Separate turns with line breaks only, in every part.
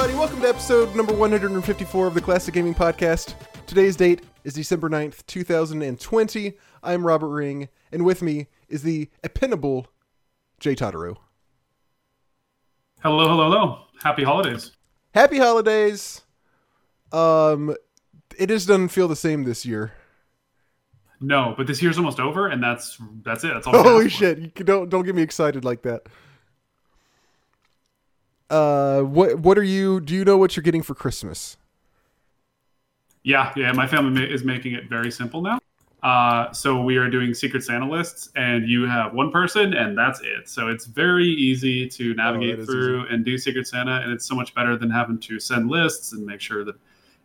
Everybody. Welcome to episode number 154 of the Classic Gaming Podcast. Today's date is December 9th, 2020. I'm Robert Ring, and with me is the epinable Jay Totaro.
Hello, hello, hello. Happy holidays.
Happy holidays. Um, it just doesn't feel the same this year.
No, but this year's almost over, and that's that's it. That's all.
Holy shit! You don't don't get me excited like that. Uh, what what are you? Do you know what you're getting for Christmas?
Yeah, yeah. My family is making it very simple now. Uh, so we are doing Secret Santa lists, and you have one person, and that's it. So it's very easy to navigate
Oh, that is
through and do Secret Santa, and it's so much better than having to send lists and make sure that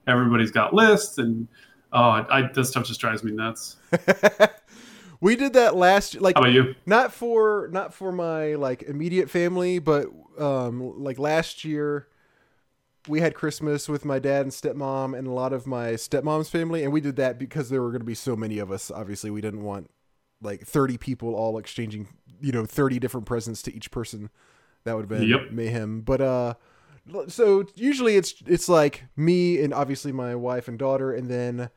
everybody's got lists. And oh, I, this stuff just drives me nuts.
we did that last like
How about you?
not for not for my like immediate family, but um like last year we had Christmas with my dad and stepmom and a lot of my stepmom's family, and we did that because there were going to be so many of us. Obviously, we didn't want like thirty people all exchanging you know thirty different presents to each person. That would have been
Yep.
mayhem. But uh, so usually it's it's like me and obviously my wife and daughter, and then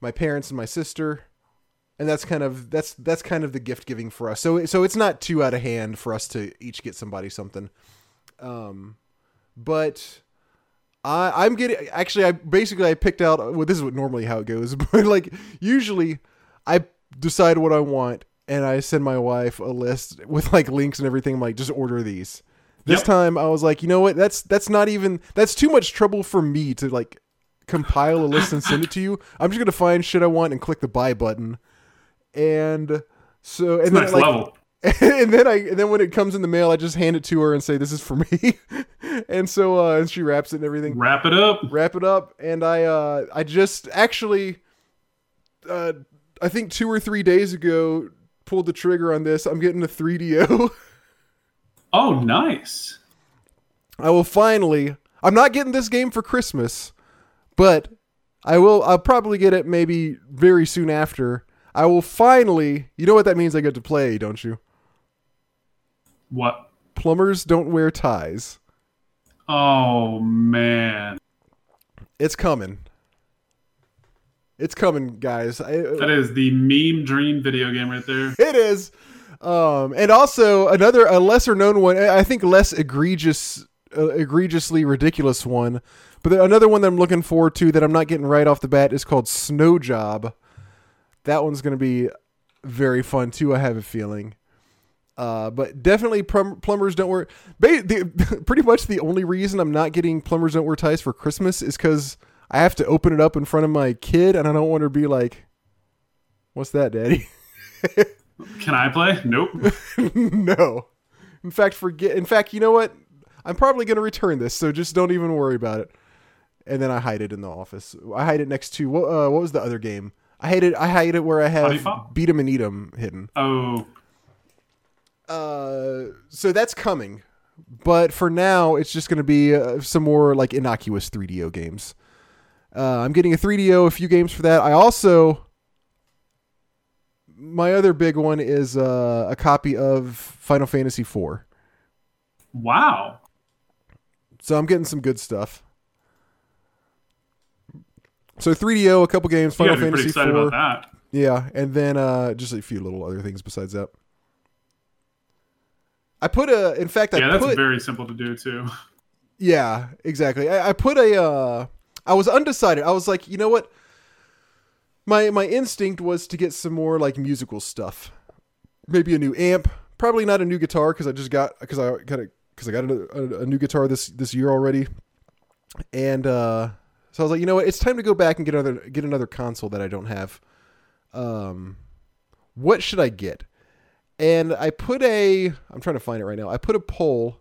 my parents and my sister and that's kind of that's that's kind of the gift giving for us. So so it's not too out of hand for us to each get somebody something. Um, but I I'm getting actually I basically I picked out well this is what normally how it goes, but like usually I decide what I want and I send my wife a list with like links and everything. I'm like just order these. This
Yep.
time I was like, you know what? That's that's not even that's too much trouble for me to like compile a list and send it to you. I'm just gonna find shit I want and click the buy button. And so and then
Next
like
level.
and then I and then when it comes in the mail, I just hand it to her and say, "This is for me." and so uh, and she wraps it and everything,
Wrap it up.
wrap it up, and I uh, I just actually, uh, I think two or three days ago pulled the trigger on this. I'm getting a 3DO.
Oh, nice.
I will finally. I'm not getting this game for Christmas, but I will. I'll probably get it maybe very soon after. I will finally. You know what that means? I get to play, don't you?
What?
Plumbers don't wear ties.
Oh man,
It's coming. It's coming, guys. I,
that is the meme dream video game right there.
it is. Um, and also another a lesser known one. I think less egregious, uh, egregiously ridiculous one. But another one that I'm looking forward to that I'm not getting right off the bat is called Snow Job. That one's going to be very fun too. I have a feeling. Uh, but definitely plum- plumbers don't wear. Ba- the, pretty much the only reason I'm not getting plumbers don't wear ties for Christmas is because I have to open it up in front of my kid, and I don't want her to be like, "What's that, Daddy?"
Can I play? Nope.
no. In fact, forget. In fact, you know what? I'm probably going to return this, so just don't even worry about it. And then I hide it in the office. I hide it next to what? Uh, what was the other game? I hide it. I hide it where I
How do you
have beat 'em and eat 'em hidden.
Oh,
Uh, so that's coming. But for now, it's just going to be uh, some more like innocuous 3DO games. Uh, I'm getting a 3DO, a few games for that. I also, my other big one is uh, a copy of Final Fantasy IV.
wow.
So I'm getting some good stuff. So 3DO, a couple games, Final Fantasy
excited
IV,
about that.
yeah, and then uh, just a few little other things besides that. I put a, in fact, I
Yeah, that's
put,
very simple to do too.
yeah, exactly. I, I put a, uh, I was undecided. I was like, you know what? My my instinct was to get some more like musical stuff, maybe a new amp. Probably not a new guitar because I just got because I got a because I got a, a, a new guitar this this year already, and uh, so I was like, you know what? It's time to go back and get another get another console that I don't have. Um, what should I get? And I put a I'm trying to find it right now. I put a poll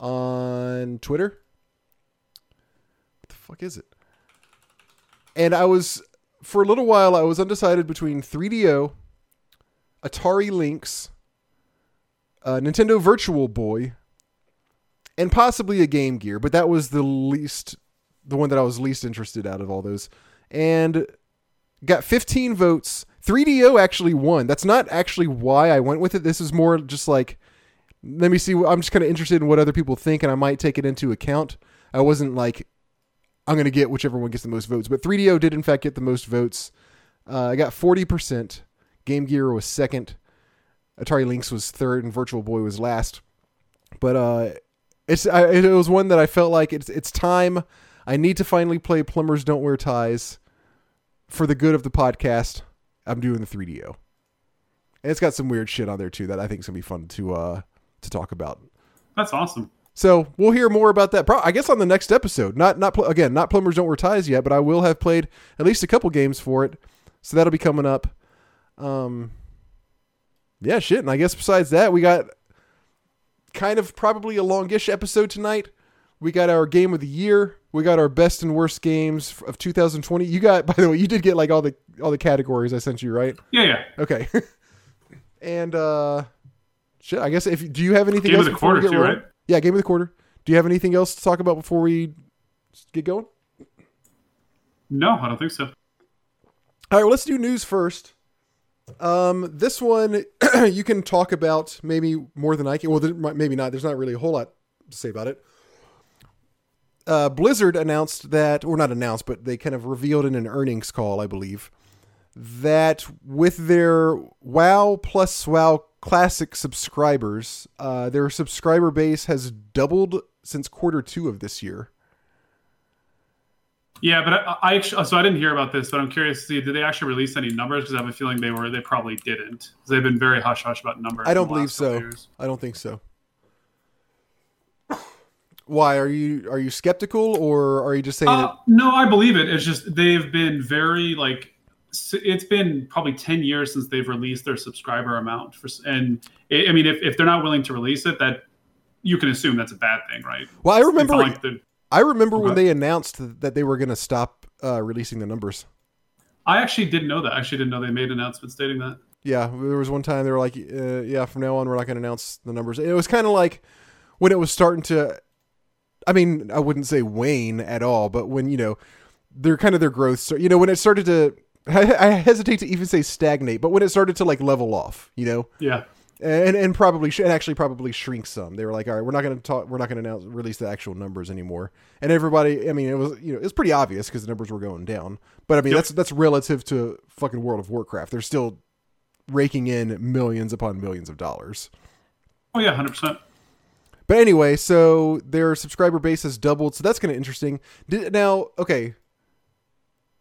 on Twitter. What the fuck is it? And I was for a little while I was undecided between 3DO, Atari Lynx, uh, Nintendo Virtual Boy, and possibly a Game Gear, but that was the least the one that I was least interested out of all those. And got 15 votes. 3DO actually won. That's not actually why I went with it. This is more just like let me see. I'm just kind of interested in what other people think, and I might take it into account. I wasn't like I'm gonna get whichever one gets the most votes. But 3DO did in fact get the most votes. Uh, I got 40 percent. Game Gear was second. Atari Lynx was third, and Virtual Boy was last. But uh, it's I, it was one that I felt like it's it's time. I need to finally play Plumbers Don't Wear Ties for the good of the podcast. I'm doing the 3DO, and it's got some weird shit on there too that I think is gonna be fun to uh to talk about.
That's awesome.
So we'll hear more about that. Pro- I guess on the next episode. Not not pl- again. Not Plumbers Don't Wear Ties yet, but I will have played at least a couple games for it. So that'll be coming up. Um, yeah, shit. And I guess besides that, we got kind of probably a longish episode tonight. We got our game of the year. We got our best and worst games of 2020. You got, by the way, you did get like all the all the categories I sent you, right?
Yeah, yeah.
Okay. and uh, shit. I guess if do you have anything
Game
else
of the quarter too,
rolling?
right?
Yeah, game of the quarter. Do you have anything else to talk about before we get going?
No, I don't think so.
All right, well, let's do news first. Um, this one you can talk about maybe more than I can. Well, maybe not. There's not really a whole lot to say about it. Uh, Blizzard announced that, or not announced, but they kind of revealed in an earnings call, I believe, that with their WoW plus WoW Classic subscribers, uh, their subscriber base has doubled since quarter two of this year.
Yeah, but I, I actu- so I didn't hear about this, but I'm curious to see did they actually release any numbers? Because I have a feeling they were they probably didn't. they've been very hush hush about numbers.
I don't believe so. I don't think so. Why are you are you skeptical or are you just saying
Uh, no, I believe it. It's just they've been very like it's been probably 10 years since they've released their subscriber amount for and i I mean if, if they're not willing to release it that you can assume that's a bad thing right?
Well, I remember
like the,
I remember when they announced that they were going to stop uh, releasing the numbers.
i actually didn't know that i actually didn't know they made an announcement stating that
Yeah, there was one time they were like, uh, "Yeah, from now on, we're not going to announce the numbers." It was kind of like when it was starting to. I mean, I wouldn't say wane at all, but when you know, they're kind of their growth. So, you know, when it started to, I, I hesitate to even say stagnate, but when it started to like level off, you know,
yeah
and and probably sh- and actually probably shrink some. They were like, all right, we're not going to talk, we're not going to announce release the actual numbers anymore. And everybody, I mean, it was you know it was pretty obvious because the numbers were going down. But I mean,
Yep.
that's that's relative to fucking World of Warcraft. They're still raking in millions upon millions of dollars.
oh yeah 100%
But anyway, so their subscriber base has doubled, so that's kind of interesting. Did, now, okay,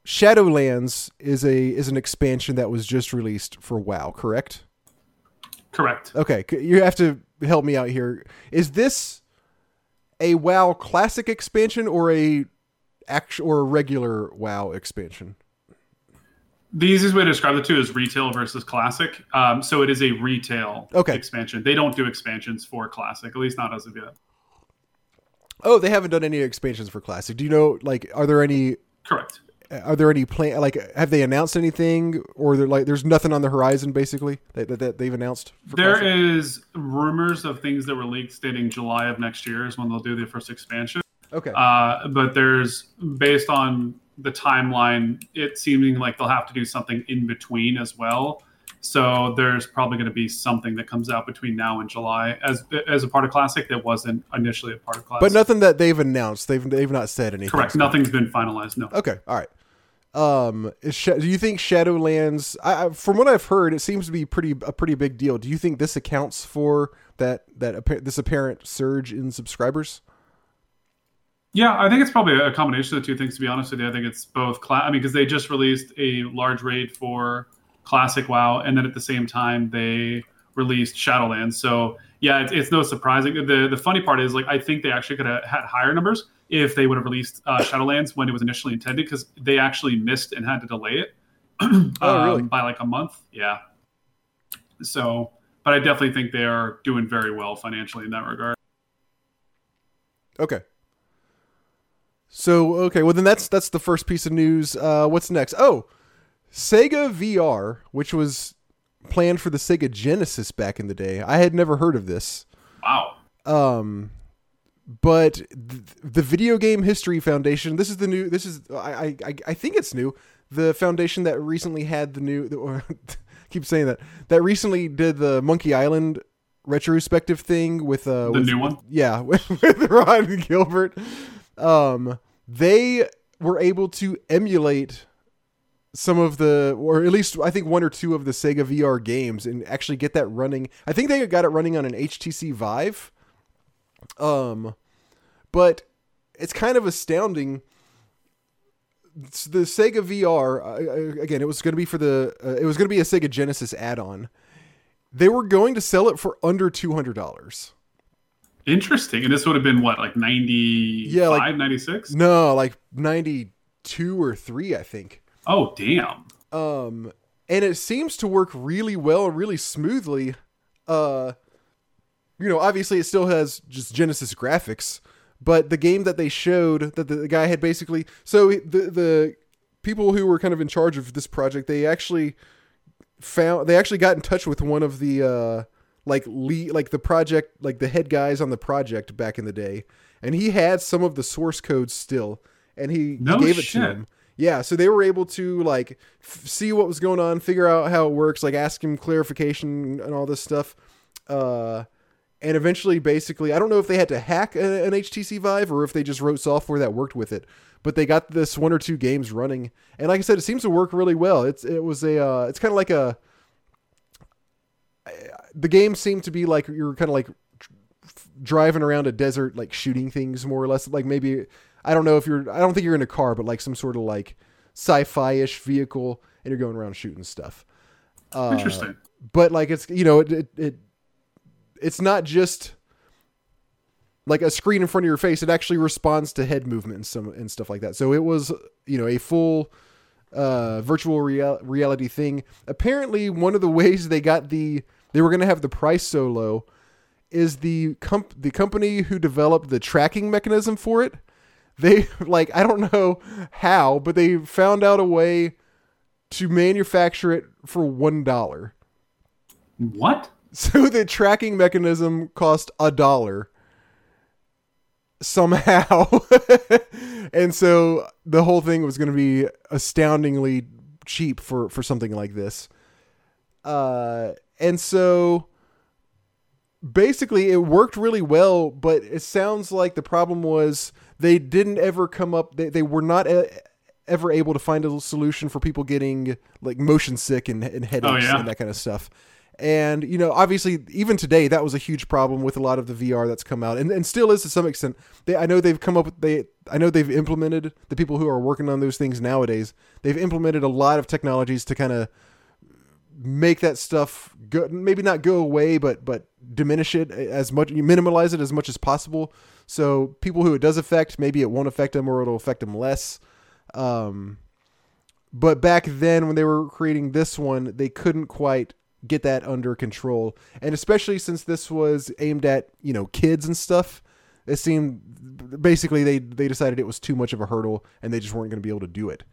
Shadowlands is a is an expansion that was just released for WoW, correct?
correct
Okay, you have to help me out here. Is this a WoW classic expansion or a actual or a regular WoW expansion?
The easiest way to describe the two is retail versus classic um, so it is a retail
Okay.
expansion they don't do expansions for classic at least not as of yet
Oh, they haven't done any expansions for classic. Do you know like are there any
correct
are there any plan like have they announced anything or they're like there's nothing on the horizon basically that, that, that they've announced for
There
classic?
is rumors of things that were leaked stating July of next year is when they'll do the first expansion.
Okay.
Uh, but there's based on the timeline, it seeming like they'll have to do something in between as well. So there's probably going to be something that comes out between now and July as as a part of Classic that wasn't initially a part of Classic.
but nothing that they've announced. They've they've not said anything.
correct. Nothing's been finalized. No.
Okay. All right. Um, is Sha- do you think Shadowlands? I, I, from what I've heard, it seems to be pretty a pretty big deal. Do you think this accounts for that that this apparent surge in subscribers?
Yeah, I think it's probably a combination of the two things. To be honest with you, I think it's both. Cla- I mean, because they just released a large raid for Classic WoW, and then at the same time they released Shadowlands. So yeah, it's, it's no surprising. The the funny part is like I think they actually could have had higher numbers if they would have released uh, Shadowlands when it was initially intended, because they actually missed and had to delay it
Oh, really?
um, by like a month. Yeah. So, but I definitely think they are doing very well financially in that regard.
Okay. So okay, well then that's that's the first piece of news. Uh, what's next? Oh, Sega VR, which was planned for the Sega Genesis back in the day. I had never heard of this.
Wow.
Um, but th- the Video Game History Foundation. This is the new. This is I I I think it's new. The foundation that recently had the new. The, keep saying that that recently did the Monkey Island retrospective thing with uh
The
with,
new one?
yeah with, with Ron Gilbert. Um, they were able to emulate some of the, or at least I think one or two of the Sega VR games, and actually get that running. I think they got it running on an HTC Vive. Um, but it's kind of astounding. The Sega VR uh, again, it was going to be for the, uh, it was going to be a Sega Genesis add-on. They were going to sell it for under two hundred dollars.
Interesting. And this would have been what, like 95,
Yeah, like-
96?
No, like ninety two or three, I think.
Oh, damn.
um and it seems to work really well and really smoothly uh you know obviously it still has just genesis graphics but the game that they showed that the, the guy had basically so the the people who were kind of in charge of this project they actually found they actually got in touch with one of the uh like lead, like the project like the head guys on the project back in the day and he had some of the source code still and he,
No
he gave it to him. Yeah so they were able to like f- see what was going on figure out how it works like ask him clarification and all this stuff. Uh and eventually basically i don't know if they had to hack a, an htc vive or if they just wrote software that worked with it but they got this one or two games running. And like i said it seems to work really well. It's it was a uh, it's kind of like a the game seemed to be like you're kind of like driving around a desert like shooting things more or less like maybe i don't know if you're i don't think you're in a car but like some sort of like sci-fi-ish vehicle and you're going around shooting stuff. Uh,
Interesting.
but like it's you know it, it it it's not just like a screen in front of your face it actually responds to head movement and some and stuff like that. So it was you know a full uh virtual real, reality thing. Apparently one of the ways they got the they were going to have the price so low is the comp the company who developed the tracking mechanism for it they like i don't know how but they found out a way to manufacture it for one dollar
What?
so the tracking mechanism cost a dollar somehow. and so the whole thing was going to be astoundingly cheap for for something like this. Uh and so basically it worked really well, but it sounds like the problem was they didn't ever come up they, they were not e ever able to find a solution for people getting like motion sick and, and headaches oh,
yeah.
and that kind of stuff. And you know, obviously, even today, that was a huge problem with a lot of the VR that's come out, and, and still is to some extent. They, I know they've come up with they, I know they've implemented the people who are working on those things nowadays. They've implemented a lot of technologies to kind of make that stuff go, maybe not go away, but but diminish it as much, you minimalize it as much as possible. So people who it does affect, maybe it won't affect them or it'll affect them less. Um, but back then, when they were creating this one, they couldn't quite get that under control, and especially since this was aimed at you know kids and stuff. It seemed basically they they decided it was too much of a hurdle, and they just weren't going to be able to do it.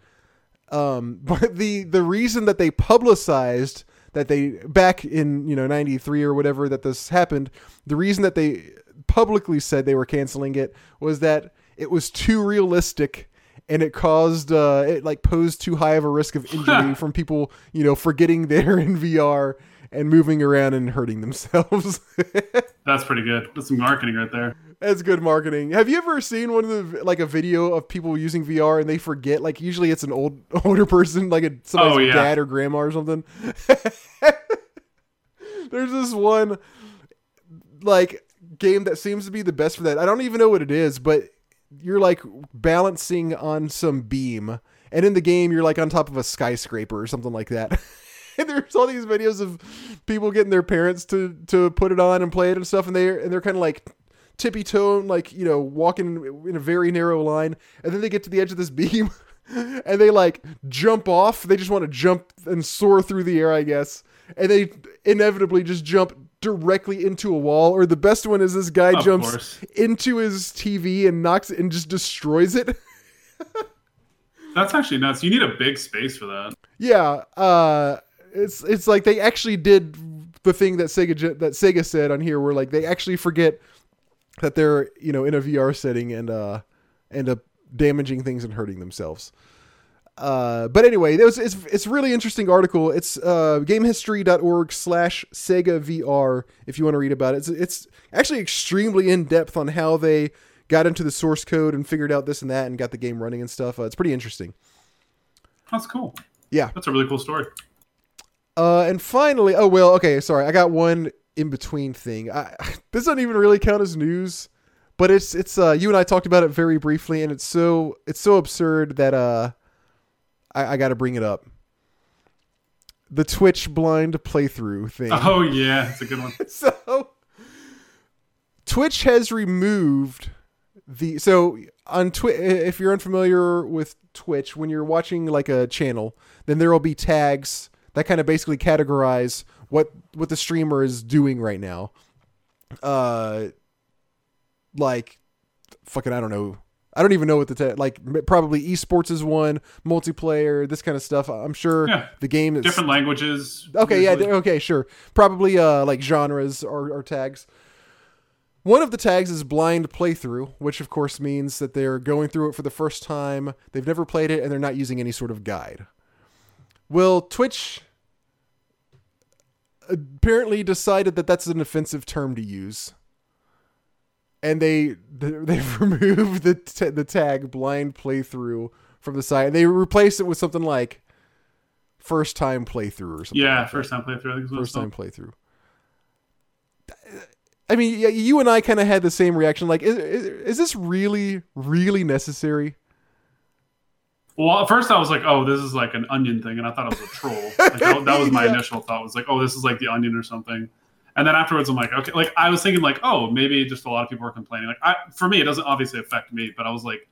Um, but the the reason that they publicized that they back in you know 93 or whatever that this happened the reason that they publicly said they were canceling it was that it was too realistic and it caused uh it like posed too high of a risk of injury from people you know forgetting they're in VR and moving around and hurting themselves
That's pretty good. That's some marketing right there.
That's good marketing. Have you ever seen one of the like a video of people using VR and they forget? Like usually it's an old older person, like a oh, somebody's
Oh, yeah.
dad or grandma or something. There's this one like game that seems to be the best for that. I don't even know what it is, but you're like balancing on some beam, and in the game you're like on top of a skyscraper or something like that. and there's all these videos of people getting their parents to to put it on and play it and stuff, and they and they're kind of like tippy toeing, like you know, walking in a very narrow line, and then they get to the edge of this beam, and they like jump off. They just want to jump and soar through the air, I guess, and they inevitably just jump directly into a wall. Or the best one is this guy
Of
jumps
course.
into his TV and knocks it and just destroys it.
That's actually nuts. You need a big space for that.
Yeah, uh, it's it's like they actually did the thing that Sega that Sega said on here, where like they actually forget that they're you know in a VR setting and uh end up damaging things and hurting themselves. Uh, but anyway, it was, it's it's a really interesting article. It's uh, gamehistory.org slash Sega VR if you want to read about it. It's, it's actually extremely in depth on how they got into the source code and figured out this and that and got the game running and stuff. Uh, it's pretty interesting.
That's cool.
Yeah.
That's a really cool story.
Uh, and finally, oh well, okay, sorry, I got one in between thing. I, this doesn't even really count as news, but it's it's uh you and I talked about it very briefly, and it's so it's so absurd that uh I, I got to bring it up. The Twitch blind playthrough thing.
Oh yeah, it's a good one.
so Twitch has removed the so on Twitch. If you're unfamiliar with Twitch, when you're watching like a channel, then there will be tags that kind of basically categorize what what the streamer is doing right now. Uh, like fucking I don't know. I don't even know what the ta- like probably esports is one multiplayer this kind of stuff. I'm sure
Yeah.
the game is
Different languages.
Okay,
usually.
yeah, okay, sure. Probably uh like genres or, or tags. One of the tags is blind playthrough, which of course means that they're going through it for the first time. They've never played it and they're not using any sort of guide. Well, Twitch apparently decided that that's an offensive term to use. And they they've removed the t- the tag blind playthrough from the site. And they replaced it with something like first time playthrough or something.
Yeah,
like
first time playthrough. I think is what it's
first time playthrough. I mean, you and I kind of had the same reaction. Like, is, is, is this really, really necessary?
Well, at first I was like, "Oh, this is like an onion thing," and I thought it was a troll. Like, that, that was my
Yeah.
initial thought. Was like, "Oh, this is like the onion or something." And then afterwards, I'm like, "Okay." Like I was thinking, like, "Oh, maybe just a lot of people were complaining." Like, I, for me, it doesn't obviously affect me, but I was like,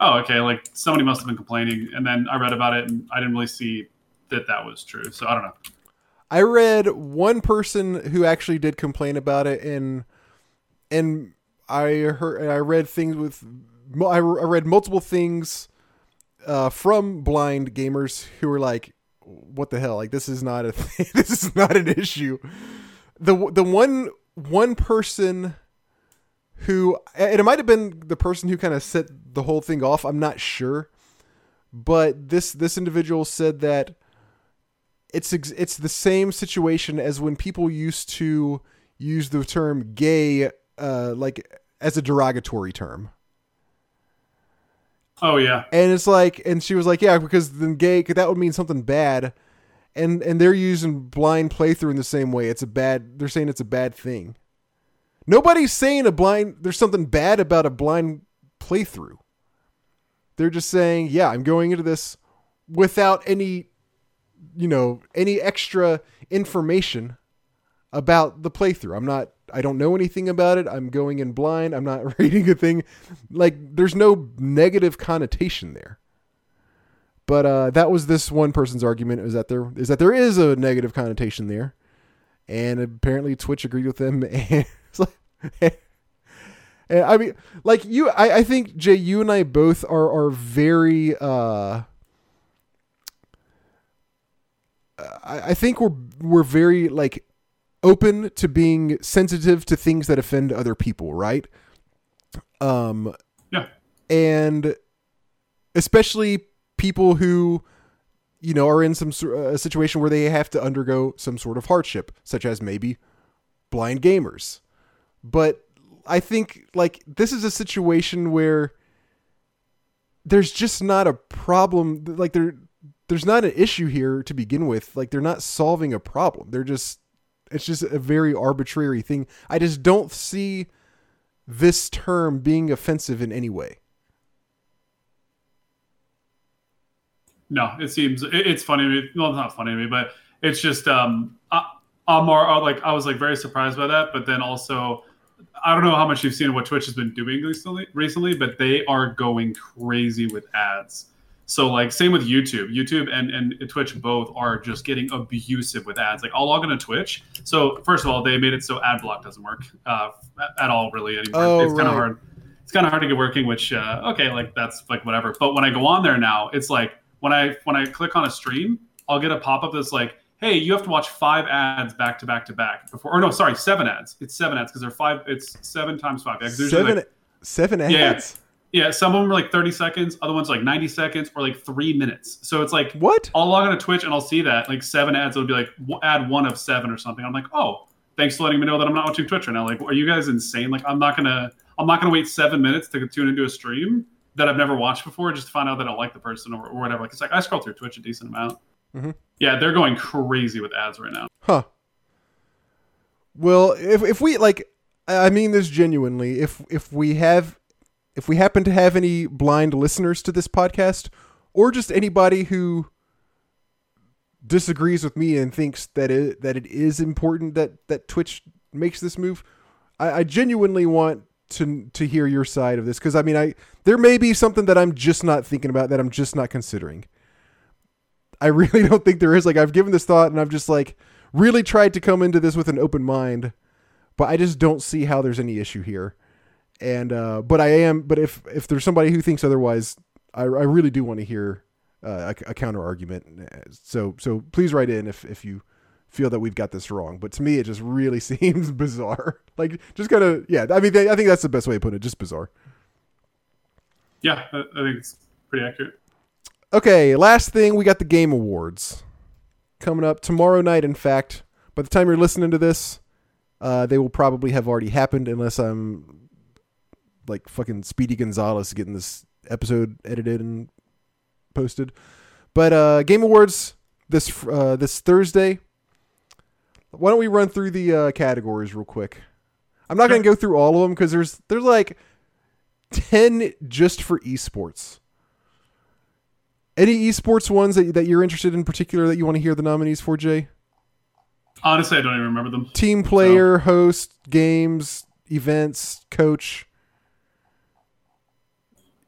"Oh, okay." Like somebody must have been complaining, and then I read about it, and I didn't really see that that was true. So I don't know.
I read one person who actually did complain about it, and and I heard I read things with I read multiple things uh, from blind gamers who were like, "What the hell? Like this is not a thing. this is not an issue." The the one one person who and it might have been the person who kind of set the whole thing off. I'm not sure, but this this individual said that it's it's the same situation as when people used to use the term gay uh, like as a derogatory term.
Oh yeah,
And it's like, and she was like, yeah, because then gay, that would mean something bad. And and they're using blind playthrough in the same way. It's a bad. They're saying it's a bad thing. Nobody's saying a blind. There's something bad about a blind playthrough. They're just saying, yeah, I'm going into this without any, you know, any extra information about the playthrough. I'm not. I don't know anything about it. I'm going in blind. I'm not reading a thing. Like there's no negative connotation there. But uh, that was this one person's argument is that there is that there is a negative connotation there, and apparently Twitch agreed with them. And, and I mean, like you, I, I think Jay, you and I both are are very. Uh, I, I think we're we're very like open to being sensitive to things that offend other people, right? Um,
yeah.
and especially people who you know are in some a situation where they have to undergo some sort of hardship such as maybe blind gamers but i think like this is a situation where there's just not a problem like there there's not an issue here to begin with like they're not solving a problem they're just it's just a very arbitrary thing i just don't see this term being offensive in any way
No, it seems it, it's funny to me. It's not funny to me, but it's just um, I, I'm more like I was like very surprised by that, but then also I don't know how much you've seen what Twitch has been doing recently, recently, but they are going crazy with ads. So like same with YouTube, YouTube and and Twitch both are just getting abusive with ads. Like I'll log into Twitch. So first of all, they made it so ad block doesn't work uh, at all really anymore.
Oh,
it's kind of
right.
hard. It's kind of hard to get working. Which uh, okay, like that's like whatever. But when I go on there now, it's like when I when I click on a stream, I'll get a pop up that's like, "Hey, you have to watch five ads back to back to back before." Or no, sorry, seven ads. It's seven ads because they're five. It's seven times five. Yeah,
seven
like-
seven ads
yeah, some of them are like thirty seconds, other ones like ninety seconds or like three minutes. So it's like
what
I'll log on to Twitch and I'll see that like seven ads. It'll be like w- ad one of seven or something. I'm like, oh, thanks for letting me know that I'm not watching Twitch right now. Like, are you guys insane? Like, I'm not gonna. I'm not going to wait seven minutes to tune into a stream that I've never watched before just to find out that I like the person or, or whatever. Like it's like I scroll through Twitch a decent amount.
Mm-hmm.
Yeah, they're going crazy with ads right now.
Huh. Well, if if we like, I mean this genuinely. If if we have, if we happen to have any blind listeners to this podcast, or just anybody who disagrees with me and thinks that it that it is important that that Twitch makes this move, I, I genuinely want to to hear your side of this because I mean I there may be something that I'm just not thinking about that I'm just not considering. I really don't think there is. Like I've given this thought and I've just like really tried to come into this with an open mind, but I just don't see how there's any issue here. And uh, but I am. But if if there's somebody who thinks otherwise, I, I really do want to hear uh, a, a counter argument. So so please write in if if you feel that we've got this wrong. But to me, it just really seems bizarre. Like just kind of yeah. I mean, I think that's the best way to put it. Just bizarre.
Yeah, I, I think it's pretty accurate.
Okay, last thing, we got the Game Awards coming up tomorrow night. In fact, by the time you're listening to this, uh, they will probably have already happened, unless I'm like fucking Speedy Gonzalez getting this episode edited and posted. But uh, Game Awards this uh, this Thursday. Why don't we run through the uh, categories real quick? I'm not going to go through all of them because there's there's like ten just for esports. Any esports ones that, that you're interested in particular that you want to hear the nominees for, Jay?
Honestly, I don't even remember them.
Team player, host, games, events, coach.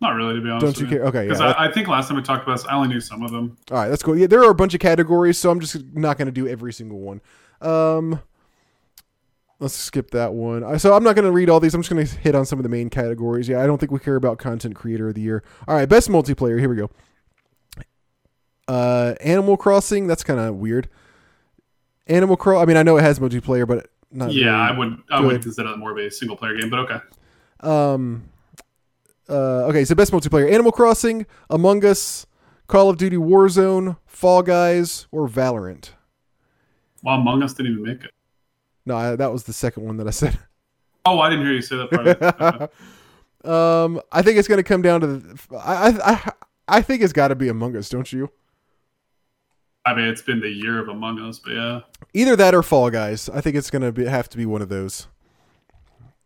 Not really, to be honest.
Don't you care? Okay,
Because
yeah.
I, I think last time we talked about this, I only knew some of them.
All right, that's cool. Yeah, there are a bunch of categories, so I'm just not going to do every single one. Um, let's skip that one. So I'm not going to read all these. I'm just going to hit on some of the main categories. Yeah, I don't think we care about content creator of the year. All right, best multiplayer. Here we go. Uh, Animal Crossing. That's kind of weird. Animal Cross. I mean, I know it has multiplayer, but not.
yeah,
really.
I would I would consider that more of a single player game, but okay.
Um. Uh, okay, so best multiplayer: Animal Crossing, Among Us, Call of Duty Warzone, Fall Guys, or Valorant.
Well, Among Us didn't even make it.
No, I, that was the second one that I said.
Oh, I didn't hear you say that part. of it. Okay.
um, I think it's going to come down to. The, I, I I I think it's got to be Among Us, don't you?
I mean, it's been the year of Among Us, but yeah.
Either that or Fall Guys. I think it's going to have to be one of those.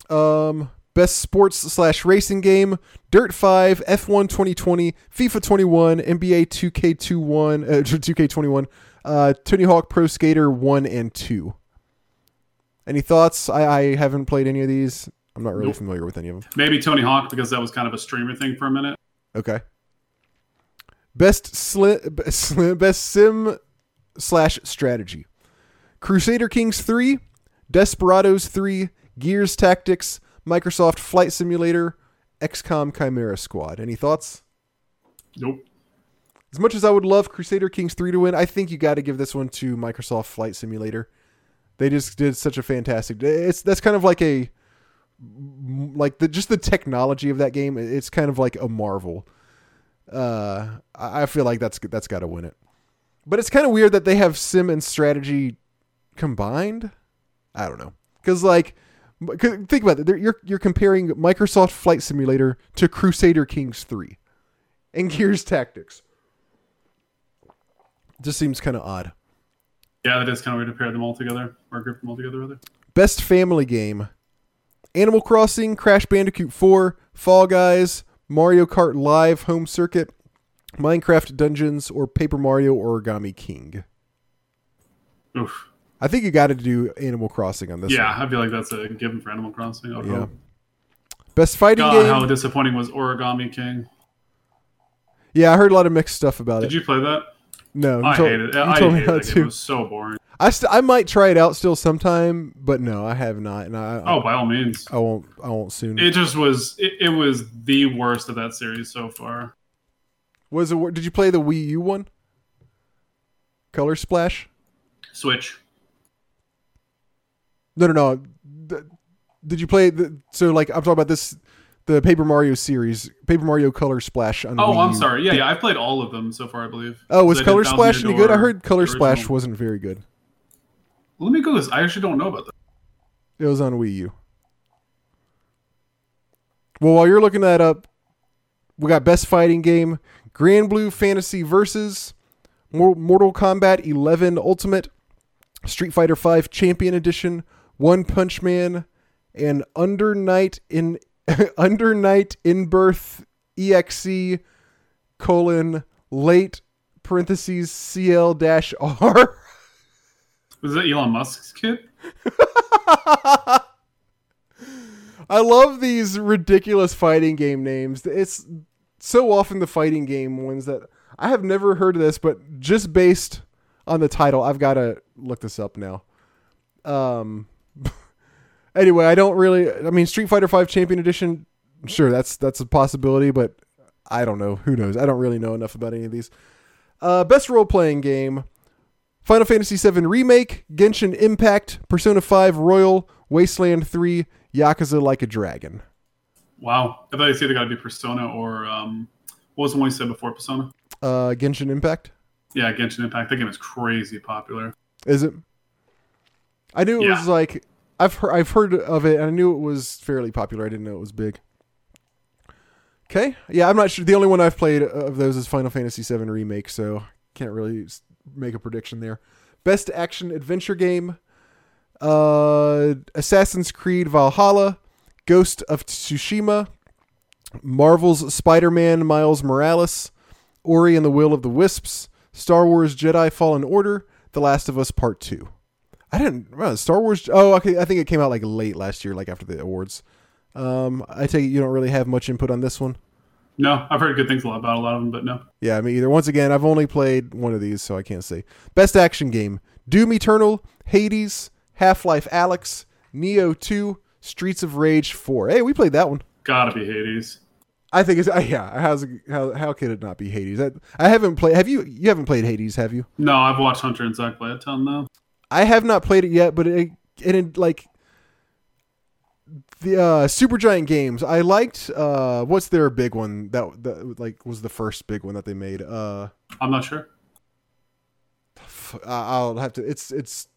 Um, best sports slash racing game: Dirt Five, F1 2020, FIFA 21, NBA 2K21, uh, 2K21, uh, Tony Hawk Pro Skater One and Two. Any thoughts? I, I haven't played any of these. I'm not really
Nope.
familiar with any of them.
Maybe Tony Hawk because that was kind of a streamer thing for a minute.
Okay. Best slim, slim best sim slash strategy. Crusader Kings 3, Desperados 3, Gears Tactics, Microsoft Flight Simulator, XCOM Chimera Squad. Any thoughts?
Nope.
As much as I would love Crusader Kings 3 to win, I think you got to give this one to Microsoft Flight Simulator. They just did such a fantastic. It's that's kind of like a like the just the technology of that game. It's kind of like a marvel. Uh, I feel like that's that's got to win it. But it's kind of weird that they have sim and strategy combined. I don't know because like think about it. You're you're comparing Microsoft Flight Simulator to Crusader Kings 3 and hmm. Gears Tactics. Just seems kind of odd.
Yeah, that is kind of weird to pair them all together or group them all together, rather.
Best family game: Animal Crossing, Crash Bandicoot 4, Fall Guys, Mario Kart Live Home Circuit, Minecraft Dungeons, or Paper Mario Origami King.
Oof.
I think you got to do Animal Crossing on this.
yeah,
one.
I feel like that's a given for Animal Crossing. Oh, I would
Yeah.
hope.
Best fighting
God,
game.
how disappointing was Origami King?
yeah, I heard a lot of mixed stuff about
Did
it.
Did you play that?
no,
I
told,
hated it. I
told me
hated
how
that
to.
It was so boring.
I st- I might try it out still sometime, but no, I have not, and I
Oh, by all means.
I won't I won't soon.
It just was. It, it was the worst of that series so far.
Was it? Did you play the Wii U one? Color Splash?
Switch.
No, no, no. Th- Did you play the? So like I'm talking about this, the Paper Mario series, Paper Mario Color Splash on.
Oh,
Wii
I'm
U.
sorted. Yeah, yeah. I've played all of them so far, I believe.
Oh, was
I did
Color
Thousand
Splash
Year
any good? I
Door,
heard Color
the
Splash
original.
wasn't very good.
Let me go this. I actually don't know about that.
It was on Wii U. Well, while you're looking that up, we got best fighting game, Granblue Fantasy versus Mortal Kombat 11 Ultimate, Street Fighter 5 Champion Edition, One Punch Man, and Under Night in Under Night in Birth EXE colon late parentheses CL dash R.
Was that Elon Musk's kid?
I love these ridiculous fighting game names. It's so often the fighting game ones that I have never heard of this, but just based on the title, I've got to look this up now. Um. Anyway, I don't really. I mean, Street Fighter Five Champion Edition. Sure, that's that's a possibility, but I don't know. Who knows? I don't really know enough about any of these. Uh, best role playing game: Final Fantasy VII Remake, Genshin Impact, Persona 5 Royal, Wasteland 3, Yakuza Like a Dragon.
Wow, I thought you said it got to be Persona or um, what was the one you said before Persona?
Uh, Genshin Impact.
Yeah, Genshin Impact. That game is crazy popular.
Is it? I knew it
Yeah.
was like I've heard I've heard of it and I knew it was fairly popular. I didn't know it was big. Okay, yeah, I'm not sure. The only one I've played of those is Final Fantasy VII Remake, so can't really make a prediction there. Best action adventure game: uh, Assassin's Creed Valhalla, Ghost of Tsushima, Marvel's Spider-Man Miles Morales, Ori and the Will of the Wisps, Star Wars Jedi Fallen Order, The Last of Us Part 2. I didn't well, Star Wars Oh, okay, I think it came out like late last year like after the awards. Um I take it you don't really have much input on this one.
No, I've heard good things about a lot of them, but no.
Yeah, me either. Once again, I've only played one of these, so I can't say. Best action game: Doom Eternal, Hades, Half Life Alyx, Nioh 2, Streets of Rage 4. Hey, we played that one.
Gotta be Hades.
I think it's uh, yeah. How's it- how how could it not be Hades? I, I haven't played. Have you? You haven't played Hades, have you?
No, I've watched Hunter and Zach play a ton though.
I have not played it yet, but it and it like the uh Supergiant games. I liked uh what's their big one that that like was the first big one that they made. Uh
I'm not sure.
I'll have to it's it's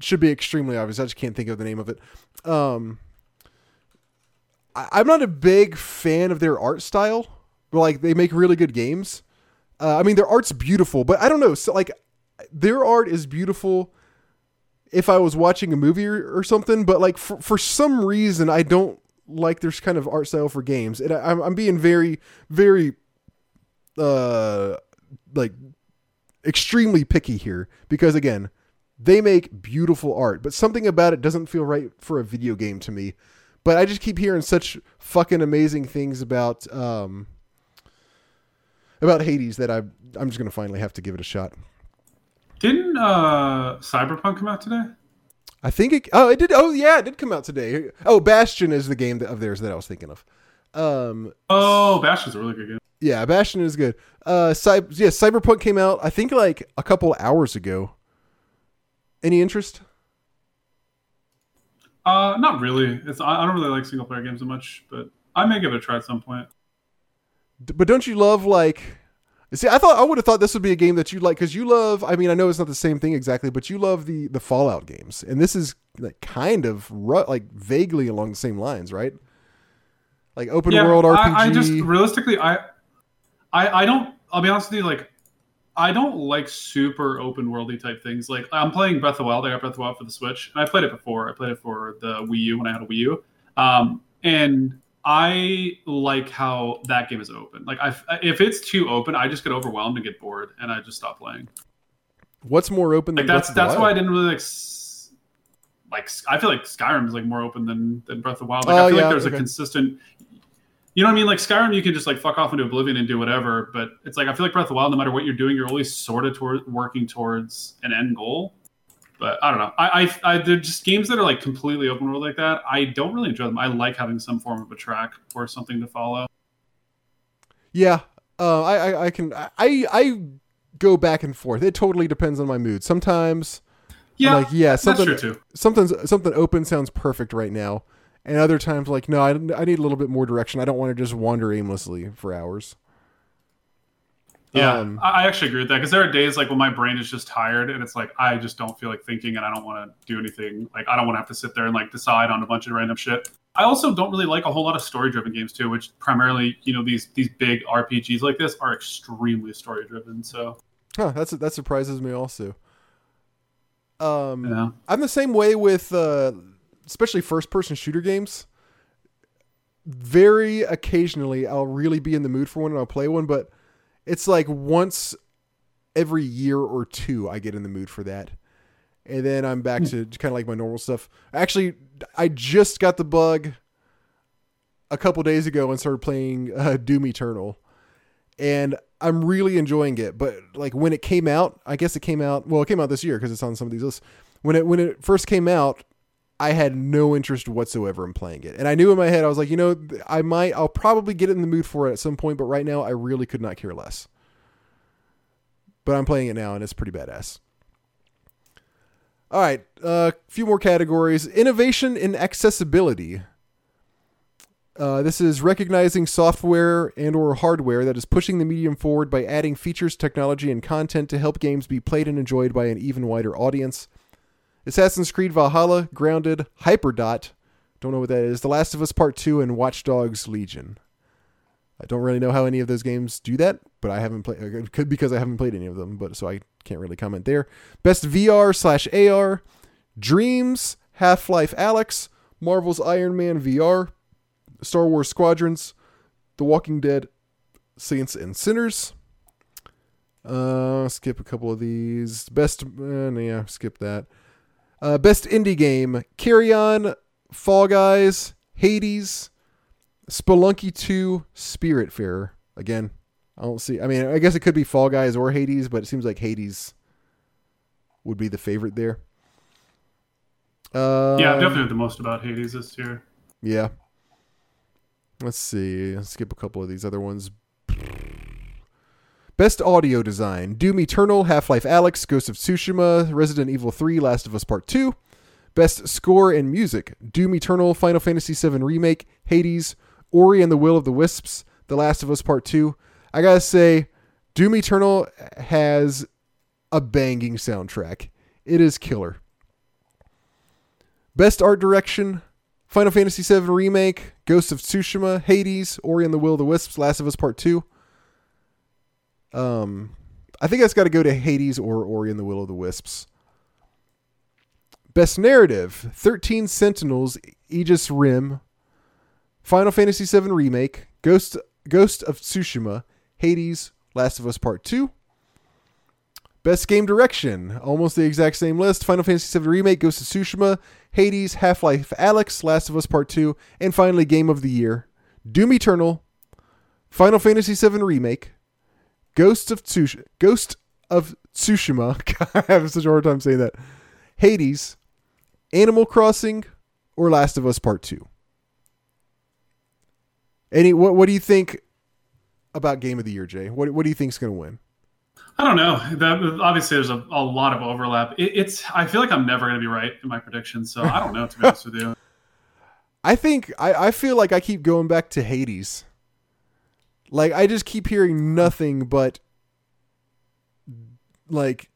should be extremely obvious. I just can't think of the name of it. Um I, I'm not a big fan of their art style. But like they make really good games. Uh, I mean their art's beautiful, but I don't know. So like their art is beautiful if I was watching a movie or, or something, but like for, for some reason I don't like their kind of art style for games. And I, I'm, I'm being very, very, uh, like extremely picky here because again, they make beautiful art, but something about it doesn't feel right for a video game to me. But I just keep hearing such fucking amazing things about um about Hades that I I'm just gonna finally have to give it a shot.
Didn't uh, Cyberpunk come out today?
I think it. Oh, it did. Oh, yeah, it did come out today. Oh, Bastion is the game that, of theirs that I was thinking of. Um,
Oh, Bastion's a really good game.
yeah, Bastion is good. Uh, Cy- yeah, Cyberpunk came out. I think like a couple hours ago. Any interest?
Uh, not really. It's I, I don't really like single player games so much, but I may give it a try at some point.
But don't you love like? See, I thought I would have thought this would be a game that you'd like because you love. I mean, I know it's not the same thing exactly, but you love the the Fallout games, and this is like kind of ru- like vaguely along the same lines, right? Like open world RPG.
I, I just realistically, I, I, I don't. I'll be honest with you. Like, I don't like super open worldy type things. Like, I'm playing Breath of the Wild. I got Breath of the Wild for the Switch, and I played it before. I played it for the Wii U when I had a Wii U, um, and I like how that game is open. Like, I, if it's too open, I just get overwhelmed and get bored, and I just stop playing.
What's more open
Like that's
Breath of the
that's why I didn't really like. Like I feel like Skyrim is like more open than than Breath of the Wild. Like
Oh,
I feel
yeah,
like there's
okay.
a consistent. You know what I mean? Like Skyrim, you can just like fuck off into oblivion and do whatever. But it's like I feel like Breath of the Wild, no matter what you're doing, you're always sort of toward working towards an end goal. But I don't know. I, I, I they're just games that are like completely open world like that. I don't really enjoy them. I like having some form of a track or something to follow.
Yeah, uh, I, I I can I I go back and forth. It totally depends on my mood. Sometimes
Yeah,
I'm like yeah, something something something open sounds perfect right now, and other times like no, I, I need a little bit more direction. I don't want to just wander aimlessly for hours.
Yeah,
Um,
I I actually agree with that because there are days like when my brain is just tired and it's like I just don't feel like thinking and I don't want to do anything. Like I don't want to have to sit there and like decide on a bunch of random shit. I also don't really like a whole lot of story-driven games too, which primarily, you know, these these big RPGs like this are extremely story-driven. So,
huh, that's that surprises me also. Um,
yeah.
I'm the same way with uh, especially first-person shooter games. Very occasionally, I'll really be in the mood for one and I'll play one, but it's like once every year or two I get in the mood for that. And then I'm back to kind of like my normal stuff. Actually, I just got the bug a couple days ago and started playing uh, Doom Eternal. And I'm really enjoying it. But like when it came out, I guess it came out, well, it came out this year because it's on some of these lists. When it when it first came out, I had no interest whatsoever in playing it. And I knew in my head I was like, you know, I might I'll probably get in the mood for it at some point, but right now I really could not care less but I'm playing it now and it's pretty badass. All right, a uh, few more categories. Innovation in accessibility. Uh, this is recognizing software and or hardware that is pushing the medium forward by adding features, technology, and content to help games be played and enjoyed by an even wider audience. Assassin's Creed Valhalla, Grounded, Hyperdot, don't know what that is, The Last of Us Part 2, and Watch Dogs Legion. I don't really know how any of those games do that, but I haven't played. Could because I haven't played any of them, but so I can't really comment there. Best VR slash AR, Dreams, Half Life, Alyx, Marvel's Iron Man VR, Star Wars Squadrons, The Walking Dead, Saints and Sinners. Uh, skip a couple of these. Best, uh, yeah, skip that. Uh, best indie game: Carrion, Fall Guys, Hades, Spelunky 2, Spiritfarer. Again, I don't see. I mean, I guess it could be Fall Guys or Hades, but it seems like Hades would be the favorite there. Uh,
yeah, I've definitely heard the most about Hades this year.
Yeah. Let's see. Let's skip a couple of these other ones. Best audio design: Doom Eternal, Half Life Alyx, Ghost of Tsushima, Resident Evil 3, Last of Us Part 2. Best score and music: Doom Eternal, Final Fantasy VII Remake, Hades, Ori and the Will of the Wisps, The Last of Us Part 2. I gotta say, Doom Eternal has a banging soundtrack. It is killer. Best art direction Final Fantasy VII Remake, Ghost of Tsushima, Hades, Ori and the Will of the Wisps, Last of Us Part 2. Um, I think that's got to go to Hades or Ori and the Will of the Wisps. Best narrative 13 Sentinels, Aegis Rim, Final Fantasy VII Remake, Ghost Ghost of Tsushima, Hades, Last of Us Part 2. Best game direction, almost the exact same list. Final Fantasy VII Remake, Ghost of Tsushima, Hades, Half Life Alyx, Last of Us Part 2, and finally Game of the Year, Doom Eternal, Final Fantasy VII Remake, Ghost of Tsushima, Ghost of Tsushima. I have such a hard time saying that. Hades, Animal Crossing, or Last of Us Part 2. Any what what do you think about Game of the Year, Jay? What what do you think is going to win?
I don't know. That obviously there's a, a lot of overlap. It, it's I feel like I'm never going to be right in my predictions, so I don't know to be honest with you.
I think I, I feel like I keep going back to Hades. Like I just keep hearing nothing but like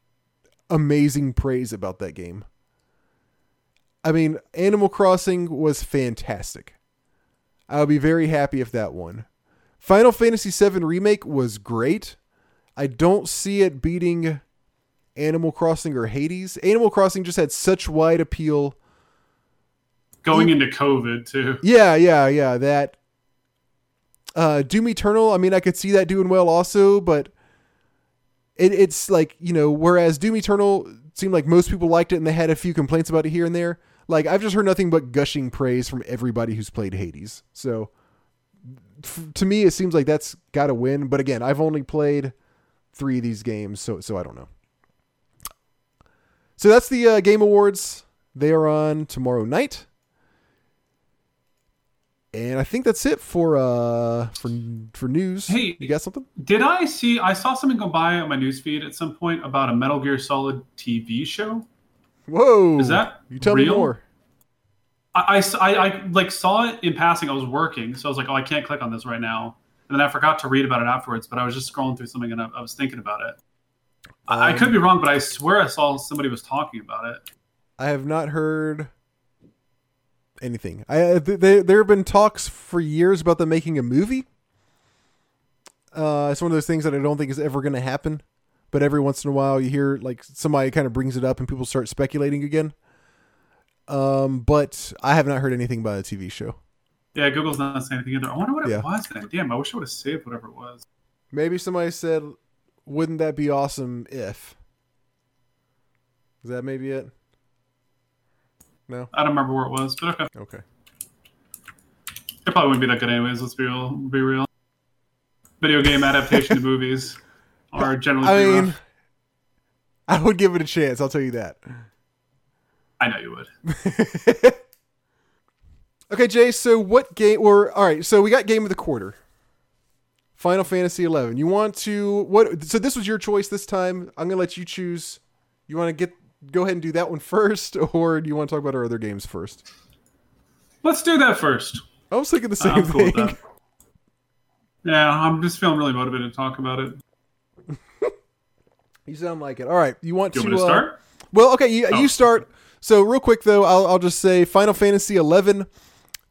amazing praise about that game. I mean, Animal Crossing was fantastic. I would be very happy if that won. Final Fantasy VII Remake was great. I don't see it beating Animal Crossing or Hades. Animal Crossing just had such wide appeal.
Going into COVID too.
Yeah, yeah, yeah. That uh, Doom Eternal. I mean, I could see that doing well also, but it, it's like you know, whereas Doom Eternal seemed like most people liked it and they had a few complaints about it here and there. Like I've just heard nothing but gushing praise from everybody who's played Hades. So f- to me, it seems like that's got to win. But again, I've only played three of these games, so so I don't know. So that's the uh, game awards. They are on tomorrow night. And I think that's it for uh for for news.
Hey,
you got something?
Did I see? I saw something go by on my newsfeed at some point about a Metal Gear Solid TV show.
Whoa!
Is that
you tell
real?
me more?
I, I, I, like saw it in passing. I was working, so I was like, oh, I can't click on this right now. And then I forgot to read about it afterwards. But I was just scrolling through something and I, I was thinking about it. Um, I could be wrong, but I swear I saw somebody was talking about it.
I have not heard anything. I th- they, there have been talks for years about them making a movie. Uh, it's one of those things that I don't think is ever going to happen. But every once in a while, you hear like somebody kind of brings it up, and people start speculating again. Um, but I have not heard anything about a TV show.
Yeah, Google's not saying anything either. I wonder what it
Yeah.
was then. Damn, I wish I would have saved whatever it was.
Maybe somebody said, "Wouldn't that be awesome if?" Is that maybe it? No.
I don't remember where it was, but okay.
Okay.
It probably wouldn't be that good anyways. Let's be real. Be real. Video game adaptation to movies are generally.
I mean,
rough.
I would give it a chance. I'll tell you that.
I know you would.
okay, Jay. So what game? Or all right. So we got game of the quarter. Final Fantasy Eleven. You want to what? So this was your choice this time. I'm gonna let you choose. You want to get go ahead and do that one first, or do you want to talk about our other games first?
Let's do that first.
I was thinking the same
I'm cool
thing.
Yeah, I'm just feeling really motivated to talk about it.
You sound like it. All right. You want
you
to,
want to
uh,
start?
Well, okay, you,
Oh.
you start. So real quick though, I'll, I'll just say Final Fantasy eleven.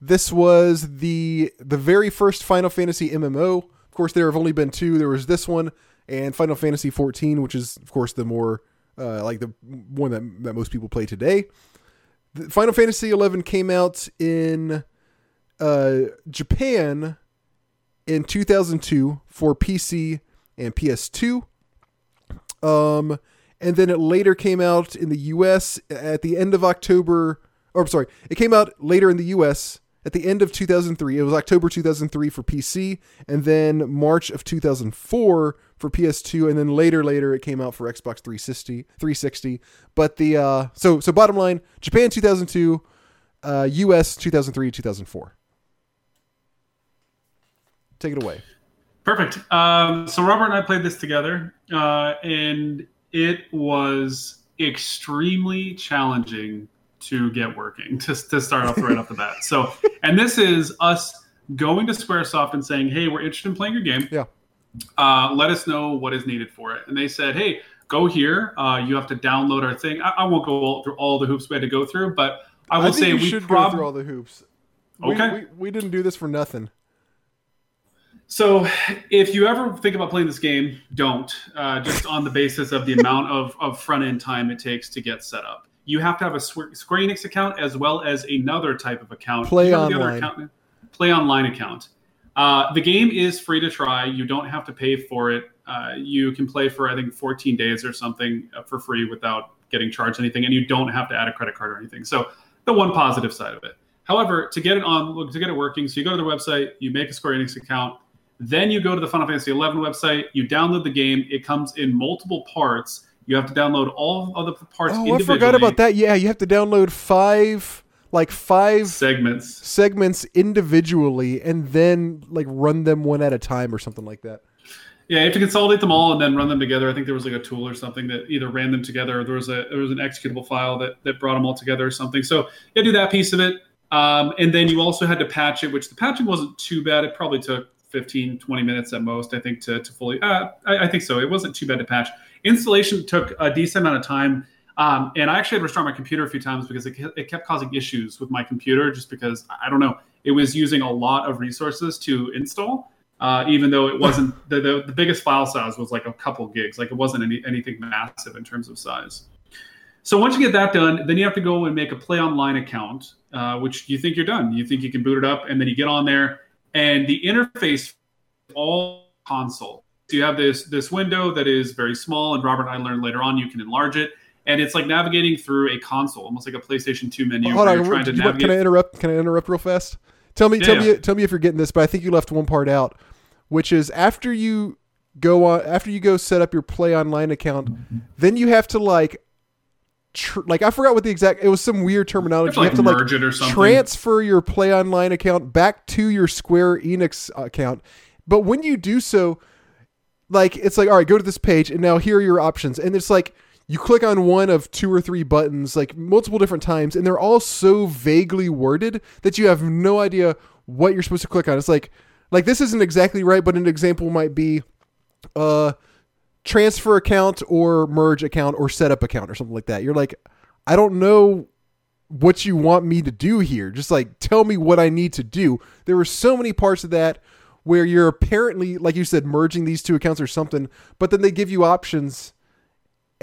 This was the the very first Final Fantasy MMO. Of course, there have only been two. There was this one and Final Fantasy fourteen, which is of course the more uh, like the one that that most people play today. The Final Fantasy eleven came out in uh, Japan in two thousand two for PC and PS2. Um, and then it later came out in the U.S. at the end of October. Or I'm sorry, it came out later in the U.S. at the end of 2003. It was October 2003 for PC, and then March of 2004 for PS2, and then later, later it came out for Xbox 360. 360. But the uh, so so bottom line, Japan 2002, uh, U.S. 2003 2004. Take it away.
Perfect. Um, so Robert and I played this together, uh, and it was extremely challenging to get working to, to start off right off the bat. So, and this is us going to SquareSoft and saying, "Hey, we're interested in playing your game.
Yeah.
Uh, let us know what is needed for it." And they said, "Hey, go here. Uh, you have to download our thing. I, I won't go all, through all the hoops we had to go through, but I will
think
say we
should go through all the hoops. We-
Okay.
we, we didn't do this for nothing.
So, if you ever think about playing this game, don't. Uh, just on the basis of the amount of, of front end time it takes to get set up. You have to have a Square Enix account as well as another type of account.
Play
Do you remember the
Online.
account? Play online account. Uh, the game is free to try. You don't have to pay for it. Uh, you can play for I think 14 days or something uh, for free without getting charged anything, and you don't have to add a credit card or anything. So the one positive side of it. However, to get it on to get it working, so you go to their website, you make a Square Enix account, then you go to the Final Fantasy XI website, you download the game. It comes in multiple parts. You have to download all of the parts
Oh, I forgot about that. Yeah, you have to download five, like five
Segments.
segments individually, and then like run them one at a time or something like that.
Yeah, you have to consolidate them all and then run them together. I think there was like a tool or something that either ran them together or there was a there was an executable file that, that brought them all together or something. So you do that piece of it. Um, and then you also had to patch it, which the patching wasn't too bad. It probably took 15, 20 minutes at most, I think, to, to fully. Uh, I, I think so. It wasn't too bad to patch. Installation took a decent amount of time. Um, and I actually had to restart my computer a few times because it, it kept causing issues with my computer just because, I don't know, it was using a lot of resources to install. Uh, even though it wasn't the, the, the biggest file size was like a couple gigs, like it wasn't any, anything massive in terms of size. So once you get that done, then you have to go and make a Play Online account, uh, which you think you're done. You think you can boot it up, and then you get on there, and the interface is all console. So you have this this window that is very small, and Robert and I learned later on you can enlarge it, and it's like navigating through a console, almost like a PlayStation 2 menu.
Hold
where
on,
you're trying to navigate.
can I interrupt? Can I interrupt real fast? Tell me,
Yeah,
tell
yeah.
me, tell me if you're getting this. But I think you left one part out, which is after you go on, after you go set up your Play Online account, then you have to like, tr- like I forgot what the exact. It was some weird terminology. you have to like
merge it or something.
transfer your Play Online account back to your Square Enix account. But when you do so, like it's like, all right, go to this page, and now here are your options, and it's like you click on one of two or three buttons, like multiple different times, and they're all so vaguely worded that you have no idea what you're supposed to click on. It's like, like this isn't exactly right, but an example might be, uh, transfer account or merge account or setup account or something like that. You're like, I don't know what you want me to do here. Just like tell me what I need to do. There were so many parts of that where you're apparently, like you said, merging these two accounts or something, but then they give you options,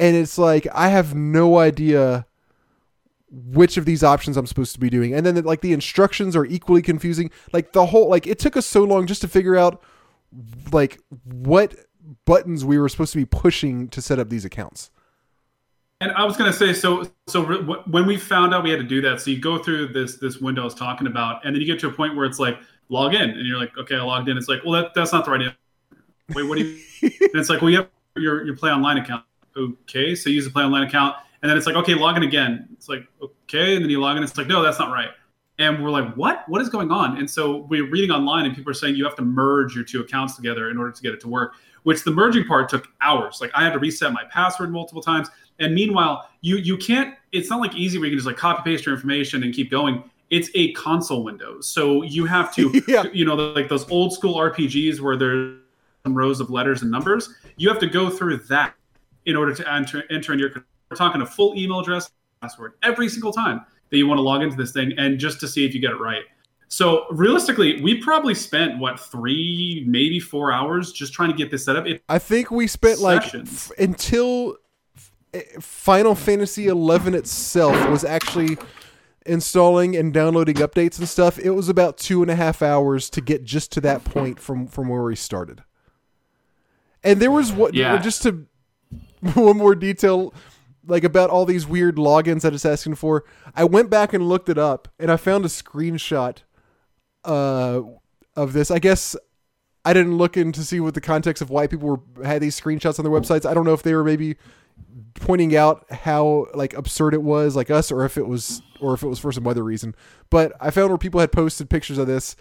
and it's like I have no idea which of these options I'm supposed to be doing. And then like the instructions are equally confusing. Like the whole like it took us so long just to figure out like what buttons we were supposed to be pushing to set up these accounts.
And I was going to say, so so re- when we found out we had to do that, so you go through this this window I was talking about, and then you get to a point where it's like log in, and you're like, okay, I logged in. It's like, well, that, that's not the right. Answer. Wait, what do you? and it's like, well, you have your your Play Online account. Okay, so you use the Play Online account, and then it's like, okay, log in again. It's like, okay, and then you log in. It's like, no, that's not right. And we're like, what? What is going on? And so we're reading online, and people are saying you have to merge your two accounts together in order to get it to work. Which the merging part took hours. Like I had to reset my password multiple times. And meanwhile, you you can't. It's not like easy where you can just like copy paste your information and keep going. It's a console window, so you have to,
Yeah.
you know, like those old school RPGs where there's some rows of letters and numbers. You have to go through that in order to enter enter in your. We're talking a full email address, password every single time that you want to log into this thing, and just to see if you get it right. So realistically, we probably spent what three, maybe four hours just trying to get this set up. It,
I think we spent like f- until eh, Final Fantasy 11 itself was actually installing and downloading updates and stuff. It was about two and a half hours to get just to that point from from where we started. And there was what
Yeah.
just to one more detail like about all these weird logins that it's asking for. I went back and looked it up and I found a screenshot uh of this. I guess I didn't look in to see what the context of why people were had these screenshots on their websites. I don't know if they were maybe pointing out how like absurd it was like us or if it was or if it was for some other reason. But I found where people had posted pictures of this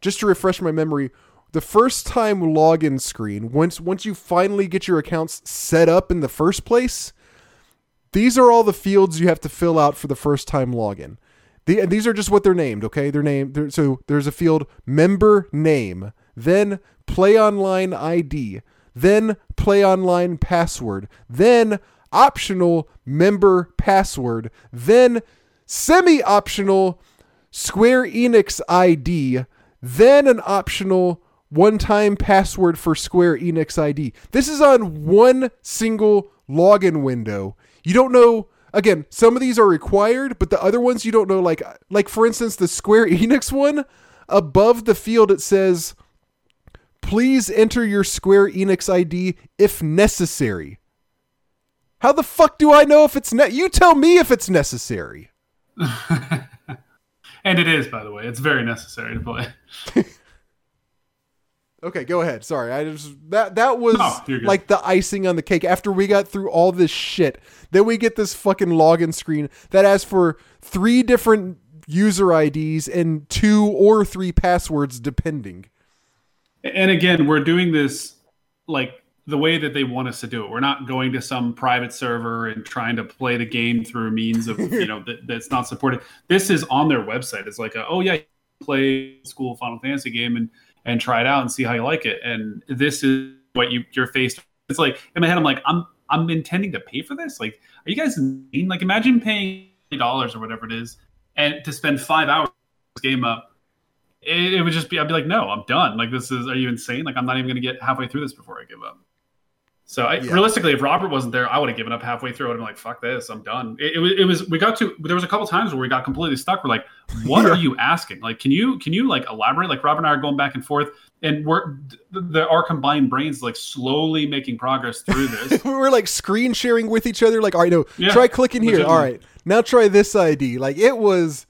just to refresh my memory. The first time login screen, once once you finally get your accounts set up in the first place, these are all the fields you have to fill out for the first time login. The, and these are just what they're named, okay? They're named. So there's a field member name, then play online ID, then play online password, then optional member password, then semi optional Square Enix ID, then an optional one time password for Square Enix ID. This is on one single login window. You don't know again, some of these are required, but the other ones you don't know like like for instance the Square Enix one above the field it says please enter your Square Enix ID if necessary. How the fuck do I know if it's ne- you tell me if it's necessary.
and it is, by the way, it's very necessary to play.
Okay, go ahead. Sorry, I just that that was
No,
like the icing on the cake. After we got through all this shit, then we get this fucking login screen that asks for three different user IDs and two or three passwords, depending.
And again, we're doing this like the way that they want us to do it. We're not going to some private server and trying to play the game through means of you know that, that's not supported. This is on their website. It's like, a, oh yeah, play school Final Fantasy game and and try it out and see how you like it. And this is what you you're faced. It's like in my head, I'm like, I'm I'm intending to pay for this. Like, are you guys insane? Like, imagine paying dollars or whatever it is, and to spend five hours game up it, it would just be I'd be like, no, I'm done. Like this is are you insane? Like I'm not even gonna get halfway through this before I give up. So I,
Yeah.
realistically, if Robert wasn't there, I would have given up halfway through. I would have been like, fuck this, I'm done. It, it, was, it was we got to there was a couple times where we got completely stuck. We're like, what
Yeah.
are you asking? Like, can you can you like elaborate? Like Robert and I are going back and forth, and we're the, the our combined brains like slowly making progress through this.
we're like screen sharing with each other. Like, all right, no,
Yeah,
try clicking here. All right, now try this ID. Like, it was,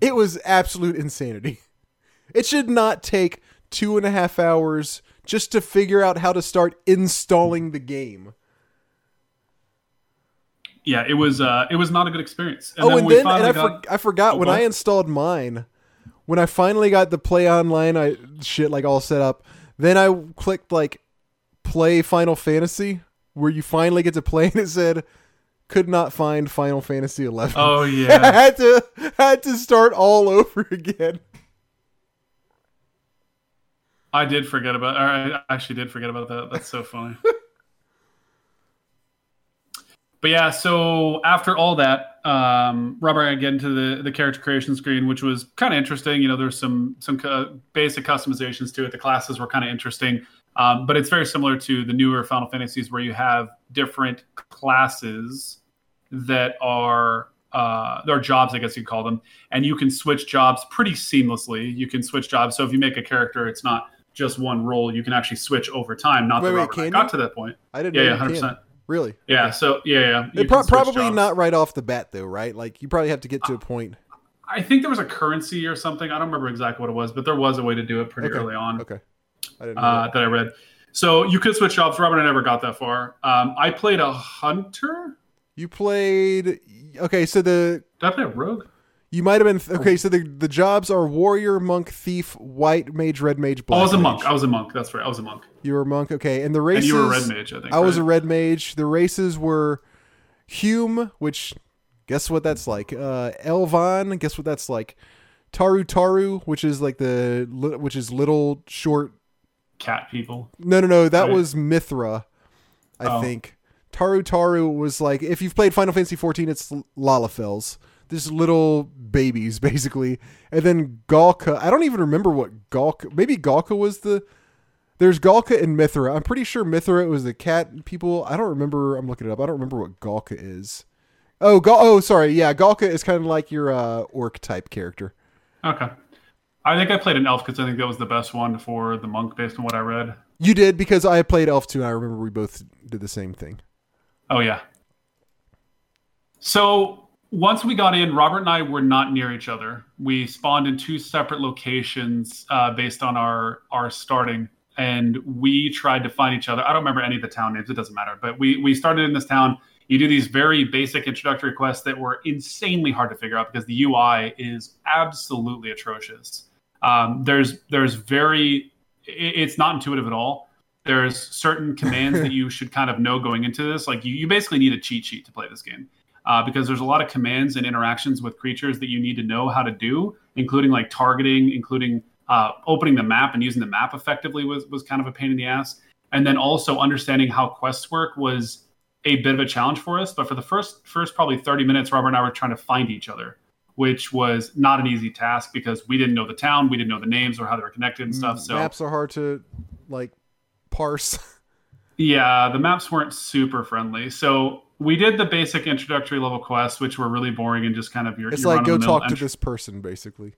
it was absolute insanity. It should not take two and a half hours just to figure out how to start installing the game.
yeah, it was uh it was not a good experience.
oh,
when
and then and I,
got-
for, I forgot
Oh,
when I installed mine, when I finally got the play online I shit like all set up, then I clicked like play Final Fantasy where you finally get to play and it said could not find Final Fantasy 11.
oh
I
yeah,
had to had to start all over again.
I did forget about. Or I actually did forget about that. That's so funny. but yeah, so after all that, um, Robert I get into the the character creation screen, which was kind of interesting. You know, there's some some uh, basic customizations to it. The classes were kind of interesting, um, but it's very similar to the newer Final Fantasies, where you have different classes that are uh, there are jobs, I guess you'd call them, and you can switch jobs pretty seamlessly. You can switch jobs. So if you make a character, it's not just one role. You can actually switch over time. Not
Wait,
that
wait,
Robert got
you?
to that point.
I didn't.
Yeah, yeah, hundred percent.
Really?
Yeah. So yeah, yeah. you
pro- probably
jobs.
not right off the bat though, right? Like you probably have to get to a point.
I think there was a currency or something. I don't remember exactly what it was, but there was a way to do it pretty
Okay.
early on
Okay. I didn't know.
uh,
that.
that I read. So you could switch jobs. Robert, I never got that far. Um, I played a hunter.
You played. Okay, so the
Did I play a rogue?
You might have been okay. So the the jobs are warrior, monk, thief, white mage, red mage, black.
I was a
mage.
monk. I was a monk. That's right. I was a monk.
You were a monk. Okay, and the races.
And you were a red mage, I think.
I was a red mage. The races were Hume, which guess what that's like. Uh, Elvaan, guess what that's like. Taru Taru, which is like the which is little short.
cat people.
No, no, no. That
Right.
was Mithra, I
Oh.
think. Taru Taru was like if you've played Final Fantasy 14, it's Lalafels. Just little babies, basically. And then Galka. I don't even remember what Galka. Maybe Galka was the. There's Galka and Mithra. I'm pretty sure Mithra was the cat people. I don't remember. I'm looking it up. I don't remember what Galka is. Oh, Gal- oh, sorry. Yeah, Galka is kind of like your uh, orc type character.
Okay. I think I played an elf because I think that was the best one for the monk based on what I read.
You did because I played Elf too, and I remember we both did the same thing.
Oh yeah. So once we got in, Robert and I were not near each other. We spawned in two separate locations uh, based on our our starting, and we tried to find each other. I don't remember any of the town names. It doesn't matter. But we we started in this town. You do these very basic introductory quests that were insanely hard to figure out because the UI is absolutely atrocious. Um, there's there's very it- it's not intuitive at all there's certain commands that you should kind of know going into this. Like you, you basically need a cheat sheet to play this game uh, because there's a lot of commands and interactions with creatures that you need to know how to do, including like targeting, including uh, opening the map and using the map effectively was was kind of a pain in the ass. And then also understanding how quests work was a bit of a challenge for us. But for the first first probably 30 minutes, Robert and I were trying to find each other, which was not an easy task because we didn't know the town, we didn't know the names or how they were connected and stuff. So
Maps are hard to like parse.
Yeah, the maps weren't super friendly. So we did the basic introductory level quests, which were really boring and just kind of your.
It's
your
like go talk to this person, basically.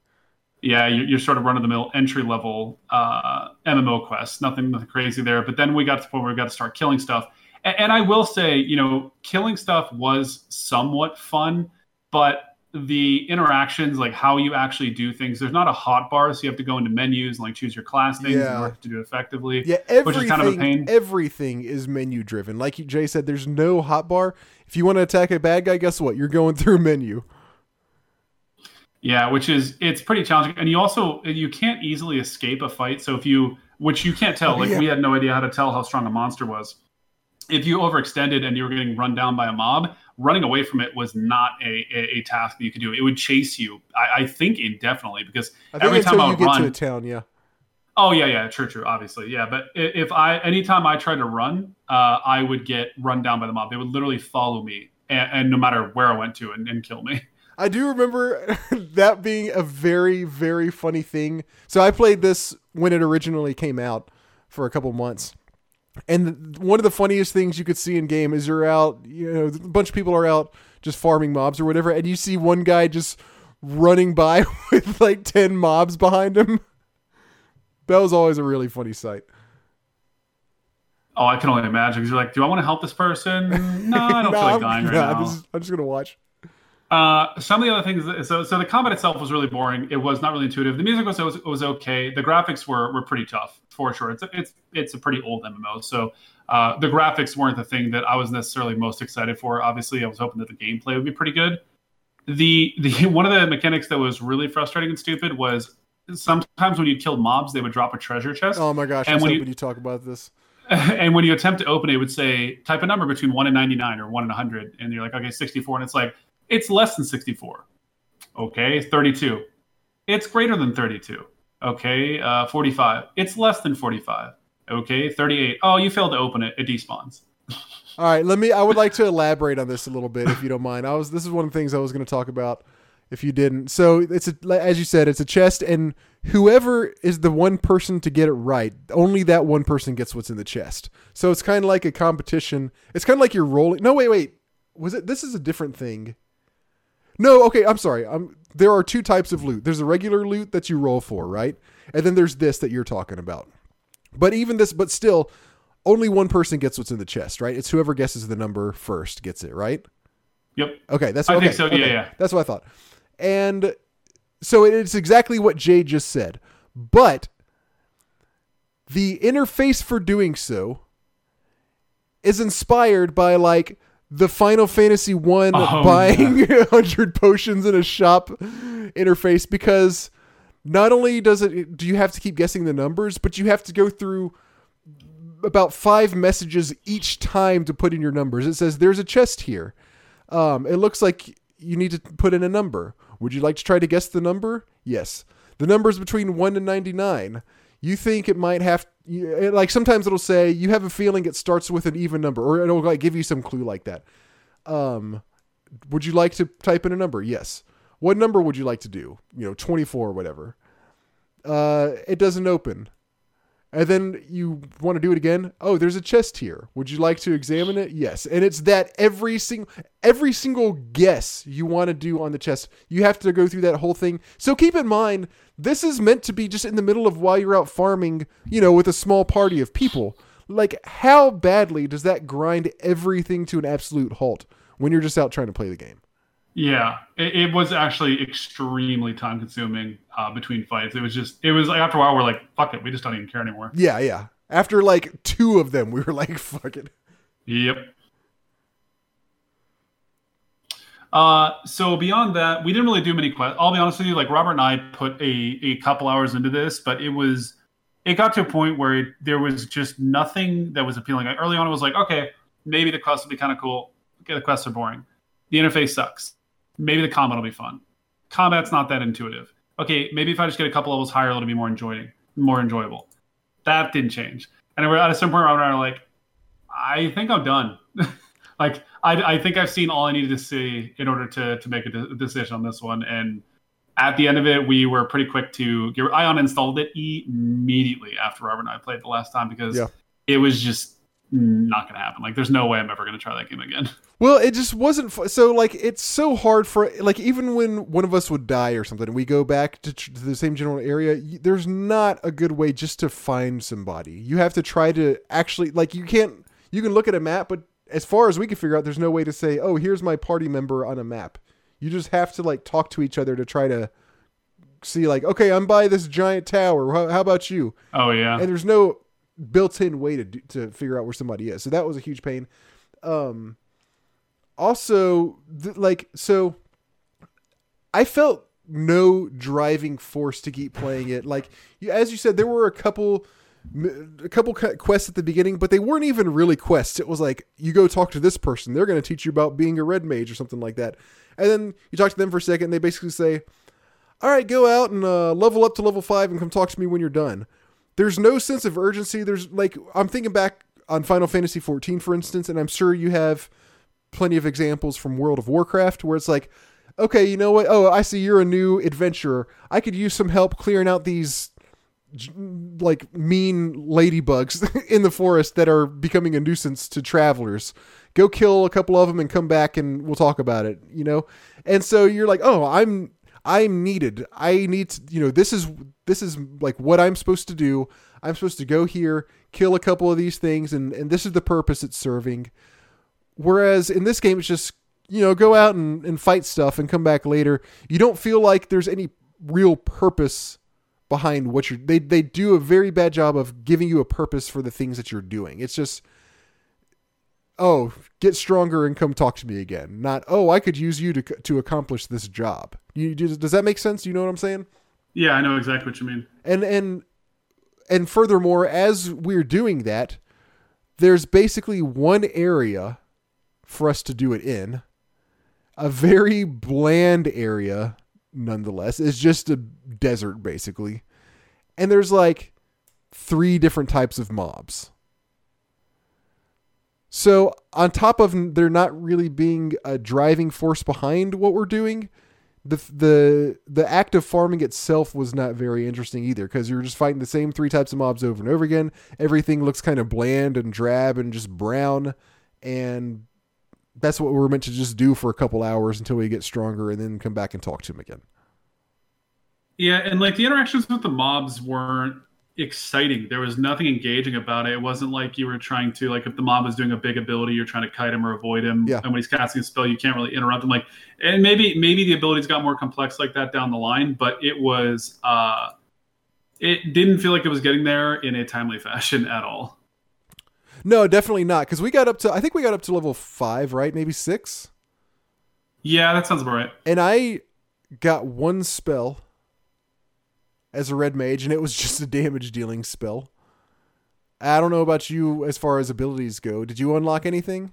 Yeah, you're, you're sort of run of the mill entry level uh, MMO quests. Nothing, nothing crazy there. But then we got to the point where we got to start killing stuff. And, and I will say, you know, killing stuff was somewhat fun, but the interactions, like how you actually do things, there's not a hot bar, so you have to go into menus and like choose your class things
Yeah.
in order to do it effectively.
Yeah,
Which
everything
is kind of a pain.
everything is menu driven. Like Jay said, there's no hot bar. If you want to attack a bad guy, guess what? You're going through a menu.
Yeah, which is it's pretty challenging, and you also you can't easily escape a fight. So if you, which you can't tell, like
yeah.
we had no idea how to tell how strong a monster was. If you overextended and you were getting run down by a mob, running away from it was not a, a, a task that you could do. It would chase you, I, I think, indefinitely because every time I
you
would
get
run,
to a town, yeah.
Oh yeah, yeah, true, true, obviously, yeah. But if I anytime I tried to run, uh, I would get run down by the mob. They would literally follow me, and, and no matter where I went to, and, and kill me.
I do remember that being a very, very funny thing. So I played this when it originally came out for a couple months. And one of the funniest things you could see in game is you're out, you know, a bunch of people are out just farming mobs or whatever, and you see one guy just running by with like 10 mobs behind him. That was always a really funny sight.
Oh, I can only imagine because you're like, do I want to help this person? No, I don't
Nah,
feel like
I'm-
dying right
nah,
now.
is- I'm just going to watch.
Uh, some of the other things. that- So, so the combat itself was really boring. It was not really intuitive. The music was was, was okay. The graphics were were pretty tough for sure. It's a, it's it's a pretty old MMO, so uh, the graphics weren't the thing that I was necessarily most excited for. Obviously, I was hoping that the gameplay would be pretty good. The the one of the mechanics that was really frustrating and stupid was sometimes when you killed mobs, they would drop a treasure chest.
Oh my gosh,
And when you-
you talk about this.
and when you attempt to open it, it would say type a number between one and ninety nine or one and hundred, and you're like, okay, sixty four, and it's like it's less than sixty four. Okay, thirty two. It's greater than thirty two. Okay, uh, forty five. It's less than forty five. Okay, thirty eight. Oh, you failed to open it. It despawns.
All right, let me. I would like to elaborate on this a little bit, if you don't mind. I was. This is one of the things I was going to talk about. If you didn't, so it's a, as you said, it's a chest, and whoever is the one person to get it right, only that one person gets what's in the chest. So it's kind of like a competition. It's kind of like you're rolling. No, wait, wait. Was it? This is a different thing. No, okay. I'm sorry. I'm. There are two types of loot. There's a regular loot that you roll for, right? And then there's this that you're talking about. But even this, but still, only one person gets what's in the chest, right? It's whoever guesses the number first gets it, right?
Yep.
Okay, that's
I
okay,
think so. Yeah, yeah.
That's what I thought. And so it's exactly what Jay just said. But the interface for doing so is inspired by like the Final Fantasy 1
Oh,
buying a 100 potions in a shop interface because not only does it do you have to keep guessing the numbers, but you have to go through about five messages each time to put in your numbers. It says there's a chest here. Um, it looks like you need to put in a number. Would you like to try to guess the number? Yes. The number is between 1 and 99. You think it might have like sometimes it'll say you have a feeling it starts with an even number or it'll like give you some clue like that. Um would you like to type in a number? Yes. What number would you like to do? You know, 24 or whatever. Uh it doesn't open. And then you want to do it again? Oh, there's a chest here. Would you like to examine it? Yes. And it's that every single every single guess you want to do on the chest, you have to go through that whole thing. So keep in mind, this is meant to be just in the middle of while you're out farming, you know, with a small party of people. Like how badly does that grind everything to an absolute halt when you're just out trying to play the game?
Yeah, it, it was actually extremely time consuming uh, between fights. It was just, it was like after a while, we're like, fuck it, we just don't even care anymore.
Yeah, yeah. After like two of them, we were like, fuck it.
Yep. Uh, so beyond that, we didn't really do many quests. I'll be honest with you, like Robert and I put a, a couple hours into this, but it was, it got to a point where it, there was just nothing that was appealing. Like early on, it was like, okay, maybe the quests will be kind of cool. Okay, the quests are boring. The interface sucks. Maybe the combat will be fun. Combat's not that intuitive. Okay, maybe if I just get a couple levels higher, it'll be more enjoying, more enjoyable. That didn't change. And we're at a certain point, Robert and I are like, I think I'm done. like I, I think I've seen all I needed to see in order to to make a de- decision on this one. And at the end of it, we were pretty quick to get. I uninstalled it immediately after Robert and I played the last time because
Yeah.
it was just Mm. not going to happen. Like there's no way I'm ever going to try that game again.
Well, it just wasn't so like it's so hard for like even when one of us would die or something, and we go back to, tr- to the same general area. y- There's not a good way just to find somebody. You have to try to actually like you can't. You can look at a map, but as far as we can figure out, there's no way to say, "Oh, here's my party member on a map." You just have to like talk to each other to try to see like, "Okay, I'm by this giant tower. How, how about you?"
Oh yeah,
and there's no built-in way to do, to figure out where somebody is. So that was a huge pain. Um, also, th- like, so I felt no driving force to keep playing it. Like, as you said, there were a couple. a couple quests at the beginning, but they weren't even really quests. It was like you go talk to this person; they're going to teach you about being a red mage or something like that. And then you talk to them for a second. And they basically say, "All right, go out and uh, level up to level five, and come talk to me when you're done." There's no sense of urgency. There's like I'm thinking back on Final Fantasy 14, for instance, and I'm sure you have plenty of examples from World of Warcraft where it's like, okay, you know what? Oh, I see you're a new adventurer. I could use some help clearing out these like mean ladybugs in the forest that are becoming a nuisance to travelers. Go kill a couple of them and come back and we'll talk about it, you know? And so you're like, "Oh, I'm I'm needed. I need to, you know, this is this is like what I'm supposed to do. I'm supposed to go here, kill a couple of these things, and and this is the purpose it's serving. Whereas in this game, it's just you know go out and, and fight stuff and come back later. You don't feel like there's any real purpose behind what you're. They they do a very bad job of giving you a purpose for the things that you're doing. It's just oh, get stronger and come talk to me again. Not, oh, I could use you to to accomplish this job. You does, does that make sense? You know what I'm saying?
yeah, I know exactly what you mean.
And and and furthermore, as we're doing that, there's basically one area for us to do it in. A very bland area, nonetheless. It's just a desert, basically. And there's like three different types of mobs. So on top of there not really being a driving force behind what we're doing, the the the act of farming itself was not very interesting either because you're just fighting the same three types of mobs over and over again. Everything looks kind of bland and drab and just brown, and that's what we're meant to just do for a couple hours until we get stronger and then come back and talk to him again.
Yeah, and like the interactions with the mobs weren't exciting. There was nothing engaging about it. It wasn't like you were trying to like if the mob was doing a big ability, you're trying to kite him or avoid him.
Yeah.
And when he's casting a spell, you can't really interrupt him. Like, and maybe maybe the abilities got more complex like that down the line, but it was uh, it didn't feel like it was getting there in a timely fashion at all.
No, definitely not. Because we got up to I think we got up to level five, right? Maybe six.
Yeah, that sounds about right.
And I got one spell as a red mage, and it was just a damage dealing spell. I don't know about you as far as abilities go. Did you unlock anything?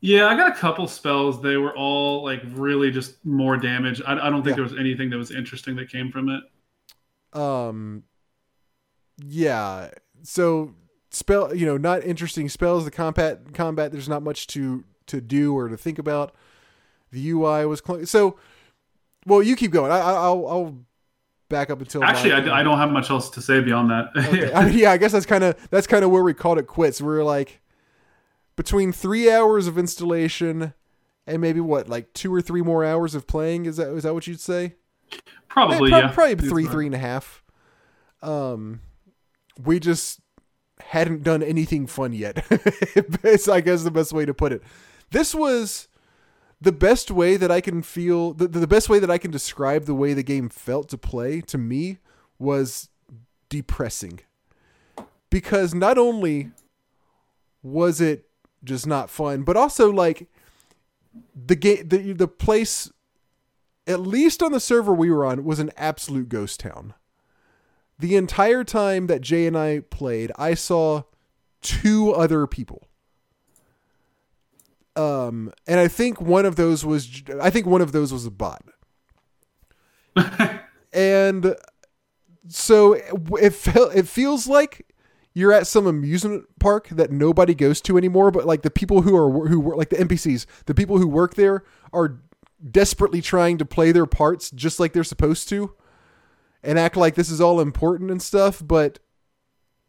Yeah, I got a couple spells. They were all like really just more damage. I, I don't think
Yeah.
there was anything that was interesting that came from it.
Um, yeah. So spell, you know, not interesting spells. The combat combat. There's not much to to do or to think about. The UI was cl- so. Well, you keep going. I, I- I'll I'll back up until
Actually, I, I don't have much else to say beyond that.
Okay. I mean, yeah, I guess that's kind of that's kind of where we called it quits. We were like between three hours of installation and maybe what, like two or three more hours of playing. Is that is that what you'd say?
probably,
Eh, prob-
yeah.
probably three, three and a half. Um, we just hadn't done anything fun yet. it's I guess the best way to put it. This was the best way that I can feel the, the best way that I can describe the way the game felt to play to me was depressing. Because not only was it just not fun, but also like the game the the place at least on the server we were on was an absolute ghost town. The entire time that Jay and I played, I saw two other people. Um, and I think one of those was I think one of those was a bot. and so it, it felt it feels like you're at some amusement park that nobody goes to anymore but like the people who are who work like the npcs the people who work there are desperately trying to play their parts just like they're supposed to and act like this is all important and stuff but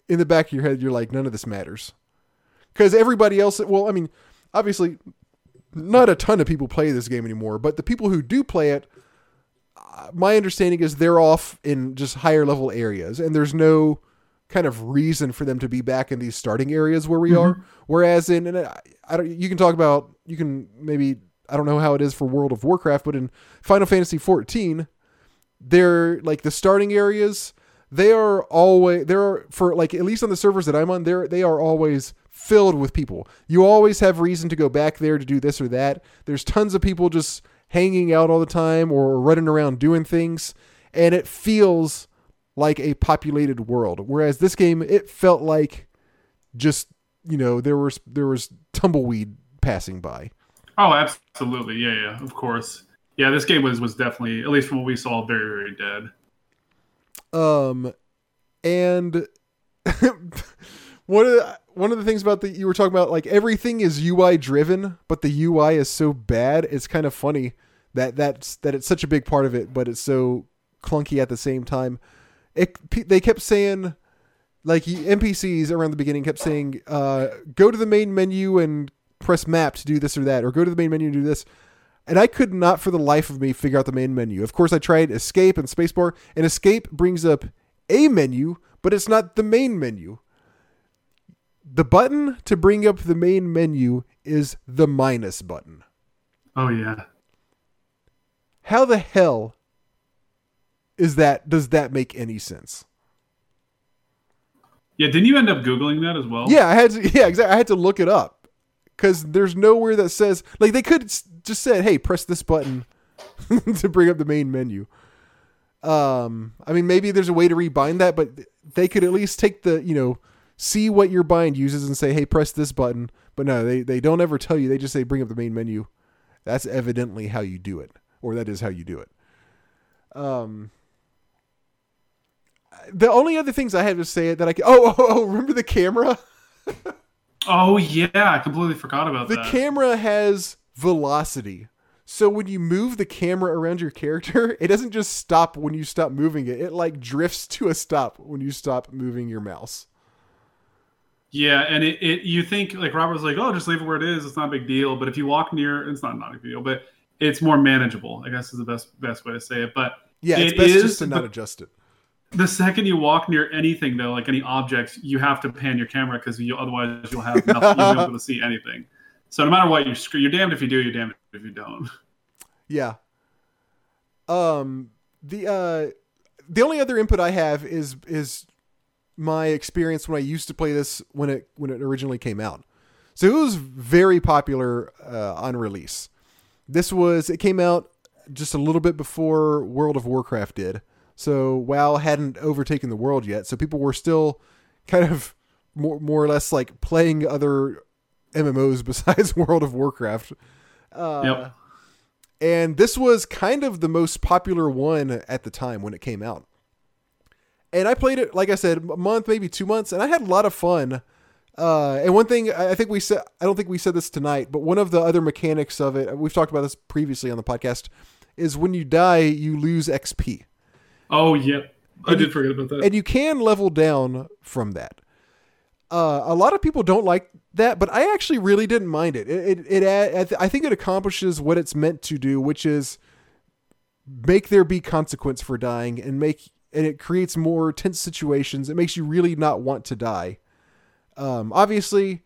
in the back of your head you're like none of this matters because everybody else well i mean obviously not a ton of people play this game anymore but the people who do play it uh, my understanding is they're off in just higher level areas and there's no kind of reason for them to be back in these starting areas where we are. Whereas in and I, I don't you can talk about you can maybe I don't know how it is for World of Warcraft but in Final Fantasy 14 they're like the starting areas they are always there are for like at least on the servers that I'm on there they are always filled with people you always have reason to go back there to do this or that there's tons of people just hanging out all the time or running around doing things and it feels like a populated world whereas this game it felt like just you know there was there was tumbleweed passing by
Oh, absolutely. Yeah, yeah, of course. Yeah, this game was was definitely, at least from what we saw, very, very dead.
Um, and what? the, one of the things about the you were talking about like everything is UI driven, but the UI is so bad. It's kind of funny that that's that it's such a big part of it, but it's so clunky at the same time. It they kept saying like NPCs around the beginning kept saying, uh, "Go to the main menu and press map to do this or that," or "Go to the main menu and do this." And I could not for the life of me figure out the main menu. Of course, I tried escape and spacebar, and escape brings up a menu, but it's not the main menu. The button to bring up the main menu is the minus button.
Oh yeah.
How the hell is that? Does that make any sense?
Yeah, didn't you end up googling that as well?
Yeah, I had to. Yeah, exactly. I had to look it up because there's nowhere that says like they could just said, "Hey, press this button to bring up the main menu." Um, I mean, maybe there's a way to rebind that, but they could at least take the you know see what your bind uses and say, "Hey, press this button." But no, they they don't ever tell you. They just say, "Bring up the main menu." That's evidently how you do it, or that is how you do it. Um. The only other things I had to say that I could, oh, oh, oh remember the camera?
Oh yeah, I completely forgot about
The
that.
camera has velocity. So when you move the camera around your character, it doesn't just stop when you stop moving it. It like drifts to a stop when you stop moving your mouse.
Yeah, and it, it you think like Robert was like, oh, just leave it where it is. It's not a big deal. But if you walk near, it's not not a big deal, but it's more manageable. I guess is the best best way to say it. But
Yeah, it's
It
best
is
just to not adjust it.
the second you walk near anything though, like any objects, you have to pan your camera because you otherwise you'll have nothing. you won't be able to see anything. So no matter what, you're screw- you're damned if you do, you're damned if you don't.
Yeah. Um the uh the only other input I have is is my experience when I used to play this when it when it originally came out. So it was very popular uh, on release. This was it came out just a little bit before World of Warcraft did. So WoW hadn't overtaken the world yet. So people were still kind of more more or less like playing other MMOs besides World of Warcraft. Uh,
Yep.
and this was kind of the most popular one at the time when it came out. And I played it, like I said, a month, maybe two months, and I had a lot of fun. Uh, and one thing I think we said, I don't think we said this tonight, but one of the other mechanics of it, we've talked about this previously on the podcast, is when you die, you lose XP.
Oh yep, I
And
did
you-
forget about that.
And you can level down from that. Uh, a lot of people don't like that, but I actually really didn't mind it. It, it, it I, th- I think it accomplishes what it's meant to do, which is make there be consequence for dying, and make and it creates more tense situations. It makes you really not want to die. Um, obviously,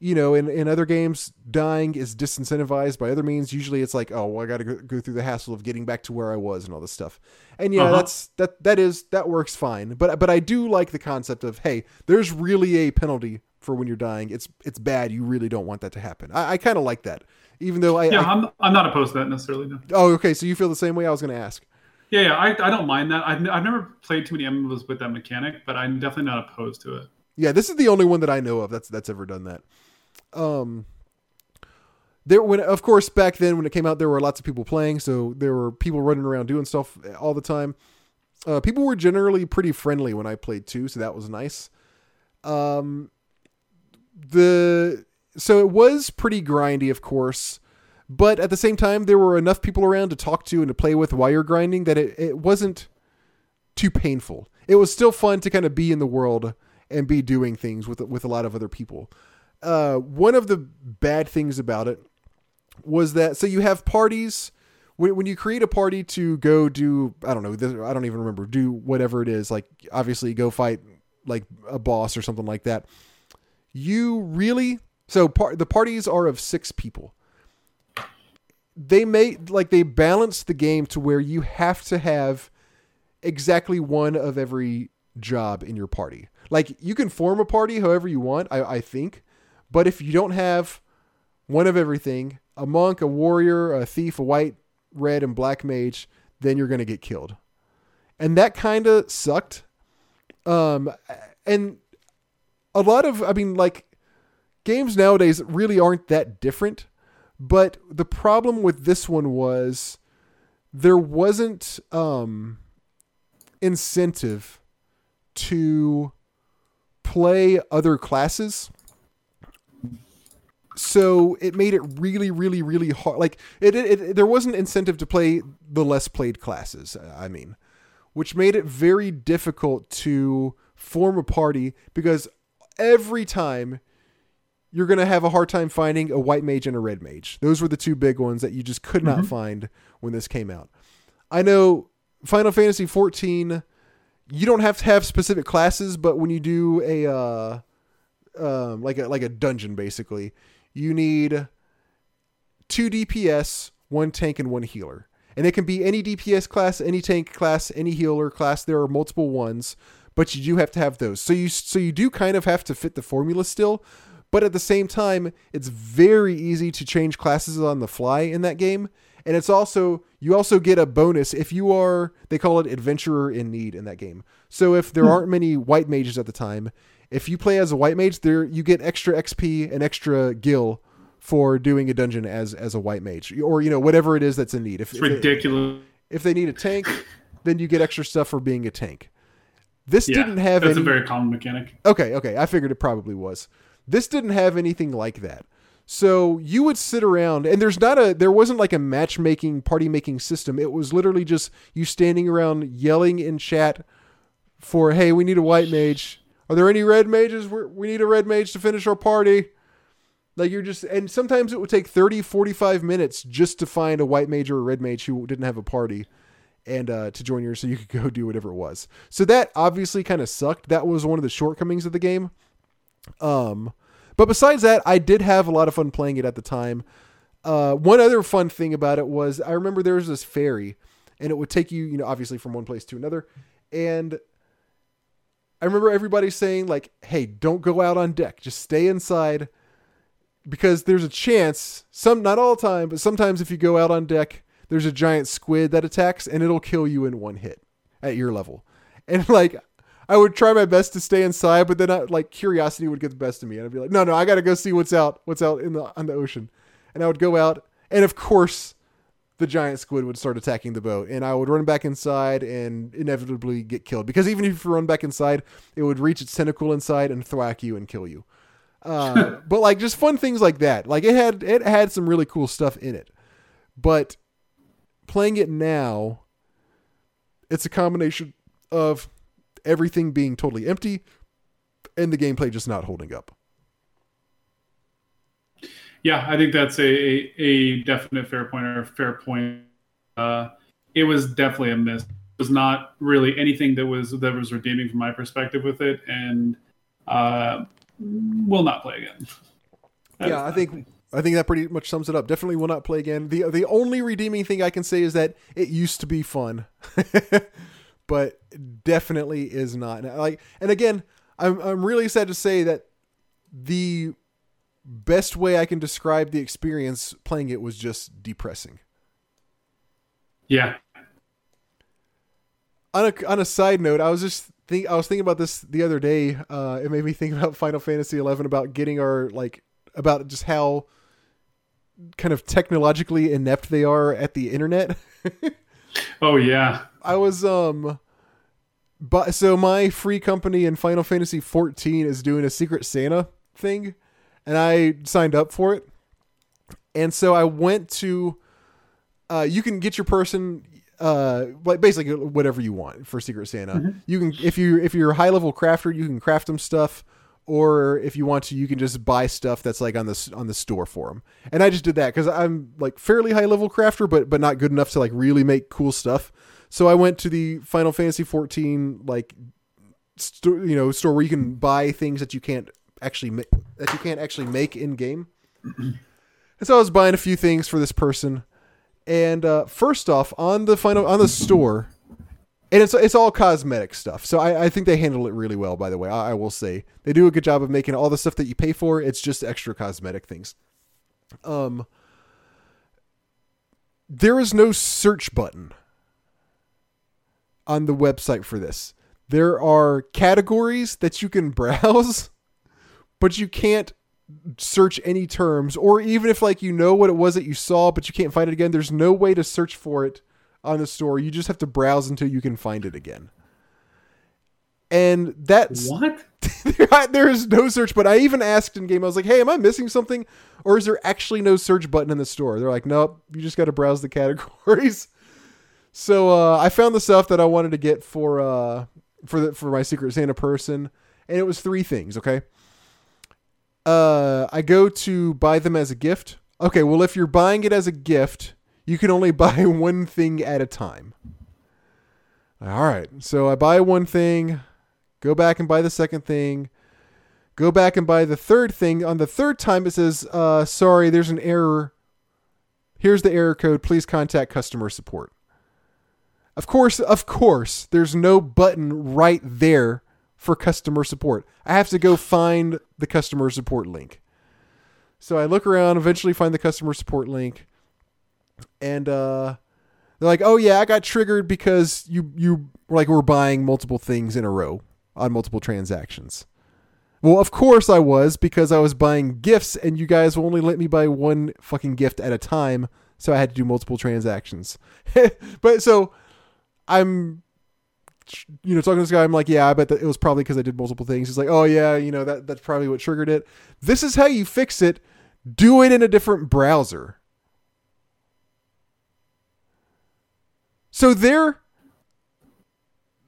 you know, in, in other games, dying is disincentivized by other means. Usually, it's like, oh, well, I got to go, go through the hassle of getting back to where I was and all this stuff. And yeah,
Uh-huh.
that's that that is that works fine. But but I do like the concept of hey, there's really a penalty for when you're dying. It's it's bad. You really don't want that to happen. I, I kind of like that, even though I,
yeah,
I
I'm I'm not opposed to that necessarily. No.
oh okay. So you feel the same way? I was going to ask.
Yeah, yeah, I, I don't mind that. I've, n- I've never played too many MMOs with that mechanic, but I'm definitely not opposed to it.
Yeah, this is the only one that I know of that's that's ever done that. Um there when of course back then when it came out there were lots of people playing, so there were people running around doing stuff all the time. Uh, people were generally pretty friendly when I played too, so that was nice. Um the so it was pretty grindy, of course, but at the same time there were enough people around to talk to and to play with while you're grinding that it, it wasn't too painful. It was still fun to kind of be in the world and be doing things with with a lot of other people. Uh, one of the bad things about it was that so you have parties when, when you create a party to go do I don't know I don't even remember do whatever it is like obviously go fight like a boss or something like that. You really so par- the parties are of six people. They make like they balance the game to where you have to have exactly one of every job in your party. Like you can form a party however you want, I, I think, but if you don't have one of everything, a monk, a warrior, a thief, a white, red, and black mage, then you're gonna get killed. And that kind of sucked. Um, and a lot of, I mean, like games nowadays really aren't that different. But the problem with this one was there wasn't um incentive to play other classes. So it made it really, really, really hard. Like it, it, it, there wasn't incentive to play the less played classes. I mean, which made it very difficult to form a party because every time you're going to have a hard time finding a white mage and a red mage. Those were the two big ones that you just could not
Mhm.
find when this came out. I know Final Fantasy 14 you don't have to have specific classes, but when you do a uh um like a like a dungeon basically, you need two DPS, one tank and one healer. And it can be any DPS class, any tank class, any healer class. There are multiple ones, but you do have to have those. So you so you do kind of have to fit the formula still, but at the same time, it's very easy to change classes on the fly in that game. And it's also you also get a bonus if you are they call it adventurer in need in that game. So if there hmm. aren't many white mages at the time, if you play as a white mage, there you get extra XP and extra gil for doing a dungeon as as a white mage or you know whatever it is that's in need. If
It's
if, they,
ridiculous.
if they need a tank, then you get extra stuff for being a tank. This
Yeah,
didn't have
that's
any
a very common mechanic.
Okay, okay. I figured it probably was. This didn't have anything like that. So you would sit around and there's not a there wasn't like a matchmaking party making system. It was literally just you standing around yelling in chat for hey, we need a white mage. Are there any red mages? We need a red mage to finish our party. Like you're just and sometimes it would take 30 45 minutes just to find a white mage or a red mage who didn't have a party and uh, to join yours so you could go do whatever it was. So that obviously kind of sucked. That was one of the shortcomings of the game. Um, but besides that, I did have a lot of fun playing it at the time. Uh, one other fun thing about it was I remember there was this ferry, and it would take you, you know, obviously from one place to another. And I remember everybody saying like, "Hey, don't go out on deck. Just stay inside." Because there's a chance, some not all the time, but sometimes if you go out on deck, there's a giant squid that attacks and it'll kill you in one hit at your level. And like I would try my best to stay inside, but then I, like curiosity would get the best of me, and I'd be like, "No, no, I got to go see what's out, what's out in the on the ocean." And I would go out, and of course, the giant squid would start attacking the boat, and I would run back inside and inevitably get killed because even if you run back inside, it would reach its tentacle inside and thwack you and kill you. Uh, but like just fun things like that. Like it had it had some really cool stuff in it, but playing it now, it's a combination of everything being totally empty and the gameplay just not holding up.
Yeah, I think that's a, a, definite fair point or fair point. Uh, it was definitely a miss. It was not really anything that was that was redeeming from my perspective with it, and uh, will not play again.
yeah, I think I think that pretty much sums it up. Definitely will not play again. the The only redeeming thing I can say is that it used to be fun. but definitely is not. Like, and again, I'm I'm really sad to say that the best way I can describe the experience playing it was just depressing.
Yeah.
On a on a side note, I was just think I was thinking about this the other day. Uh, it made me think about Final Fantasy XI about getting our like about just how kind of technologically inept they are at the internet.
oh yeah.
I was um but so my free company in Final Fantasy 14 is doing a Secret Santa thing and I signed up for it. And so I went to uh you can get your person uh like basically whatever you want for Secret Santa. Mm-hmm. You can if you if you're a high level crafter, you can craft them stuff or if you want to you can just buy stuff that's like on the on the store for them and i just did that because i'm like fairly high level crafter but but not good enough to like really make cool stuff so i went to the final fantasy 14 like st- you know store where you can buy things that you can't actually make that you can't actually make in game and so i was buying a few things for this person and uh, first off on the final on the store and it's it's all cosmetic stuff. So I, I think they handle it really well. By the way, I, I, will say they do a good job of making all the stuff that you pay for. It's just extra cosmetic things. Um, there is no search button on the website for this. There are categories that you can browse, but you can't search any terms or even if like you know what it was that you saw but you can't find it again there's no way to search for it on the store. You just have to browse until you can find it again. And that's
what
there is no search button. I even asked in game. I was like, "Hey, am I missing something, or is there actually no search button in the store?" They're like, "Nope, you just got to browse the categories." So uh, I found the stuff that I wanted to get for uh, for the, for my Secret Santa person, and it was three things. Okay. Uh, I go to buy them as a gift. Okay, well, if you're buying it as a gift, you can only buy one thing at a time. All right. So I buy one thing, go back and buy the second thing, go back and buy the third thing. On the third time, it says, uh, sorry, there's an error. Here's the error code. Please contact customer support. Of course, of course, there's no button right there for customer support. I have to go find the customer support link. So I look around, eventually find the customer support link and uh, they're like, "Oh yeah, I got triggered because you you like were buying multiple things in a row on multiple transactions." Well, of course I was because I was buying gifts, and you guys will only let me buy one fucking gift at a time, so I had to do multiple transactions. but so I'm you know, talking to this guy, I'm like, yeah, I bet that it was probably because I did multiple things. He's like, oh yeah, you know that that's probably what triggered it. This is how you fix it. Do it in a different browser. So their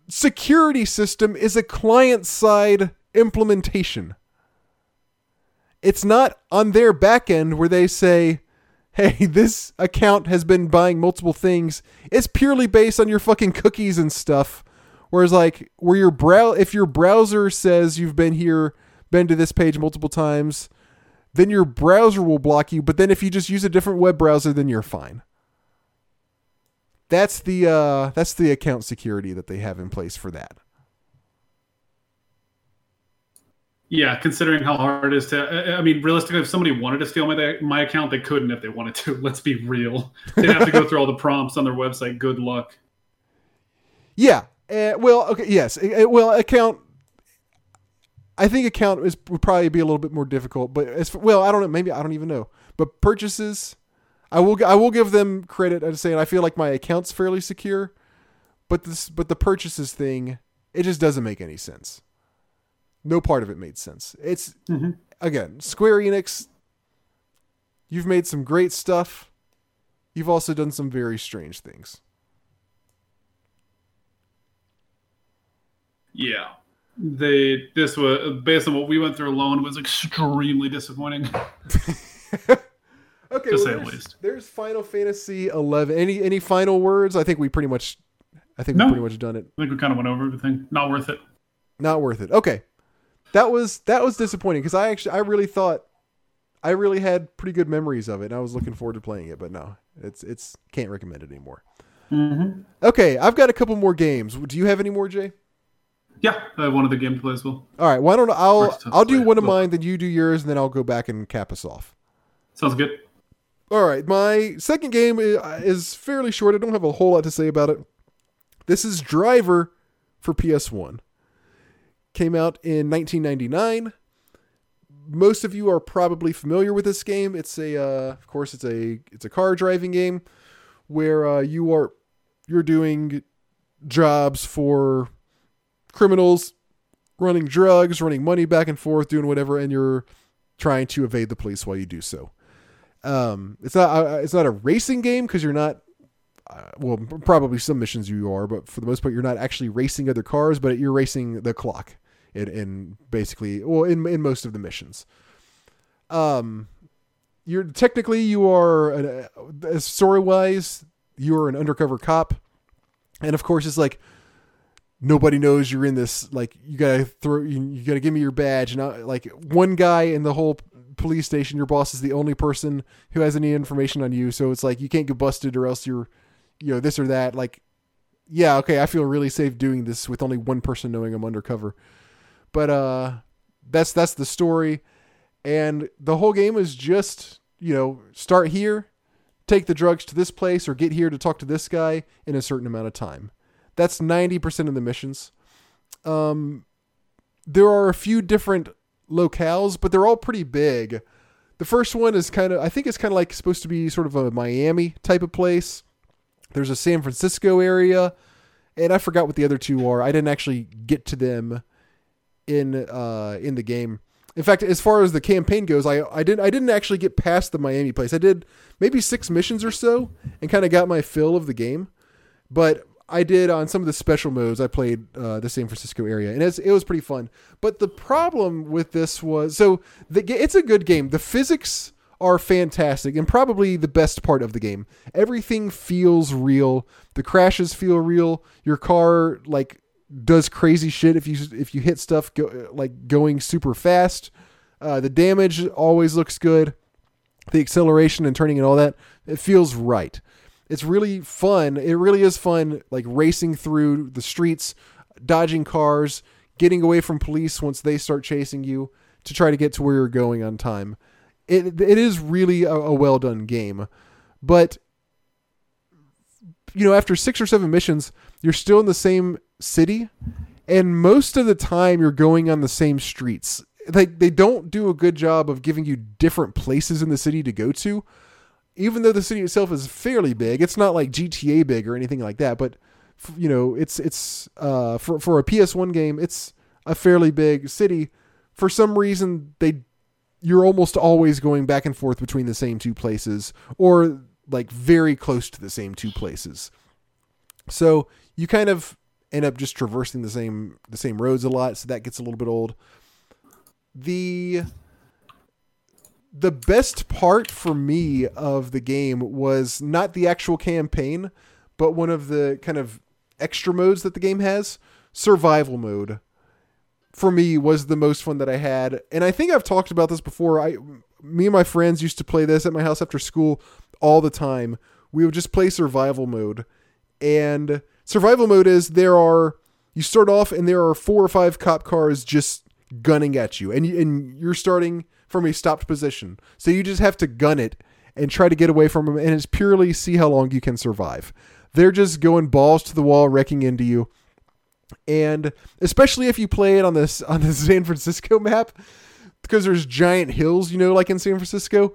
security system is a client side implementation. It's not on their back end where they say, hey, this account has been buying multiple things. It's purely based on your fucking cookies and stuff. Whereas like where your brow if your browser says you've been here, been to this page multiple times, then your browser will block you, but then if you just use a different web browser, then you're fine. That's the uh that's the account security that they have in place for that.
Yeah, considering how hard it is to, I mean, realistically, if somebody wanted to steal my my account, they couldn't if they wanted to. Let's be real; they'd have to go through all the prompts on their website. Good luck.
Yeah. Uh, well, okay. Yes. Uh, well, account. I think account is would probably be a little bit more difficult, but as for, well, I don't know. Maybe I don't even know. But purchases, I will. I will give them credit. I'm saying I feel like my account's fairly secure, but this, but the purchases thing, it just doesn't make any sense. No part of it made sense. It's
mm-hmm.
again Square Enix. You've made some great stuff. You've also done some very strange things.
Yeah, they this was based on what we went through alone was extremely disappointing.
okay, to well, least. there's, Final Fantasy eleven. Any any final words? I think we pretty much, I think no. we pretty much done it.
I think we kind of went over everything. Not worth it.
Not worth it. Okay, that was that was disappointing because I actually I really thought I really had pretty good memories of it and I was looking forward to playing it, but no, it's it's can't recommend it anymore.
Mm-hmm.
Okay, I've got a couple more games. Do you have any more, Jay?
Yeah, I have one of the game to play as well.
All right, why don't I'll I'll do one of mine, then you do yours, and then I'll go back and cap us off.
Sounds good.
All right, my second game is fairly short. I don't have a whole lot to say about it. This is Driver for PS1 came out in 1999. Most of you are probably familiar with this game. It's a, uh, of course, it's a it's a car driving game where uh, you are you're doing jobs for criminals, running drugs, running money back and forth, doing whatever, and you're trying to evade the police while you do so. Um, it's not uh, it's not a racing game because you're not uh, well, probably some missions you are, but for the most part, you're not actually racing other cars, but you're racing the clock in, in basically well in in most of the missions. Um, you're technically you are an, uh, story wise you are an undercover cop, and of course it's like nobody knows you're in this. Like you gotta throw you, you gotta give me your badge, and I, like one guy in the whole police station, your boss is the only person who has any information on you, so it's like you can't get busted or else you're you know this or that like yeah okay i feel really safe doing this with only one person knowing i'm undercover but uh, that's that's the story, and the whole game is just you know start here, take the drugs to this place, or get here to talk to this guy in a certain amount of time. That's ninety percent of the missions. Um, there are a few different locales, but they're all pretty big. The first one is kind of I think it's kind of like supposed to be sort of a Miami type of place. There's a San Francisco area, and I forgot what the other two are. I didn't actually get to them in uh, in the game. In fact, as far as the campaign goes, I I didn't I didn't actually get past the Miami place. I did maybe six missions or so, and kind of got my fill of the game. But I did on some of the special modes. I played uh, the San Francisco area, and it was pretty fun. But the problem with this was so the, it's a good game. The physics are fantastic and probably the best part of the game. Everything feels real. The crashes feel real. Your car like does crazy shit if you if you hit stuff go, like going super fast. Uh, the damage always looks good. The acceleration and turning and all that it feels right. It's really fun. It really is fun, like racing through the streets, dodging cars, getting away from police once they start chasing you to try to get to where you're going on time. It it is really a, a well done game, but you know after six or seven missions, you're still in the same city, and most of the time you're going on the same streets. Like they don't do a good job of giving you different places in the city to go to. Even though the city itself is fairly big, it's not like GTA big or anything like that, but you know, it's it's uh for for a PS1 game, it's a fairly big city. For some reason, they you're almost always going back and forth between the same two places or like very close to the same two places. So you kind of end up just traversing the same the same roads a lot, so that gets a little bit old. The the best part for me of the game was not the actual campaign, but one of the kind of extra modes that the game has. Survival mode for me was the most fun that I had. And I think I've talked about this before. I me and my friends used to play this at my house after school all the time. We would just play survival mode. And survival mode is there are you start off and there are four or five cop cars just gunning at you and you, and you're starting from a stopped position. So you just have to gun it and try to get away from them and it's purely see how long you can survive. They're just going balls to the wall wrecking into you. And especially if you play it on this on the San Francisco map because there's giant hills, you know, like in San Francisco,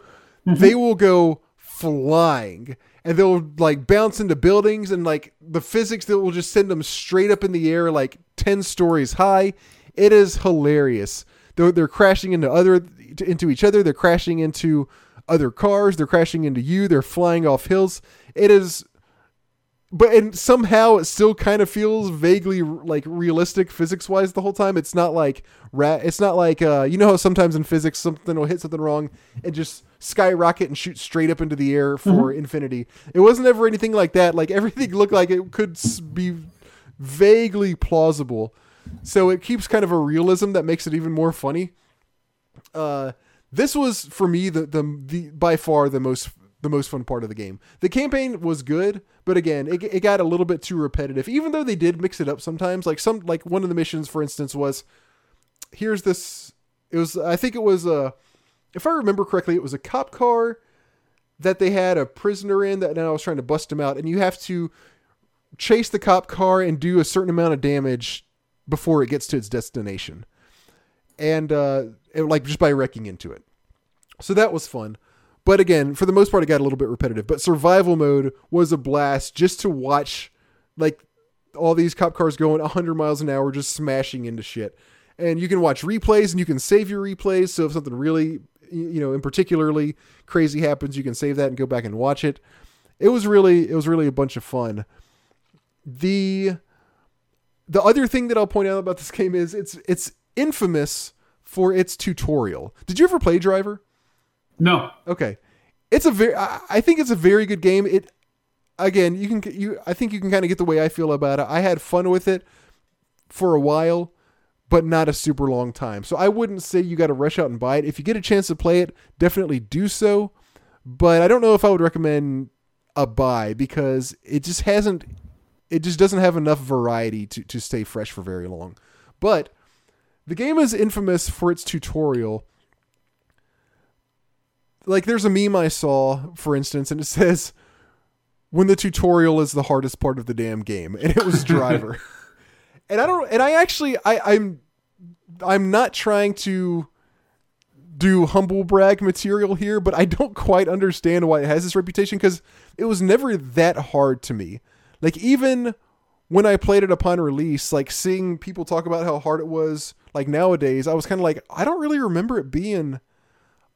mm-hmm. they will go flying and they'll like bounce into buildings and like the physics that will just send them straight up in the air like 10 stories high. It is hilarious. They're, they're crashing into other into each other. They're crashing into other cars. They're crashing into you. They're flying off hills. It is but and somehow it still kind of feels vaguely like realistic physics wise the whole time. It's not like rat it's not like uh you know how sometimes in physics something will hit something wrong and just skyrocket and shoot straight up into the air for infinity. It wasn't ever anything like that. Like everything looked like it could be vaguely plausible. So it keeps kind of a realism that makes it even more funny. Uh this was for me the the, the by far the most the most fun part of the game. The campaign was good, but again, it, it got a little bit too repetitive. Even though they did mix it up sometimes, like some like one of the missions, for instance, was here's this. It was I think it was a, if I remember correctly, it was a cop car that they had a prisoner in that now I was trying to bust him out, and you have to chase the cop car and do a certain amount of damage before it gets to its destination, and uh, it, like just by wrecking into it. So that was fun. But again, for the most part, it got a little bit repetitive. But survival mode was a blast just to watch, like all these cop cars going 100 miles an hour, just smashing into shit. And you can watch replays and you can save your replays. So if something really, you know, in particularly crazy happens, you can save that and go back and watch it. It was really, it was really a bunch of fun. The the other thing that I'll point out about this game is it's it's infamous for its tutorial. Did you ever play Driver?
No.
Okay, it's a very. I think it's a very good game. It again, you can you. I think you can kind of get the way I feel about it. I had fun with it for a while, but not a super long time. So I wouldn't say you got to rush out and buy it. If you get a chance to play it, definitely do so. But I don't know if I would recommend a buy because it just hasn't. It just doesn't have enough variety to to stay fresh for very long. But the game is infamous for its tutorial like there's a meme I saw, for instance, and it says when the tutorial is the hardest part of the damn game, and it was driver. and I don't and I actually I, I'm I'm not trying to do humble brag material here, but I don't quite understand why it has this reputation because it was never that hard to me. Like even when I played it upon release, like seeing people talk about how hard it was, like nowadays, I was kind of like, I don't really remember it being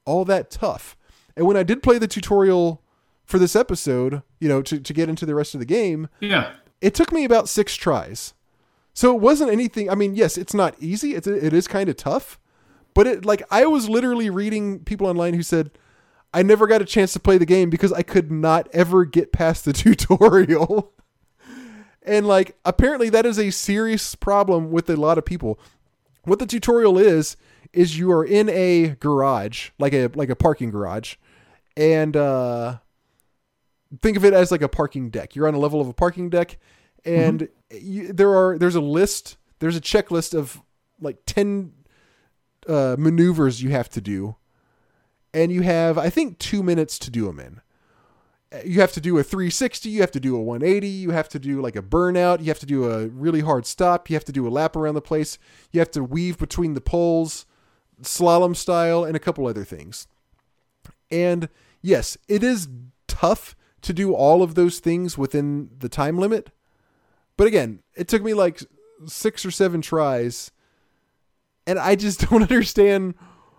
all that tough. And when I did play the tutorial for this episode, you know, to, to get into the rest of the game,
Yeah.
it took me about six tries. So it wasn't anything. I mean, yes, it's not easy. It's it is kind of tough, but it like I was literally reading people online who said I never got a chance to play the game because I could not ever get past the tutorial. and like apparently that is a serious problem with a lot of people. What the tutorial is is you are in a garage, like a like a parking garage, and uh think of it as like a parking deck. You're on a level of a parking deck, and you, there are there's a list, there's a checklist of like ten uh, maneuvers you have to do, and you have I think two minutes to do them in. You have to do a 360, you have to do a 180, you have to do like a burnout, you have to do a really hard stop, you have to do a lap around the place, you have to weave between the poles, slalom style, and a couple other things. And yes, it is tough to do all of those things within the time limit, But again, it took me like six or seven tries, and I just don't understand.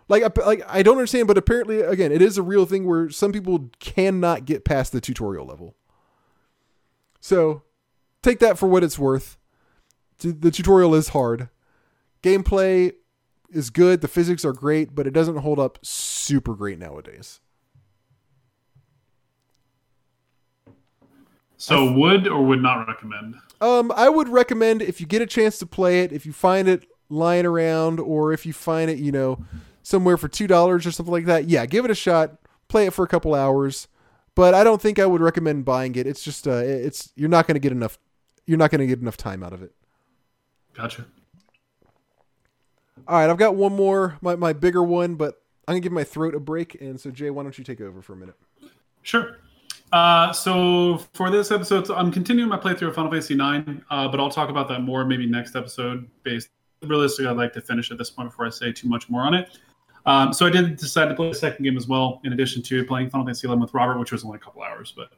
Like, like I don't understand, but apparently, again, it is a real thing where some people cannot get past the tutorial level. So, take that for what it's worth. The tutorial is hard. Gameplay is good. The physics are great, but it doesn't hold up super great nowadays.
So would or would not recommend?
Um, I would recommend if you get a chance to play it, if you find it lying around, or if you find it, you know, somewhere for two dollars or something like that. Yeah, give it a shot. Play it for a couple hours. But I don't think I would recommend buying it. It's just, uh, it's you're not going to get enough. You're not going to get enough time out of it.
Gotcha.
All right, I've got one more, my my bigger one, but I'm gonna give my throat a break. And so, Jay, why don't you take over for a minute?
Sure. Uh, so for this episode, so I'm continuing my playthrough of Final Fantasy IX, uh, but I'll talk about that more maybe next episode. Based realistically, I'd like to finish at this point before I say too much more on it. Um, so I did decide to play the second game as well, in addition to playing Final Fantasy XI with Robert, which was only a couple hours. But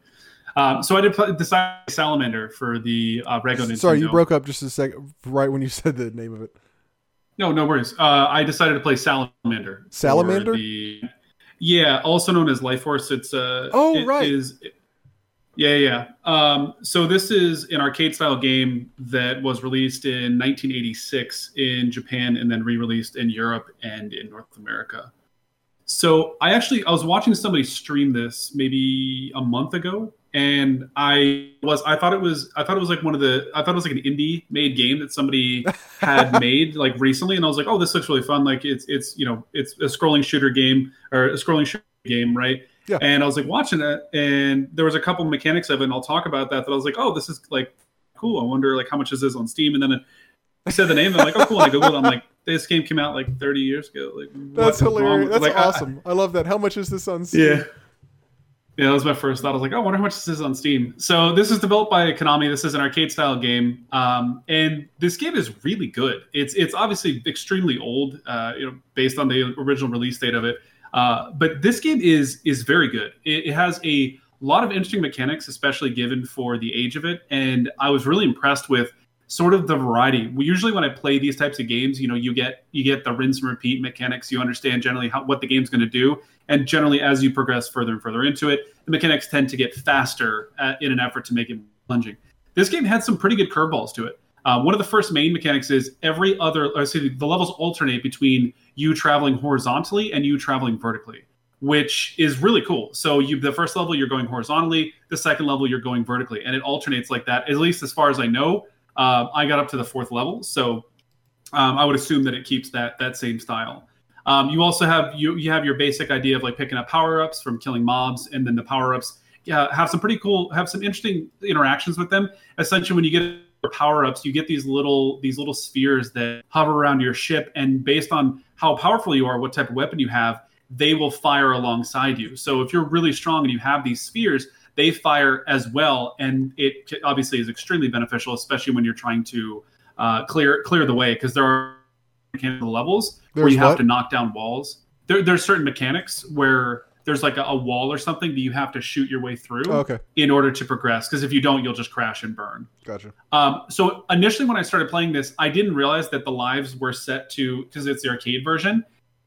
um, so I did play, decide Salamander for the uh, Nintendo.
Sorry, you broke up just a second right when you said the name of it.
No, no worries. Uh, I decided to play Salamander.
Salamander.
The, yeah, also known as Life Force. It's uh,
oh
it
right.
Is, yeah, yeah. Um, so this is an arcade style game that was released in 1986 in Japan and then re-released in Europe and in North America. So I actually I was watching somebody stream this maybe a month ago, and I was I thought it was I thought it was like one of the I thought it was like an indie made game that somebody had made like recently, and I was like, oh, this looks really fun. Like it's it's you know it's a scrolling shooter game or a scrolling shooter game, right?
Yeah.
And I was like watching it, and there was a couple mechanics of it, and I'll talk about that. That I was like, oh, this is like cool. I wonder like how much is this on Steam? And then I said the name, and I'm like, oh, cool. And I googled. I'm like, this game came out like 30 years ago. Like
that's hilarious. That's
like,
awesome. I, I, love that. How much is this on Steam?
Yeah. Yeah, that was my first thought. I was like, oh, I wonder how much this is on Steam. So this is developed by Konami. This is an arcade style game, um, and this game is really good. It's it's obviously extremely old, uh, you know, based on the original release date of it. Uh, but this game is is very good. It, it, has a lot of interesting mechanics, especially given for the age of it. And I was really impressed with sort of the variety. We usually when I play these types of games, you know, you get you get the rinse and repeat mechanics. You understand generally how, what the game's going to do, and generally, as you progress further and further into it, the mechanics tend to get faster at, uh, in an effort to make it plunging. This game had some pretty good curveballs to it. Uh, one of the first main mechanics is every other, or excuse me, the levels alternate between you traveling horizontally and you traveling vertically, which is really cool. So you, the first level you're going horizontally, the second level you're going vertically, and it alternates like that. At least as far as I know, uh, I got up to the fourth level, so um, I would assume that it keeps that that same style. Um, you also have you you have your basic idea of like picking up power ups from killing mobs, and then the power ups have some pretty cool, have some interesting interactions with them. Essentially, when you get power ups, you get these little these little spheres that hover around your ship, and based on how powerful you are, what type of weapon you have, they will fire alongside you. So if you're really strong and you have these spheres, they fire as well, and it obviously is extremely beneficial, especially when you're trying to uh, clear clear the way because there are levels there's where you have to knock down walls. There, there's certain mechanics where there's like a, a, wall or something that you have to shoot your way through
oh, okay.
in order to progress. Because if you don't, you'll just crash and burn.
Gotcha.
Um, so initially, when I started playing this, I didn't realize that the lives were set to because it's the arcade version.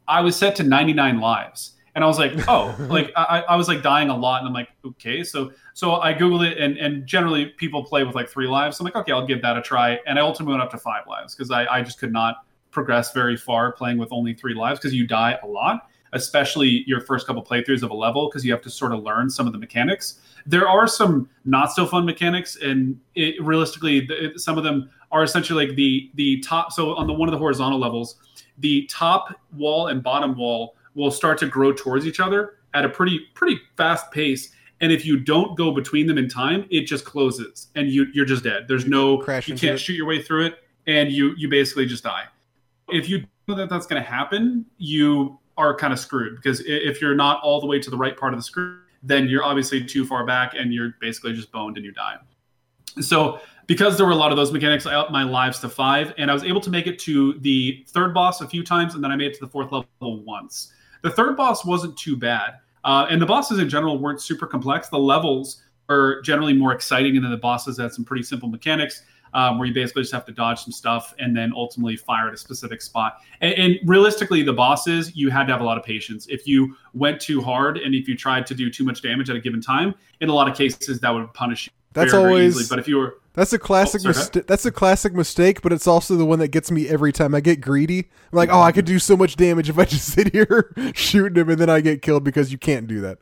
I was set to 99 lives, and I was like, oh, like I, I was like dying a lot, and I'm like, okay, so so I googled it, and and generally people play with like three lives. So I'm like, okay, I'll give that a try, and I ultimately went up to five lives because I I just could not progress very far playing with only three lives because you die a lot especially your first couple playthroughs of a level because you have to sort of learn some of the mechanics. There are some not so fun mechanics, and it, realistically, the, some of them are essentially like the the top. So on the one of the horizontal levels, the top wall and bottom wall will start to grow towards each other at a pretty pretty fast pace. And if you don't go between them in time, it just closes, and you you're just dead. There's no
Crash
you can't
it.
shoot your way through it, and you you basically just die. If you know that that's going to happen, you are kind of screwed because if you're not all the way to the right part of the screen, then you're obviously too far back and you're basically just boned and you die. So because there were a lot of those mechanics, I upped my lives to five, and I was able to make it to the third boss a few times, and then I made it to the fourth level once. The third boss wasn't too bad, uh, and the bosses in general weren't super complex. The levels are generally more exciting, and then the bosses had some pretty simple mechanics. Um, where you basically just have to dodge some stuff and then ultimately fire at a specific spot. And, and, realistically, the bosses, you had to have a lot of patience. If you went too hard and if you tried to do too much damage at a given time, in a lot of cases, that would punish you.
That's
very,
always.
very but if you were
that's a classic.
Oh,
mistake. that's a classic mistake, but it's also the one that gets me every time. I get greedy. I'm like, oh, I could do so much damage if I just sit here shooting him, and then I get killed because you can't do that.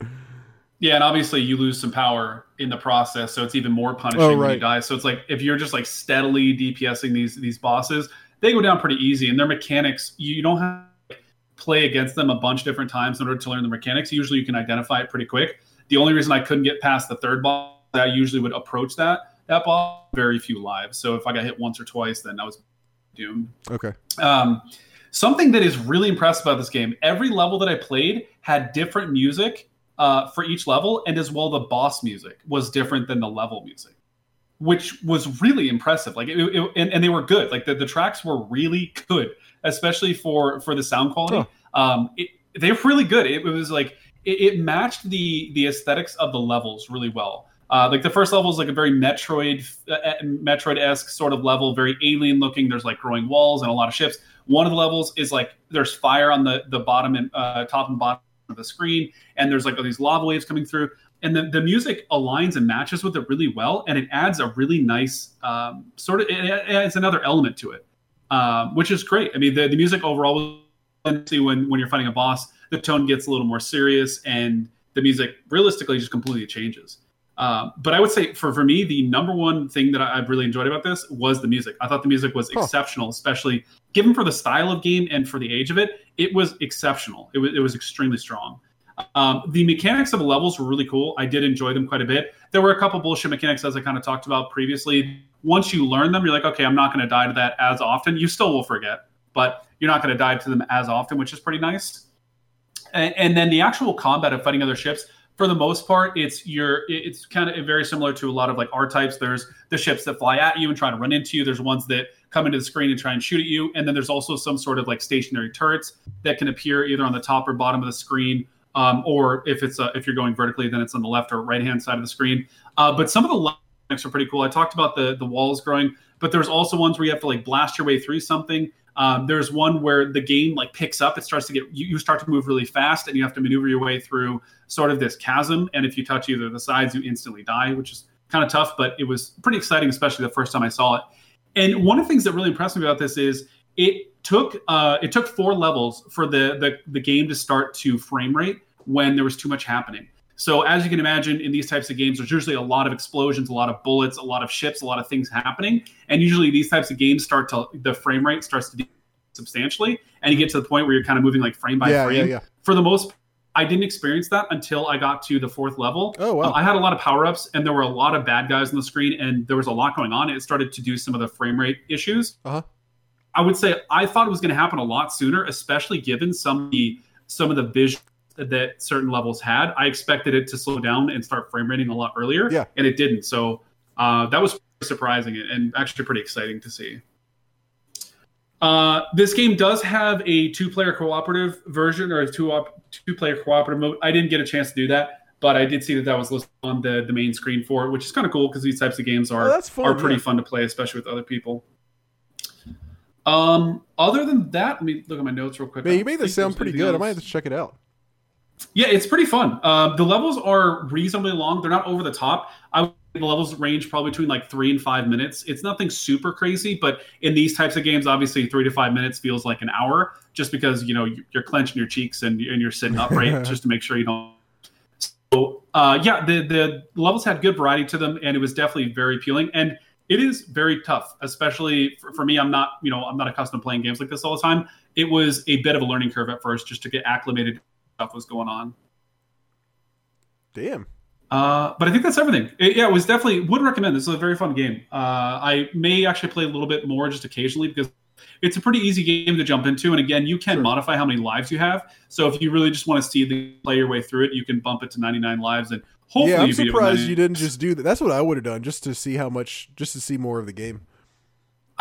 Yeah, and obviously you lose some power in the process, so it's even more punishing oh, right. when you die. So it's like if you're just like steadily DPSing these these bosses, they go down pretty easy, and their mechanics you don't have to play against them a bunch of different times in order to learn the mechanics. Usually you can identify it pretty quick. The only reason I couldn't get past the third boss, I usually would approach that that boss very few lives. So if I got hit once or twice, then I was doomed.
Okay.
Um, something that is really impressive about this game: every level that I played had different music uh, for each level, and as well the boss music was different than the level music, which was really impressive. Like, it, it, and, and, they were good. Like the, the tracks were really good, especially for for the sound quality. Huh. Um, it, they were really good. It, was like it, matched the the aesthetics of the levels really well. Uh, like the first level is like a very Metroid uh, Metroid esque sort of level, very alien looking. There's like growing walls and a lot of ships. One of the levels is like there's fire on the the bottom and uh, top and bottom of the screen, and there's like all these lava waves coming through, and the, the music aligns and matches with it really well, and it adds a really nice um, sort of it adds another element to it, um, which is great. I mean, the, the music overall, when when you're fighting a boss, the tone gets a little more serious, and the music realistically just completely changes. Uh, but I would say for, for me, the number one thing that I, have really enjoyed about this was the music. I thought the music was huh. exceptional, especially given for the style of game and for the age of it. It was exceptional. It was, it was extremely strong. Um, the mechanics of the levels were really cool. I did enjoy them quite a bit. There were a couple bullshit mechanics, as I kind of talked about previously. Once you learn them, you're like, okay, I'm not going to die to that as often. You still will forget, but you're not going to die to them as often, which is pretty nice. And, and then the actual combat of fighting other ships for the most part, it's your it's kind of very similar to a lot of like R types. There's the ships that fly at you and try to run into you. There's ones that come into the screen and try and shoot at you, and then there's also some sort of like stationary turrets that can appear either on the top or bottom of the screen, um, or if it's uh, if you're going vertically, then it's on the left or right hand side of the screen. Uh, but some of the levels are pretty cool. I talked about the the walls growing, but there's also ones where you have to like blast your way through something. Um, there's one where the game like picks up. It starts to get you, you, start to move really fast, and you have to maneuver your way through sort of this chasm. And if you touch either of the sides, you instantly die, which is kind of tough. But it was pretty exciting, especially the first time I saw it. And one of the things that really impressed me about this is it took uh, it took four levels for the, the the game to start to frame rate when there was too much happening. So as you can imagine, in these types of games, there's usually a lot of explosions, a lot of bullets, a lot of ships, a lot of things happening, and usually these types of games start to the frame rate starts to decrease substantially, and you get to the point where you're kind of moving like frame by
yeah,
frame.
Yeah, yeah.
For the most, I didn't experience that until I got to the fourth level.
Oh wow!
Um, I had a lot of power ups, and there were a lot of bad guys on the screen, and there was a lot going on. It started to do some of the frame rate issues.
Uh-huh.
I would say I thought it was going to happen a lot sooner, especially given some of the some of the vision that certain levels had. I expected it to slow down and start frame rating a lot earlier.
Yeah.
And it didn't. So uh, that was surprising and actually pretty exciting to see. Uh, this game does have a two-player cooperative version or a two op- two-player cooperative mode. I didn't get a chance to do that, but I did see that that was listed on the, the main screen for it, which is kind of cool because these types of games are
oh, fun,
are pretty
yeah.
fun to play, especially with other people. Um, other than that, let me look at my notes real quick.
Man, you made this sound pretty good. Else. I might have to check it out.
Yeah, it's pretty fun. Uh, the levels are reasonably long. They're not over the top. I the levels range probably between like three and five minutes. It's nothing super crazy, but in these types of games, obviously three to five minutes feels like an hour, just because you know you're clenching your cheeks and, and you're sitting upright just to make sure you don't. So uh, yeah, the the levels had good variety to them, and it was definitely very appealing. And it is very tough, especially for, for me. I'm not you know I'm not accustomed to playing games like this all the time. It was a bit of a learning curve at first, just to get acclimated stuff was going on.
Damn.
Uh, but I think that's everything. It, yeah, it was definitely would recommend. This is a very fun game. Uh, I may actually play a little bit more just occasionally because it's a pretty easy game to jump into. And again, you can sure. modify how many lives you have. So if you really just want to see the play your way through it, you can bump it to 99 lives and hopefully.
Yeah, I'm surprised you didn't just do that. That's what I would have done just to see how much, just to see more of the game.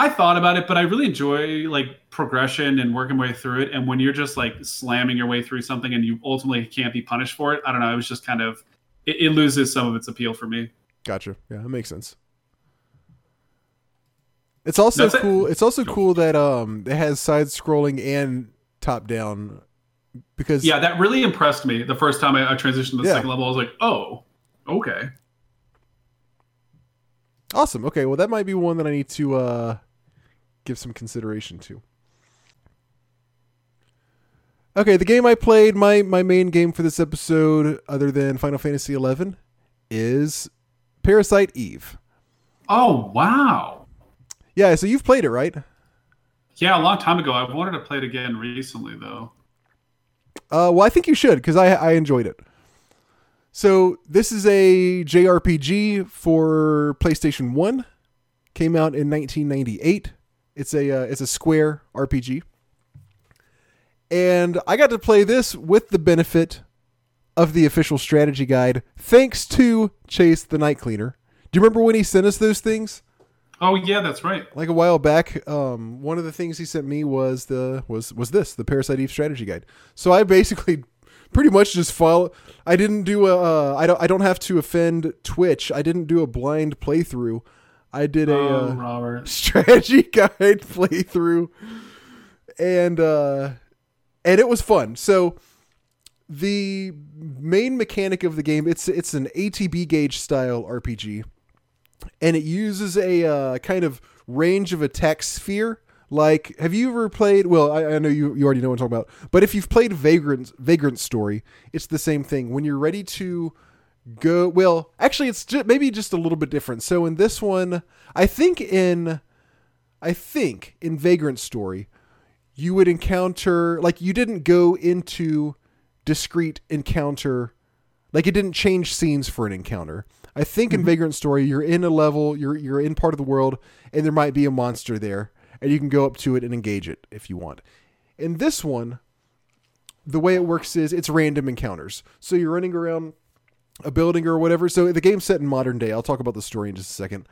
I thought about it, but I really enjoy like progression and working my way through it. And when you're just like slamming your way through something and you ultimately can't be punished for it, I don't know. It was just kind of it, it, loses some of its appeal for me.
Gotcha. Yeah, that makes sense. It's also
That's it.
cool. It's also cool that um it has side scrolling and top down because
Yeah, that really impressed me the first time I, I transitioned to the
Yeah.
second level. I was like, oh, okay.
Awesome. Okay, well that might be one that I need to uh give some consideration to. Okay, the game I played, my my main game for this episode, other than Final Fantasy XI, is Parasite Eve.
Oh, wow.
Yeah, so you've played it, right?
Yeah, a long time ago. I've wanted to play it again recently, though.
Uh, well, I think you should because I I enjoyed it. So this is a JRPG for PlayStation One. Came out in 1998. It's a uh, it's a Square RPG, and I got to play this with the benefit of the official strategy guide, thanks to Chase the Night Cleaner. Do you remember when he sent us those things?
Oh, yeah, that's right.
like a while back um, one of the things he sent me was the was was this the parasite eve strategy guide so i basically pretty much just follow i didn't do a uh, i don't i don't have to offend twitch i didn't do a blind playthrough i did a
Oh,
uh, strategy guide playthrough and uh and it was fun. So the main mechanic of the game it's it's an atb gauge style rpg and it uses a uh, kind of range of attack sphere. Like have you ever played well i, I know you, you already know what i'm talking about but if you've played vagrant vagrant story it's the same thing. When you're ready to go well actually it's just, maybe just a little bit different. So in this one i think in i think in vagrant story you would encounter like you didn't go into discrete encounter like it didn't change scenes for an encounter. I think in vagrant story you're in a level you're you're in part of the world and there might be a monster there and you can go up to it and engage it if you want. In this one the way it works is it's random encounters. So you're running around a building or whatever. So the game's set in modern day. I'll talk about the story in just a second.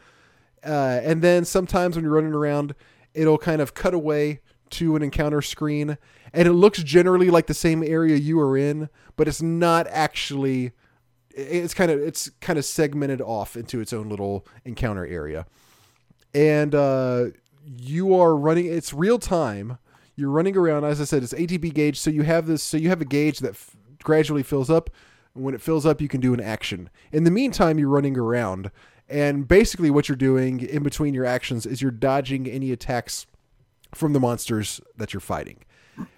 Uh, and then sometimes when you're running around it'll kind of cut away to an encounter screen and it looks generally like the same area you are in but it's not actually it's kind of it's kind of segmented off into its own little encounter area. And uh, you are running it's real time. You're running around as i said it's atb gauge so you have this so you have a gauge that f- gradually fills up. And when it fills up you can do an action. In the meantime you're running around and basically what you're doing in between your actions is you're dodging any attacks from the monsters that you're fighting.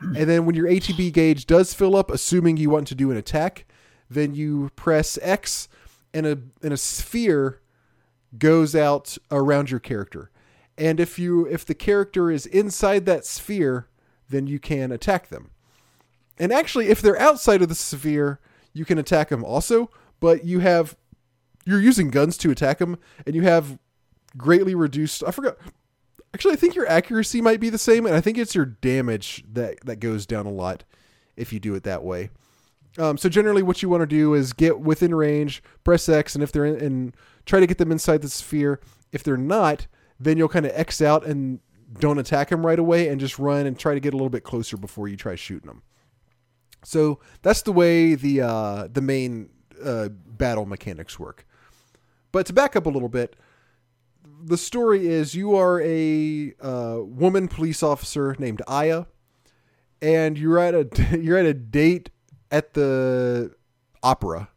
And then when your atb gauge does fill up assuming you want to do an attack then you press x and a and a sphere goes out around your character. And if you if the character is inside that sphere then you can attack them. And actually if they're outside of the sphere you can attack them also but you have you're using guns to attack them and you have greatly reduced i forgot actually i think your accuracy might be the same and i think it's your damage that that goes down a lot if you do it that way um, so generally, what you want to do is get within range, press X, and if they're in, and try to get them inside the sphere. If they're not, then you'll kind of X out and don't attack them right away, and just run and try to get a little bit closer before you try shooting them. So that's the way the uh, the main uh, battle mechanics work. But to back up a little bit, the story is you are a uh, woman police officer named Aya, and you're at a you're at a date at the opera.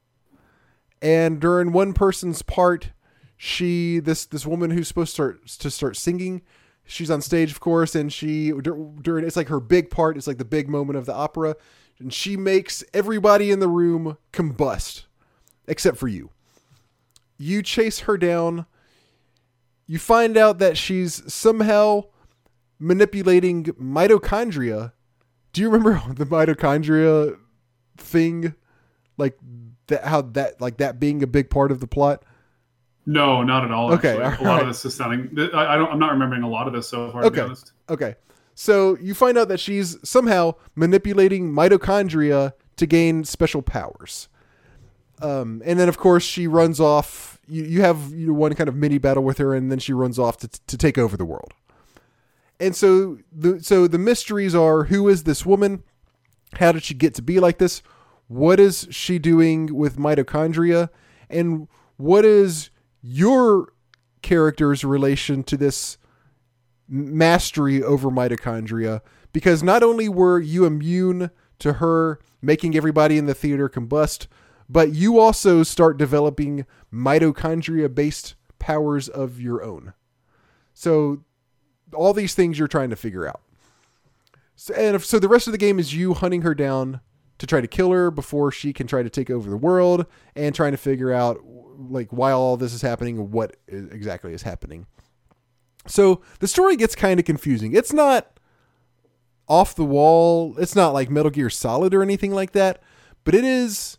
And during one person's part she this this woman who's supposed to start to start singing she's on stage of course and she during it's like her big part it's like the big moment of the opera and she makes everybody in the room combust except for you. You chase her down you find out that she's somehow manipulating mitochondria do you remember the mitochondria thing like that how that like that being a big part of the plot
No, not at all.
Okay,
Actually.
all
a lot of this is sounding. I, I don't. I'm not remembering a lot of this so far. To be
Okay.
honest.
okay so you find out that she's somehow manipulating mitochondria to gain special powers um, and then of course she runs off you, you have you know, one kind of mini battle with her and then she runs off to, to take over the world. And so the so the mysteries are who is this woman? How did she get to be like this? What is she doing with mitochondria? And what is your character's relation to this mastery over mitochondria? Because not only were you immune to her making everybody in the theater combust, but you also start developing mitochondria based powers of your own. So all these things you're trying to figure out. So, and if, so the rest of the game is you hunting her down to try to kill her before she can try to take over the world and trying to figure out like why all this is happening and what exactly is happening. So the story gets kind of confusing. It's not off the wall. It's not like Metal Gear Solid or anything like that, but it is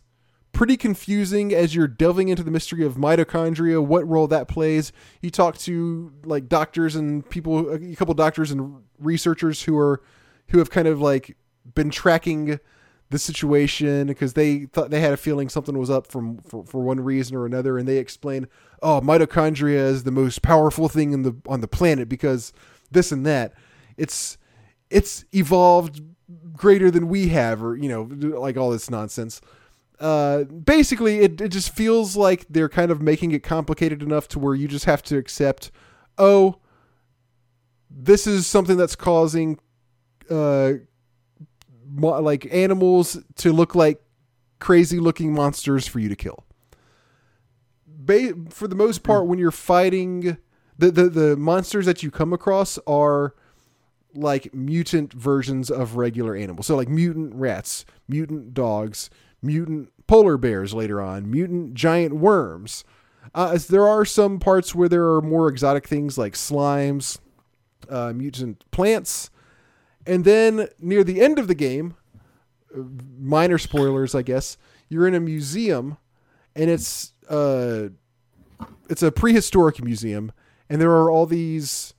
pretty confusing as you're delving into the mystery of mitochondria, what role that plays. You talk to like doctors and people, a couple doctors and researchers who are who have kind of like been tracking the situation because they thought they had a feeling something was up from for, for one reason or another and they explain oh mitochondria is the most powerful thing in the on the planet because this and that it's it's evolved greater than we have or you know like all this nonsense uh, basically it, it just feels like they're kind of making it complicated enough to where you just have to accept oh this is something that's causing uh, like animals to look like crazy looking monsters for you to kill. Ba- for the most part, when you're fighting, the, the the monsters that you come across are like mutant versions of regular animals. So like mutant rats, mutant dogs, mutant polar bears later on, mutant giant worms. Uh, there are some parts where there are more exotic things like slimes, uh, mutant plants, and then near the end of the game, minor spoilers, I guess, you're in a museum, and it's uh, it's a prehistoric museum, and there are all these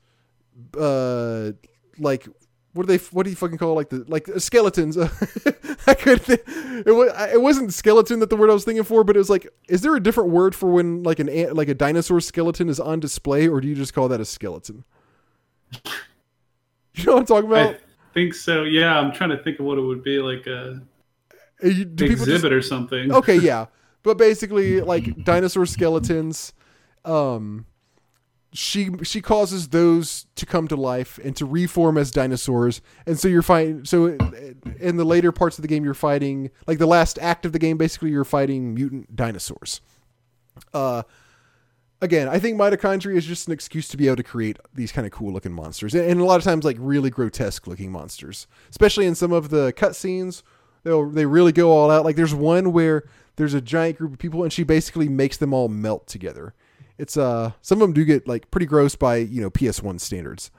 uh, like what do they what do you fucking call it? like the like uh, skeletons i could th- it, was, it wasn't skeleton that the word i was thinking for but it was like is there a different word for when like an like a dinosaur skeleton is on display or do you just call that a skeleton you know what i'm talking about I
think so. Yeah, I'm trying to think of what it would be like a you, exhibit just, or something.
Okay, yeah, but basically like dinosaur skeletons. Um, she she causes those to come to life and to reform as dinosaurs, and so you're fighting. So in the later parts of the game, you're fighting like the last act of the game. Basically, you're fighting mutant dinosaurs. Uh, again, I think mitochondria is just an excuse to be able to create these kind of cool looking monsters, and, a lot of times like really grotesque looking monsters, especially in some of the cutscenes. They'll they really go all out. Like there's one where there's a giant group of people, and she basically makes them all melt together. It's uh some of them do get like pretty gross by you know PS1 standards.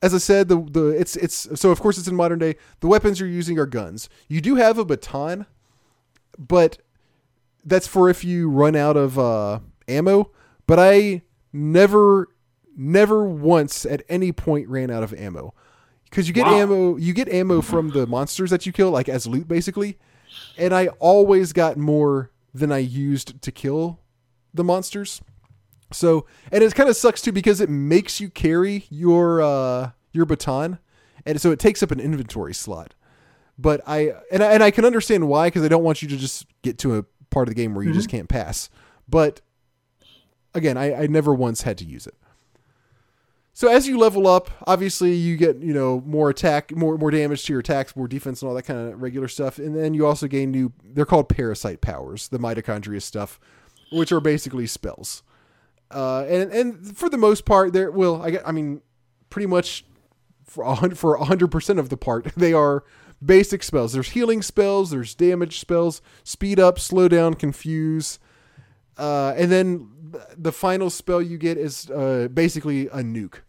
As I said, the the it's it's so of course it's in modern day. The weapons you're using are guns. You do have a baton, but that's for if you run out of uh, ammo. But I never, never once at any point ran out of ammo because you get wow. ammo. You get ammo from the monsters that you kill, like as loot, basically. And I always got more than I used to kill the monsters. So, and it kind of sucks too because it makes you carry your uh, your baton, and so it takes up an inventory slot. But I and I, and I can understand why because I don't want you to just get to a part of the game where you mm-hmm. just can't pass. But again, I, I never once had to use it. So as you level up, obviously you get you know more attack, more more damage to your attacks, more defense, and all that kind of regular stuff. And then you also gain new. They're called parasite powers, the mitochondria stuff, which are basically spells. Uh, and and for the most part, they're well, I I mean, pretty much for hundred for hundred percent of the part, they are basic spells. There's healing spells, there's damage spells, speed up, slow down, confuse. Uh, and then the final spell you get is uh, basically a nuke.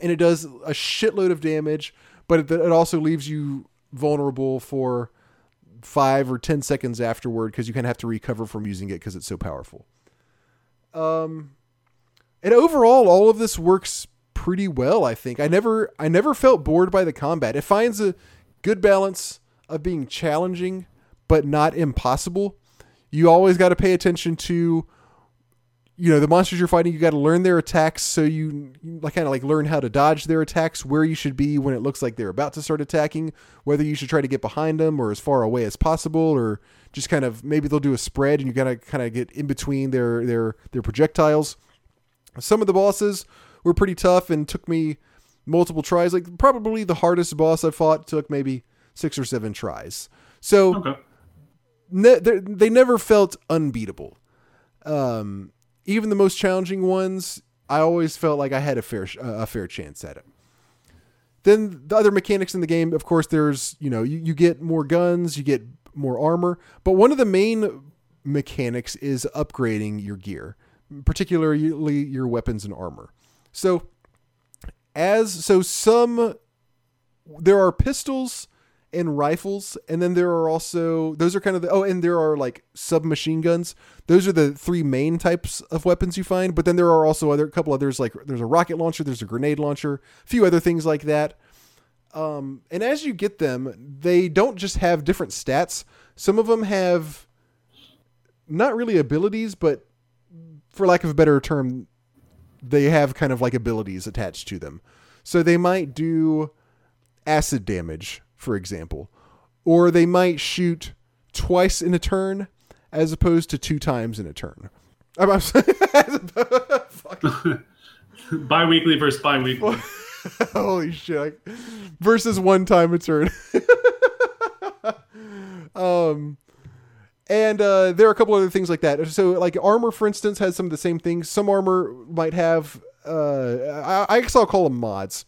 And it does a shitload of damage, but it, it also leaves you vulnerable for five or ten seconds afterward because you kind of have to recover from using it because it's so powerful. Um, and overall, all of this works pretty well. I think I never I never felt bored by the combat. It finds a good balance of being challenging but not impossible. You always got to pay attention to you know the monsters you're fighting you got to learn their attacks so you like kind of like learn how to dodge their attacks where you should be when it looks like they're about to start attacking whether you should try to get behind them or as far away as possible or just kind of maybe they'll do a spread and you got to kind of get in between their their their projectiles some of the bosses were pretty tough and took me multiple tries. Like probably the hardest boss I fought took maybe six or seven tries. So
Okay.
ne- they they never felt unbeatable. Um, even the most challenging ones, I always felt like I had a fair a fair chance at it. Then the other mechanics in the game, of course, there's you know you, you get more guns, you get more armor, but one of the main mechanics is upgrading your gear, particularly your weapons and armor. So as so some there are pistols and rifles and then there are also those are kind of the oh and there are like submachine guns. Those are the three main types of weapons you find but then there are also other a couple others like there's a rocket launcher there's a grenade launcher a few other things like that. Um, and as you get them they don't just have different stats. Some of them have not really abilities but for lack of a better term they have kind of like abilities attached to them. So they might do acid damage, for example, or they might shoot twice in a turn as opposed to two times in a turn. I'm, I'm sorry.
Bi-weekly versus bi-weekly.
Holy shit! Versus one time a turn. um, and uh, there are a couple other things like that. So, like armor, for instance, has some of the same things. Some armor might have, uh, I, I guess I'll call them mods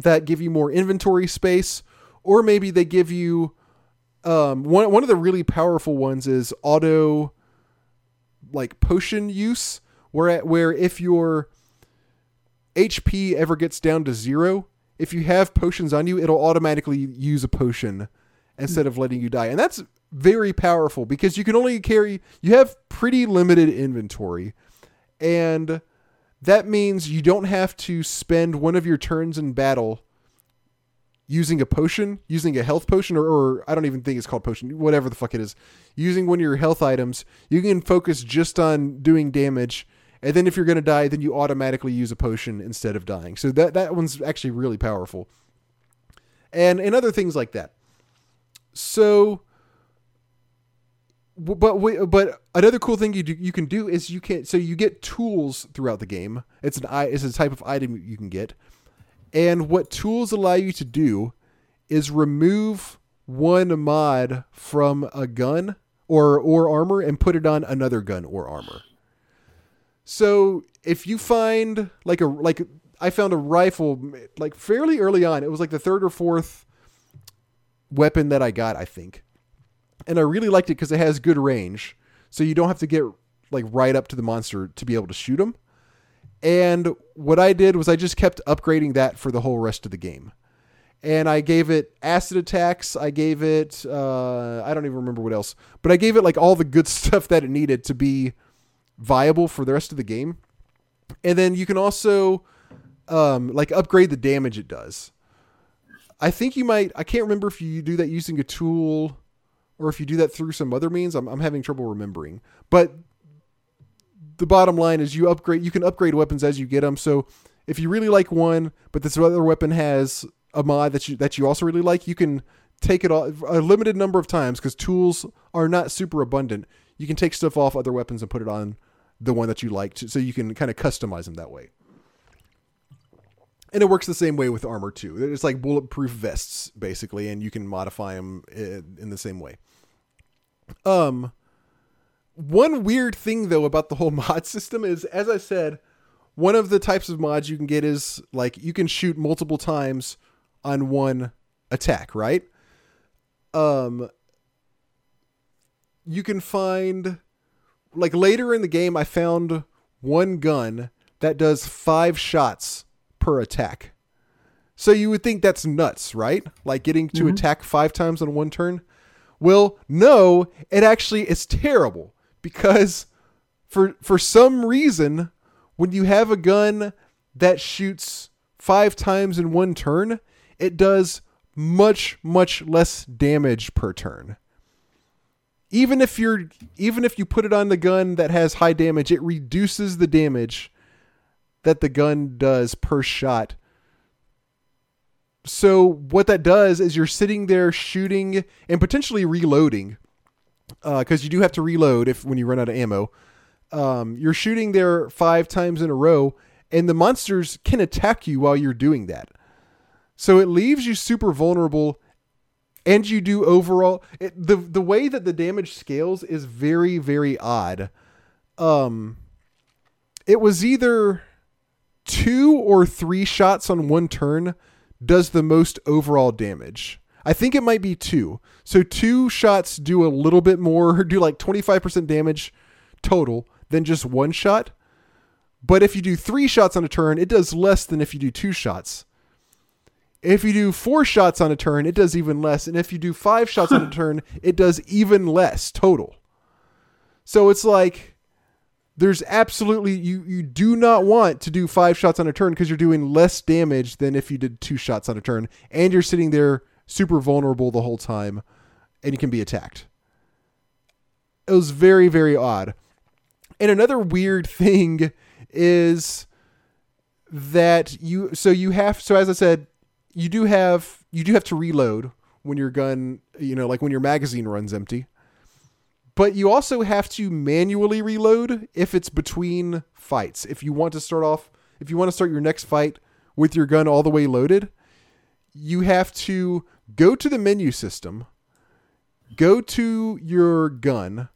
that give you more inventory space, or maybe they give you. Um, one one of the really powerful ones is auto, like potion use, where at, where if your HP ever gets down to zero, if you have potions on you, it'll automatically use a potion instead of letting you die. And that's very powerful because you can only carry, you have pretty limited inventory. And that means you don't have to spend one of your turns in battle using a potion, using a health potion, or, or I don't even think it's called potion, whatever the fuck it is. Using one of your health items, you can focus just on doing damage and then if you're going to die, then you automatically use a potion instead of dying. So that that one's actually really powerful. And and other things like that. So but but another cool thing you do, you can do is you can so you get tools throughout the game. It's an it's a type of item you can get. And what tools allow you to do is remove one mod from a gun or or armor and put it on another gun or armor. So if you find like a like I found a rifle like fairly early on. It was like the third or fourth weapon that I got, I think. And I really liked it because it has good range. So you don't have to get like right up to the monster to be able to shoot him. And what I did was I just kept upgrading that for the whole rest of the game. And I gave it acid attacks. I gave it uh, I don't even remember what else, but I gave it like all the good stuff that it needed to be viable for the rest of the game. And then you can also um, like upgrade the damage it does. I think you might. I can't remember if you do that using a tool or if you do that through some other means. I'm, I'm having trouble remembering. But the bottom line is you upgrade. You can upgrade weapons as you get them. So if you really like one, but this other weapon has a mod that you that you also really like, you can take it off a limited number of times because tools are not super abundant. You can take stuff off other weapons and put it on the one that you liked, so you can kind of customize them that way. And it works the same way with armor too. It's like bulletproof vests basically, and you can modify them in the same way. Um, one weird thing though about the whole mod system is, as I said, one of the types of mods you can get is like you can shoot multiple times on one attack, right? Um, you can find like later in the game, I found one gun that does five shots per attack. So you would think that's nuts, right? Like getting to
Mhm.
attack five times on one turn. Well, no, it actually is terrible because for for some reason, when you have a gun that shoots five times in one turn, it does much much less damage per turn. Even if you're even if you put it on the gun that has high damage, it reduces the damage that the gun does per shot. So what that does is you're sitting there shooting and potentially reloading, because you do have to reload if when you run out of ammo. Um, you're shooting there five times in a row, and the monsters can attack you while you're doing that. So it leaves you super vulnerable and you do overall it, the the way that the damage scales is very very odd. Um it was either two or three shots on one turn does the most overall damage. I think it might be two. So two shots do a little bit more, do like 25% damage total than just one shot. But if you do three shots on a turn, it does less than if you do two shots. If you do four shots on a turn, it does even less. And if you do five shots on a turn, it does even less total. So it's like there's absolutely you you do not want to do five shots on a turn because you're doing less damage than if you did two shots on a turn, and you're sitting there super vulnerable the whole time, and you can be attacked. It was very very odd. And another weird thing is that you so you have so as I said, you do have you do have to reload when your gun, you know, like when your magazine runs empty. But you also have to manually reload if it's between fights. If you want to start off if you want to start your next fight with your gun all the way loaded, you have to go to the menu system, go to your gun,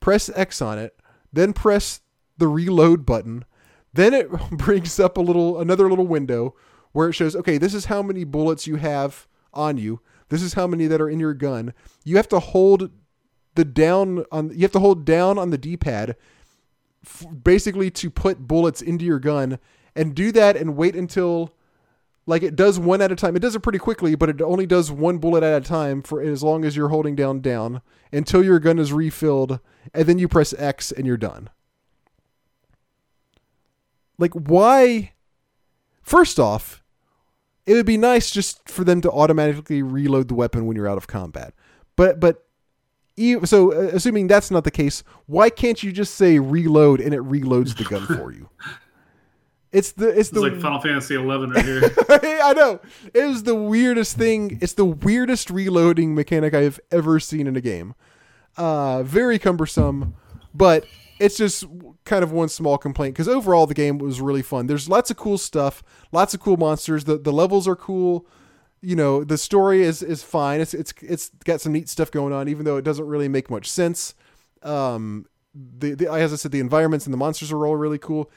press X on it, then press the reload button. Then it brings up a little another little window where it shows, okay, this is how many bullets you have on you. This is how many that are in your gun. You have to hold the down on you have to hold down on the D-pad f- basically to put bullets into your gun and do that and wait until like it does one at a time. It does it pretty quickly, but it only does one bullet at a time for as long as you're holding down down until your gun is refilled and then you press X and you're done. Like why First off, it would be nice just for them to automatically reload the weapon when you're out of combat. But but so uh, assuming that's not the case, why can't you just say reload and it reloads the gun for you? It's the it's,
it's
the
like Final Fantasy Eleven right here.
I know. It is the weirdest thing. It's the weirdest reloading mechanic I have ever seen in a game. Uh, very cumbersome, but it's just kind of one small complaint because overall the game was really fun. There's lots of cool stuff, lots of cool monsters. The the levels are cool. You know, the story is is fine. It's it's it's got some neat stuff going on, even though it doesn't really make much sense. Um, the, the as I said, the environments and the monsters are all really cool.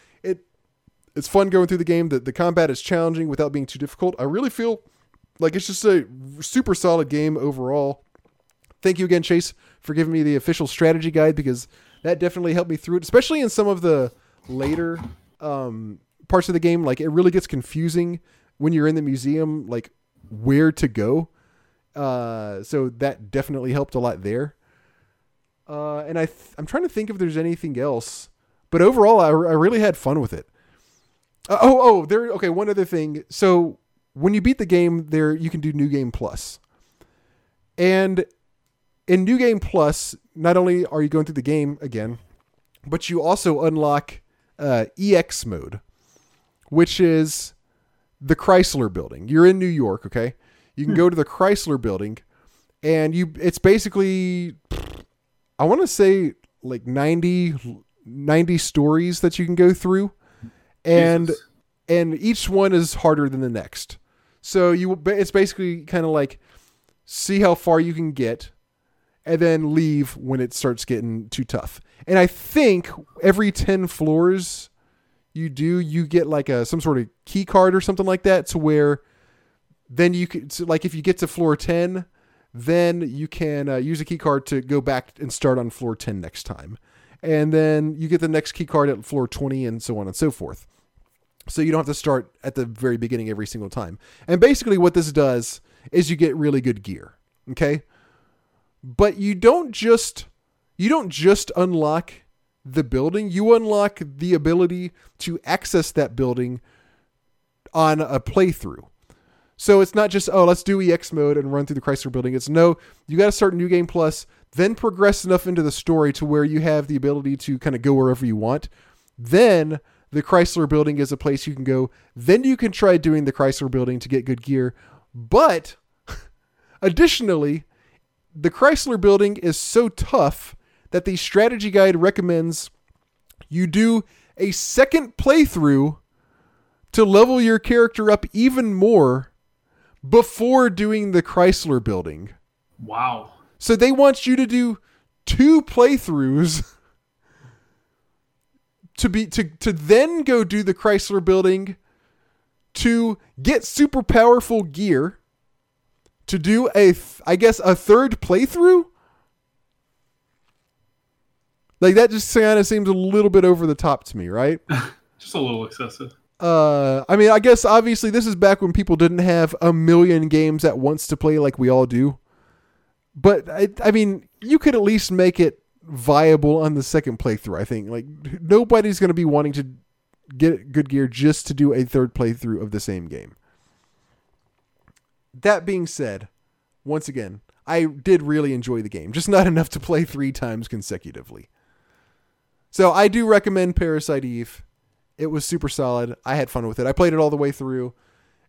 It it's fun going through the game. The the combat is challenging without being too difficult. I really feel like it's just a super solid game overall. Thank you again, Chase, for giving me the official strategy guide because that definitely helped me through it, especially in some of the later um, parts of the game. Like it really gets confusing when you're in the museum, like where to go. Uh, so that definitely helped a lot there. Uh, and I th- I'm trying to think if there's anything else, but overall, I, I really had fun with it. Uh, oh, oh, there. Okay, one other thing. So when you beat the game, there you can do New Game Plus, and in New Game Plus, not only are you going through the game again, but you also unlock uh, EX mode, which is the Chrysler Building. You're in New York, okay? You can go to the Chrysler Building, and you it's basically I want to say like 90, 90 stories that you can go through, and
Jesus.
and each one is harder than the next. So you it's basically kind of like see how far you can get and then leave when it starts getting too tough. And I think every 10 floors you do, you get like a some sort of key card or something like that to where then you could so like if you get to floor 10, then you can uh, use a key card to go back and start on floor 10 next time. And then you get the next key card at floor 20 and so on and so forth. So you don't have to start at the very beginning every single time. And basically what this does is you get really good gear. Okay? but you don't just you don't just unlock the building you unlock the ability to access that building on a playthrough so it's not just oh let's do ex mode and run through the chrysler building it's no you got to start new game plus then progress enough into the story to where you have the ability to kind of go wherever you want then the chrysler building is a place you can go then you can try doing the chrysler building to get good gear but additionally the Chrysler building is so tough that the strategy guide recommends you do a second playthrough to level your character up even more before doing the Chrysler building.
Wow.
So they want you to do two playthroughs to be to to then go do the Chrysler building to get super powerful gear to do a th- I guess a third playthrough like that just kind of seems a little bit over the top to me, right?
Just a little excessive.
Uh, I mean, I guess obviously this is back when people didn't have a million games at once to play like we all do. But I, I mean, you could at least make it viable on the second playthrough. I think like nobody's going to be wanting to get good gear just to do a third playthrough of the same game. That being said, once again, I did really enjoy the game, just not enough to play three times consecutively. So I do recommend Parasite Eve. It was super solid. I had fun with it. I played it all the way through,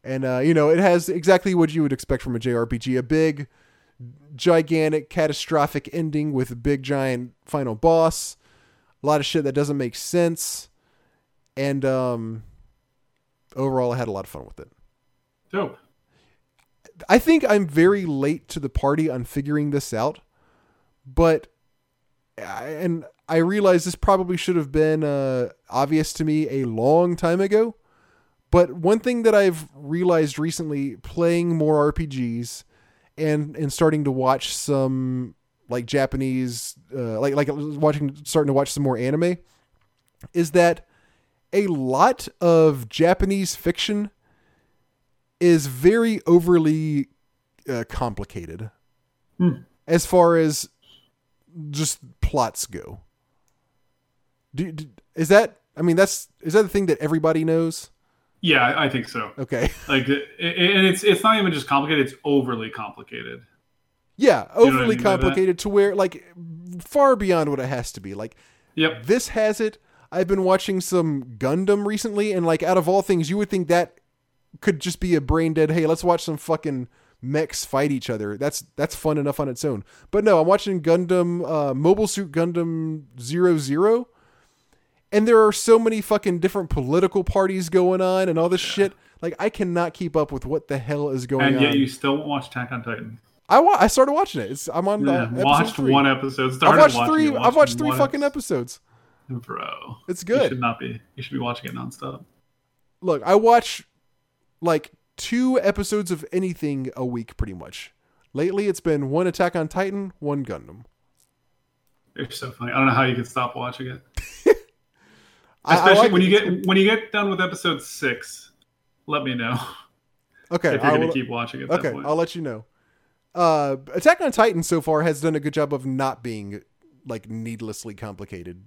and uh, you know it has exactly what you would expect from a JRPG: a big, gigantic, catastrophic ending with a big, giant final boss. A lot of shit that doesn't make sense, and um, overall, I had a lot of fun with it.
Dope.
I think I'm very late to the party on figuring this out, but and I realize this probably should have been uh, obvious to me a long time ago. But one thing that I've realized recently, playing more RPGs and and starting to watch some like Japanese, uh, like like watching starting to watch some more anime, is that a lot of Japanese fiction is very overly uh, complicated
Hmm.
as far as just plots go. Do, do, is that? I mean, that's is that the thing that everybody knows?
Yeah, I- I think so.
Okay,
Like, and it's it's not even just complicated; it's overly complicated.
yeah,
what I
overly
mean
complicated to where like far beyond what it has to be. Like
Yep.
this has it. I've been watching some Gundam recently, and like out of all things, you would think that could just be a brain dead. Hey, let's watch some fucking mechs fight each other. That's that's fun enough on its own. But no, I'm watching Gundam, uh, Mobile Suit Gundam Zero Zero, and there are so many fucking different political parties going on and all this shit. Like I cannot keep up with what the hell is going on.
And yet
on.
you still won't watch Attack on Titan.
I wa- I started watching it. It's, I'm on uh,
Yeah, watched
three.
one episode.
I've watched three.
it,
I've watched three fucking
episode.
episodes.
Bro,
It's good.
You should not be. You should be watching it nonstop.
look, I watch like two episodes of anything a week pretty much. Lately, it's been one Attack on Titan, one Gundam.
You're so funny. I don't know how you can stop watching it. Especially
like
when
it.
you get when you get done with episode six, let me know
okay,
if you're
I will-
to keep watching at that
okay. I'll let you know. Uh, Attack on Titan so far has done a good job of not being like needlessly complicated.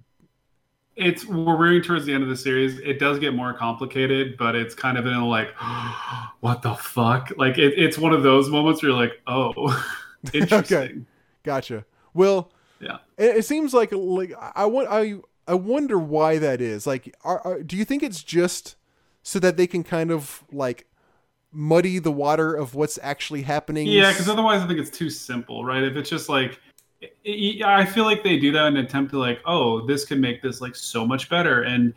it's we're rearing towards the end of the series. It does get more complicated, but it's kind of in a like, what the fuck? Like it, it's one of those moments where you're like, oh, interesting.
Gotcha. Well,
Yeah.
it, it seems like like I want I I wonder why that is. Like, are, are, do you think it's just so that they can kind of like muddy the water of what's actually happening?
Yeah, because otherwise I think it's too simple, right? If it's just like, i- i feel like they do that in an attempt to like, oh, this can make this like so much better, and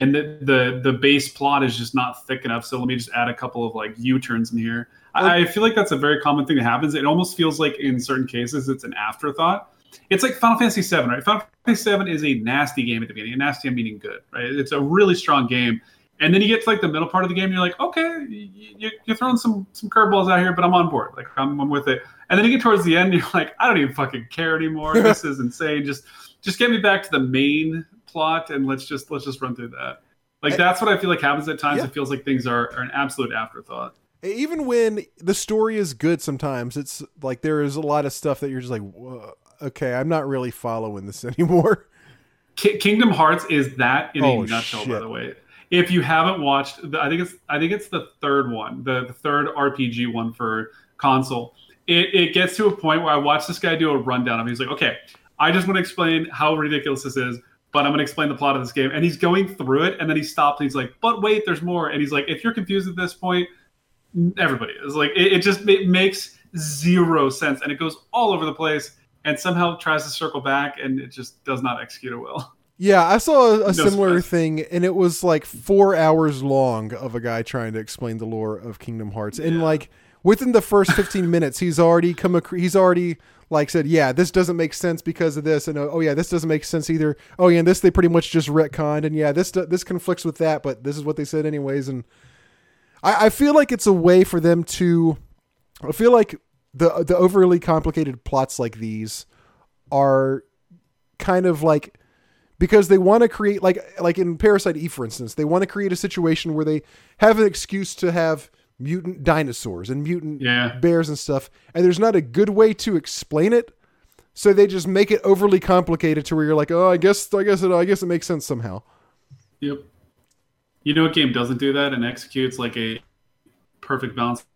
and the the the base plot is just not thick enough. So let me just add a couple of like U turns in here. I, I feel like that's a very common thing that happens. It almost feels like in certain cases it's an afterthought. It's like Final Fantasy VII, right? Final Fantasy VII is a nasty game at the beginning. A nasty I'm meaning good, right? It's a really strong game. And then you get to like the middle part of the game, and you're like, okay, you, you're throwing some some curveballs out here, but I'm on board. Like I'm, I'm with it. And then you get towards the end, and you're like, I don't even fucking care anymore. this is insane. Just just get me back to the main plot, and let's just let's just run through that. Like that's what I feel like happens at times.
Yeah.
It feels like things are, are an absolute afterthought.
even when the story is good, sometimes it's like there is a lot of stuff that you're just like, "Whoa, okay, I'm not really following this anymore.
Ki- Kingdom Hearts is that in
Oh,
a nutshell. By the way, if you haven't watched, the, I think it's I think it's the third one, the, the third RPG one for console. It, it gets to a point where I watch this guy do a rundown of. it. He's like, okay, I just want to explain how ridiculous this is, but I'm going to explain the plot of this game. And he's going through it, and then he stops. And he's like, but wait, there's more. And he's like, if you're confused at this point, everybody is like, it, it just it makes zero sense, and it goes all over the place, and somehow tries to circle back, and it just does not execute it well.
Yeah, I saw a, a
No
similar
surprise.
thing, and it was like four hours long of a guy trying to explain the lore of Kingdom Hearts, and
Yeah.
like within the first fifteen minutes, he's already come. Ac- he's already like said, "Yeah, this doesn't make sense because of this," and oh oh, yeah, this doesn't make sense either. Oh yeah, and this they pretty much just retconned, and yeah, this this conflicts with that, but this is what they said anyways, and I, I feel like it's a way for them to. I feel like the the overly complicated plots like these are kind of like because they want to create like like in Parasite Eve for instance, they want to create a situation where they have an excuse to have mutant dinosaurs and mutant
Yeah.
bears and stuff, and there's not a good way to explain it. So they just make it overly complicated to where you're like, oh, I guess, I guess it, I guess it makes sense somehow.
Yep. You know what game doesn't do that and executes like a perfect balance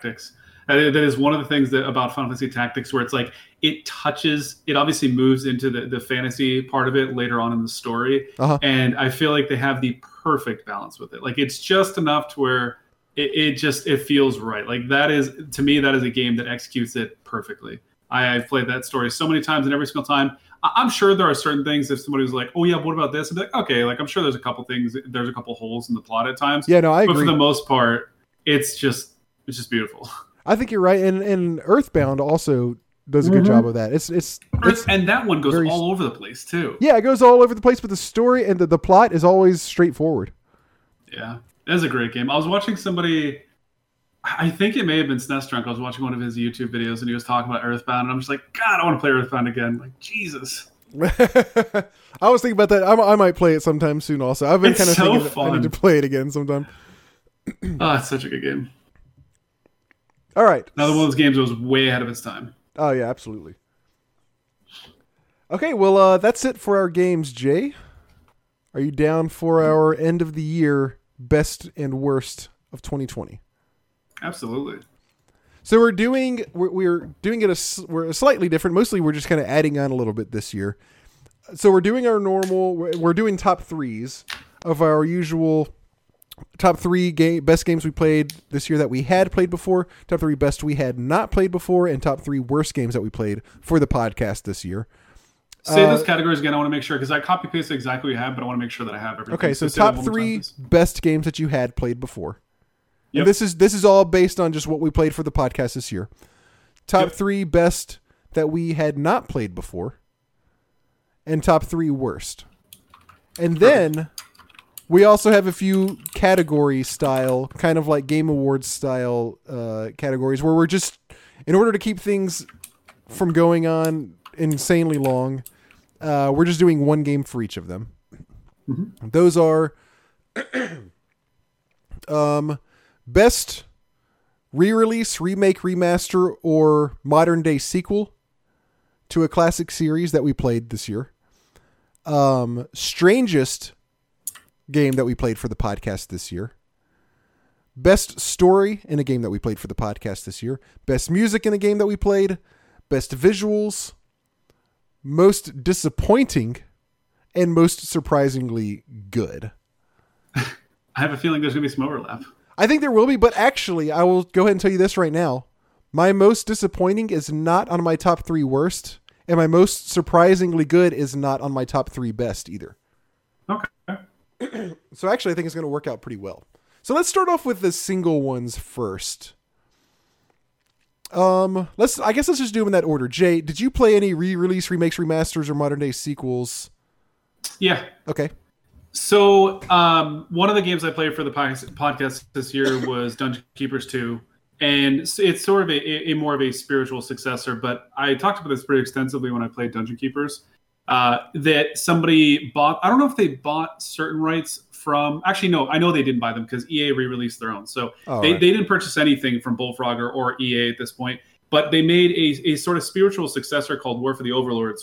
tactics? That that is one of the things that about Final Fantasy Tactics where it's like it touches, it obviously moves into the, the fantasy part of it later on in the story.
Uh-huh.
And I feel like they have the perfect balance with it. Like it's just enough to where it, it just it feels right. Like that is to me, that is a game that executes it perfectly. I, I've played that story so many times, and every single time, I- I'm sure there are certain things. If somebody was like, "Oh yeah, what about this?" I'd be like, "Okay." Like I'm sure there's a couple things. There's a couple holes in the plot at times.
Yeah, no, I
but
agree.
for the most part, it's just it's just beautiful.
I think you're right, and and Earthbound also does a good
Mhm.
job of that. It's it's it's
and that one goes
very-
all over the place too.
yeah, it goes all over the place, but the story and the, the plot is always straightforward.
Yeah, it is a great game. I was watching somebody. I think it may have been SNES Drunk. I was watching one of his YouTube videos and he was talking about Earthbound, and I'm just like, God, I want to play Earthbound again. Like Jesus.
I was thinking about that. I, I might play it sometime soon. Also, I've been
It's
kind of
so
thinking that I need to play it again sometime.
Oh, it's such a good game.
All right.
Another one of those games that was way ahead of its time.
Oh yeah, absolutely. Okay, well, uh, that's it for our games. Jay, are you down for our end of the year best and worst of 2020?
Absolutely.
So we're doing we're, we're doing it a we're slightly different. Mostly we're just kind of adding on a little bit this year. So we're doing our normal. We're we're doing top threes of our usual top three game best games we played this year that we had played before. Top three best we had not played before, and top three worst games that we played for the podcast this year.
Say
Uh,
those categories again. I want to make sure because I copy pasted exactly what you have, but I want to make sure that I have everything.
Okay, so
that
top
more time,
three best games that you had played before.
Yep.
And this is this is all based on just what we played for the podcast this year. Top
Yep.
three best that we had not played before, and top three worst. And then we also have a few category style, kind of like Game Awards style uh, categories, where we're just in order to keep things from going on insanely long, uh, we're just doing one game for each of them. Those are um, best re-release, remake, remaster, or modern day sequel to a classic series that we played this year. Um, strangest game that we played for the podcast this year. Best story in a game that we played for the podcast this year. Best music in a game that we played. Best visuals. Most disappointing. And most surprisingly good.
I have a feeling there's going to be some overlap.
I think there will be, but actually, I will go ahead and tell you this right now. My most disappointing is not on my top three worst, and my most surprisingly good is not on my top three best either.
Okay.
So actually, I think it's going to work out pretty well. So let's start off with the single ones first. Um, let's. I guess let's just do them in that order. Jay, did you play any re-release, remakes, remasters, or modern day sequels?
Yeah.
Okay.
So um, one of the games I played for the podcast this year was Dungeon Keepers 2. And it's sort of a, a more of a spiritual successor, but I talked about this pretty extensively when I played Dungeon Keepers. Uh, that somebody bought, I don't know if they bought certain rights from, actually, no, I know they didn't buy them because EA re released their own. So
All
they,
right.
they didn't purchase anything from Bullfrog or, or EA at this point, but they made a, a sort of spiritual successor called War for the Overworld.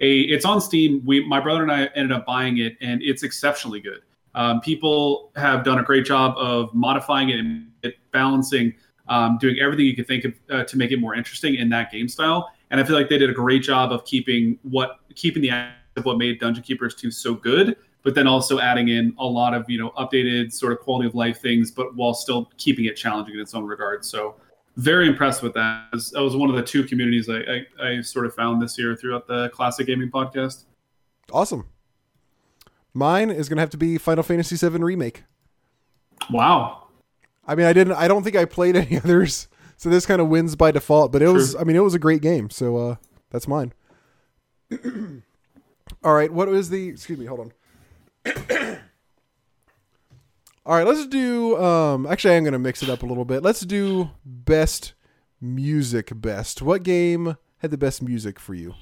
A, it's on Steam. We, my brother and I ended up buying it, and it's exceptionally good. Um, people have done a great job of modifying it and balancing, um, doing everything you can think of uh, to make it more interesting in that game style. And I feel like they did a great job of keeping what keeping the of what made Dungeon Keepers 2 so good, but then also adding in a lot of you know updated sort of quality of life things, but while still keeping it challenging in its own regard. So very impressed with that. That was- That was one of the two communities I, I, I sort of found this year throughout the classic gaming podcast.
Awesome. Mine is gonna have to be Final Fantasy VII remake.
Wow.
I mean, I didn't. I don't think I played any others, so this kind of wins by default. But it was. I mean, it was a great game. So uh, that's mine. All right. What was the? Excuse me. Hold on. All right. Let's do. Um. Actually, I'm gonna mix it up a little bit. Let's do best music. Best. What game had the best music for you?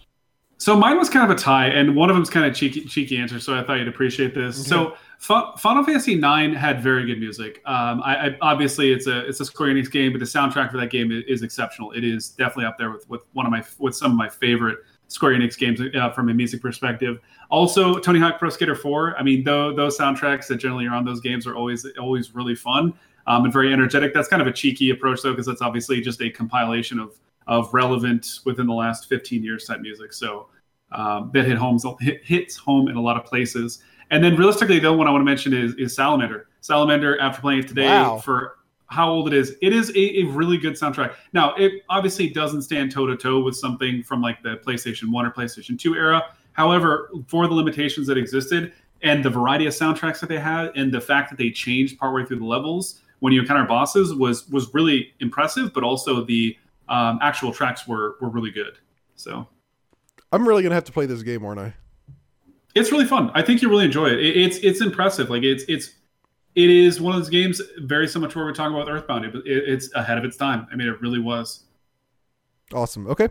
So mine was kind of a tie, and one of them's kind of cheeky, cheeky answer. So I thought you'd appreciate this. Okay. So F- Final Fantasy IX had very good music. Um, I, I, obviously it's a it's a Square Enix game, but the soundtrack for that game is, is, exceptional. It is definitely up there with, with one of my with some of my favorite Square Enix games uh, from a music perspective. Also, Tony Hawk Pro Skater 4. I mean, though those soundtracks that generally are on those games are always always really fun um, and very energetic. That's kind of a cheeky approach though, because that's obviously just a compilation of of relevant within the last 15 years type music. So um, that hit homes hit, hits home in a lot of places. And then realistically, the one I want to mention is, is Salamander. Salamander, after playing it today wow. for how old it is, it is a, a, really good soundtrack. Now, it obviously doesn't stand toe to toe with something from like the PlayStation 1 or PlayStation 2 era. However, for the limitations that existed and the variety of soundtracks that they had, and the fact that they changed partway through the levels when you encounter bosses was was really impressive. But also the um, actual tracks were were really good. So
I'm really gonna have to play this game, aren't I?
It's really fun. I think you really enjoy it. it it's it's impressive. Like it's it's it is one of those games very similar to what we're talking about with Earthbound. It, it's ahead of its time. I mean, it really was.
Awesome. Okay,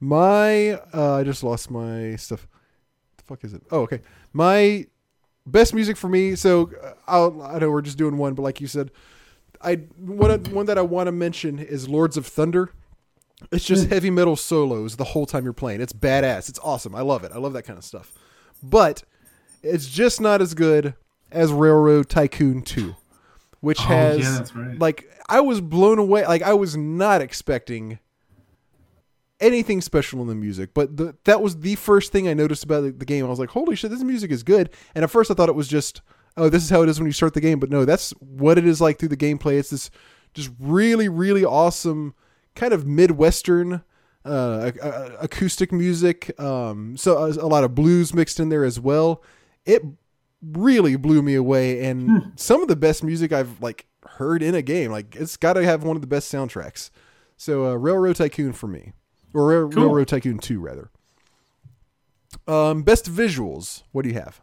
my uh, I just lost my stuff. the fuck is it? Oh, okay. My best music for me. So uh, I'll, I know we're just doing one, but like you said, I one one that I want to mention is Lords of Thunder. It's just heavy metal solos the whole time you're playing. It's badass. It's awesome. I love it. I love that kind of stuff. But it's just not as good as Railroad Tycoon 2, which oh, has yeah, right. like I was blown away. Like I was not expecting anything special in the music, but the, that was the first thing I noticed about the, the game. I was like, "Holy shit, this music is good!" And at first, I thought it was just, "Oh, this is how it is when you start the game." But no, that's what it is like through the gameplay. It's this just really, really awesome kind of midwestern uh, acoustic music. Um, so a, a, lot of blues mixed in there as well. It really blew me away, and hmm. some of the best music I've like heard in a game. Like it's got to have one of the best soundtracks. So uh, Railroad Tycoon for me, or Rail- cool. Railroad Tycoon Two rather. Um, best visuals. What do you have?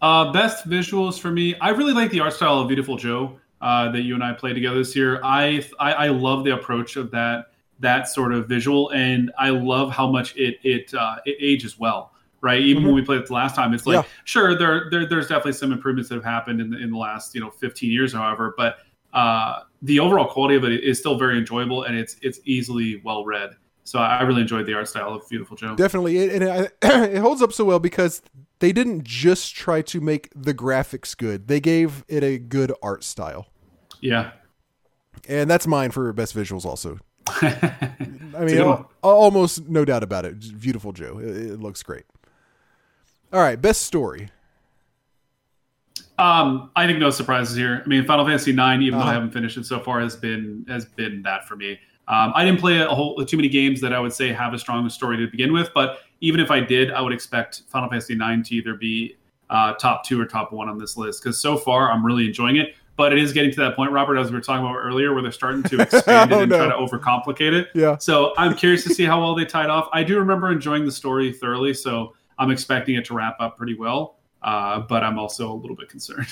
Uh, best visuals for me. I really like the art style of Beautiful Joe uh, that you and I played together this year. I, I, I love the approach of that that sort of visual, and I love how much it it uh, it ages well. Right, even mm-hmm. when we played it the last time, it's like yeah. sure there, there there's definitely some improvements that have happened in the, in the last you know 15 years, however, but uh, the overall quality of it is still very enjoyable and it's it's easily well read. So I really enjoyed the art style of Beautiful Joe.
Definitely, and it, it holds up so well because they didn't just try to make the graphics good; they gave it a good art style.
Yeah,
and that's mine for best visuals also. I mean, almost no doubt about it. Beautiful Joe. It, it, looks great. All right, best story.
Um, I think no surprises here. I mean, Final Fantasy IX, even uh-huh. though I uh-huh. haven't finished it so far, has been has been that for me. Um, I didn't play a whole too many games that I would say have a strong story to begin with, but even if I did, I would expect Final Fantasy IX to either be uh, top two or top one on this list because so far I'm really enjoying it but it is getting to that point, Robert, as we were talking about earlier, where they're starting to expand it oh, and no. try to overcomplicate it.
Yeah.
So I'm curious to see how well they tied off. I do remember enjoying the story thoroughly, so I'm expecting it to wrap up pretty well. Uh, but I'm also a little bit concerned.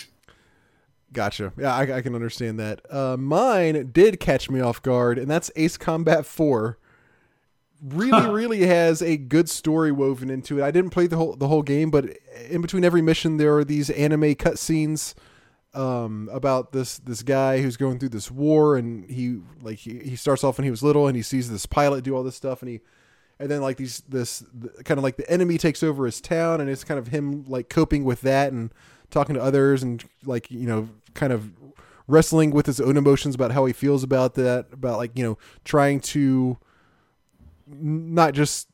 Gotcha. Yeah, I, I can understand that. Uh, mine did catch me off guard, and that's Ace Combat 4. Really, really has a good story woven into it. I didn't play the whole the whole game, but in between every mission, there are these anime cutscenes um, about this this guy who's going through this war, and he like he, he starts off when he was little, and he sees this pilot do all this stuff, and he and then like these this the, kind of like the enemy takes over his town, and it's kind of him like coping with that and talking to others, and like you know kind of wrestling with his own emotions about how he feels about that, about like you know trying to not just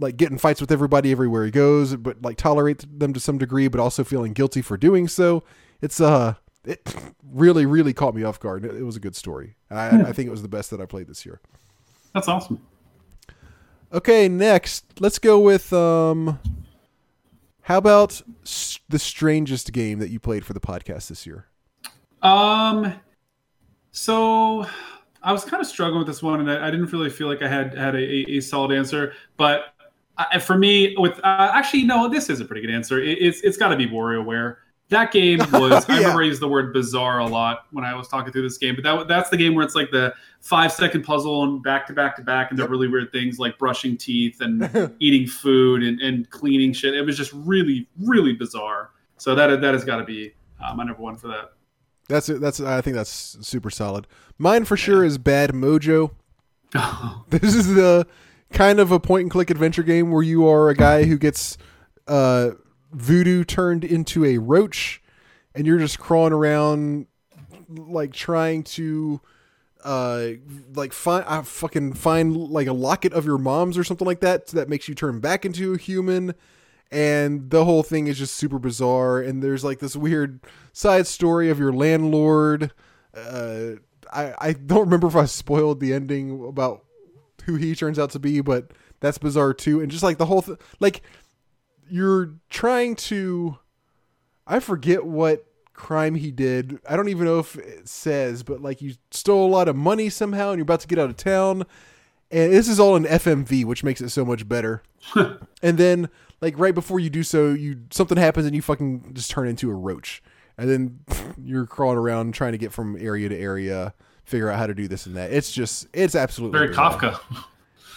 like getting fights with everybody everywhere he goes, but like tolerate them to some degree, but also feeling guilty for doing so it's uh it really really caught me off guard. It, it was a good story. I, yeah. I think it was the best that I played this year.
That's awesome.
Okay, next let's go with um How about s- the strangest game that you played for the podcast this year?
Um, so I was kind of struggling with this one, and I, I didn't really feel like I had had a, a, a solid answer. But I, for me, with uh, actually no, this is a pretty good answer. It, it's it's got to be WarioWare. That game was.
Yeah.
I remember I used the word bizarre a lot when I was talking through this game, but that that's the game where it's like the five second puzzle and back to back to back, and
Yep.
the really weird things like brushing teeth and eating food and, and cleaning shit. It was just really really bizarre. So that that has got to be uh, my number one for that.
That's. That's I think that's super solid. Mine for sure is Bad Mojo. This is the kind of a point and click adventure game where you are a guy who gets uh, voodoo turned into a roach, and you're just crawling around like trying to uh like find uh, fucking find like a locket of your mom's or something like that so that makes you turn back into a human. And the whole thing is just super bizarre and there's like this weird side story of your landlord uh i i don't remember if i spoiled the ending about who he turns out to be but that's bizarre too. And just like the whole th- like you're trying to i forget what crime he did. I don't even know if it says but like you stole a lot of money somehow and you're about to get out of town. And this is all in fmv which makes it so much better. And then like right before you do so you something happens and you fucking just turn into a roach. And then you're crawling around trying to get from area to area figure out how to do this and that. It's just it's absolutely
Very
bizarre.
Kafka.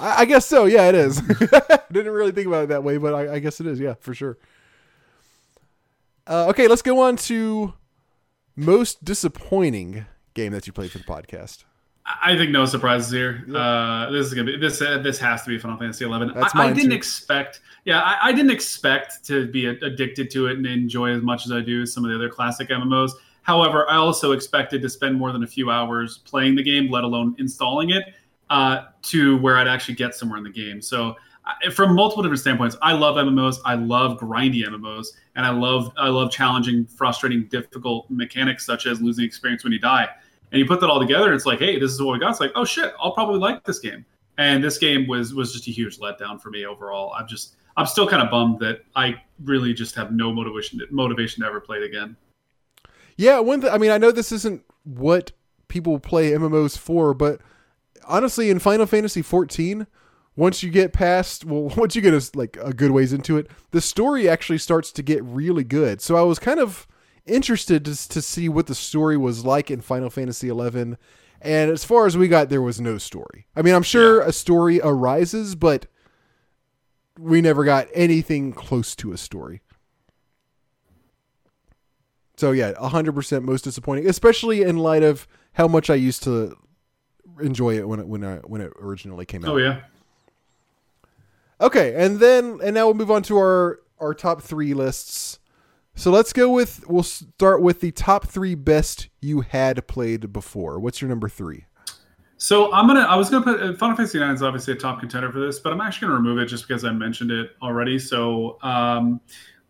I, I guess so yeah it is didn't really think about it that way but I, I guess it is yeah for sure uh, okay let's go on to most disappointing game that you played for the podcast
I think no surprises here. Uh, this is gonna be this. Uh, this has to be Final Fantasy Eleven. I, I didn't
too.
expect. Yeah, I, I didn't expect to be addicted to it and enjoy as much as I do some of the other classic MMOs. However, I also expected to spend more than a few hours playing the game, let alone installing it, uh, to where I'd actually get somewhere in the game. So, from multiple different standpoints, I love MMOs. I love grindy MMOs, and I love I love challenging, frustrating, difficult mechanics such as losing experience when you die and you put that all together it's like hey this is what we got it's like oh shit i'll probably like this game and this game was was just a huge letdown for me overall i'm just i'm still kind of bummed that i really just have no motivation motivation to ever play it again
Yeah, one. Th- I mean, I know this isn't what people play MMOs for, but honestly, in Final Fantasy 14, once you get past, well, once you get a, like a good ways into it, the story actually starts to get really good. So I was kind of interested to, to see what the story was like in Final Fantasy 11. And as far as we got, there was no story. I mean, I'm sure a story arises, but we never got anything close to a story. So yeah, hundred percent most disappointing, especially in light of how much I used to enjoy it when it when I when it originally came out.
oh yeah
Okay, and then and now we'll move on to our our top three lists. So let's go with we'll start with the top three best you had played before. What's your number three?
So I'm gonna. I was gonna put uh, Final Fantasy IX is obviously a top contender for this, but I'm actually gonna remove it just because I mentioned it already. So um,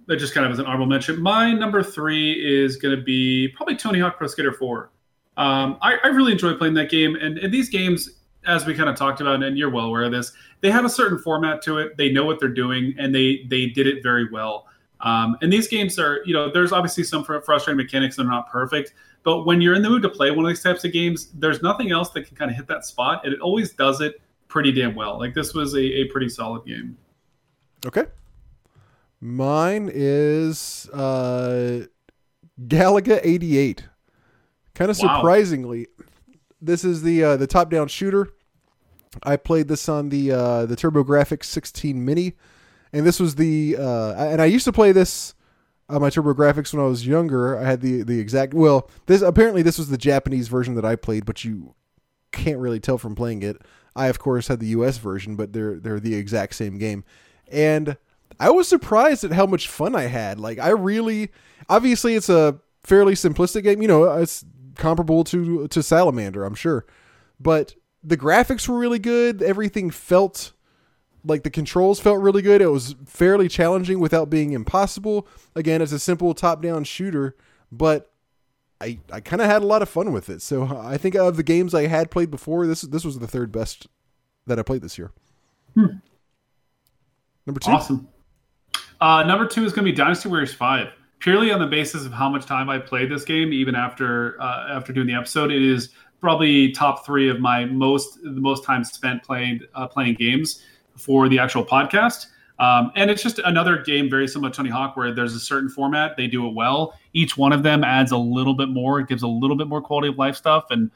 that just kind of as an honorable mention. My number three is gonna be probably Tony Hawk Pro Skater 4. Um, I, I really enjoy playing that game, and, and these games, as we kind of talked about, and you're well aware of this, they have a certain format to it. They know what they're doing, and they they did it very well. Um, and these games are, you know, there's obviously some fr- frustrating mechanics that are not perfect, but when you're in the mood to play one of these types of games, there's nothing else that can kind of hit that spot, and it always does it pretty damn well. Like this was a, a pretty solid game.
Okay. Mine is uh Galaga 88. Kind of
Wow.
surprisingly, this is the uh, the top down shooter. I played this on the uh, the TurboGrafx 16 Mini, and this was the uh, and I used to play this on my TurboGrafx when I was younger. I had the the exact well, this apparently this was the Japanese version that I played, but you can't really tell from playing it. I of course had the US version, but they're they're the exact same game. And I was surprised at how much fun I had. Like I really obviously it's a fairly simplistic game, you know, it's comparable to to Salamander, I'm sure. But the graphics were really good. Everything felt like the controls felt really good. It was fairly challenging without being impossible. Again, it's a simple top-down shooter, but I I kind of had a lot of fun with it. So I think of the games I had played before, this this was the third best that I played this year. Number two.
Awesome. Uh, number two is going to be Dynasty Warriors Five. Purely on the basis of how much time I played this game, even after uh, after doing the episode, it is probably top three of my most the most time spent playing uh, playing games for the actual podcast. Um, and it's just another game very similar to Tony Hawk, where there's a certain format, they do it well. Each one of them adds a little bit more, it gives a little bit more quality of life stuff, and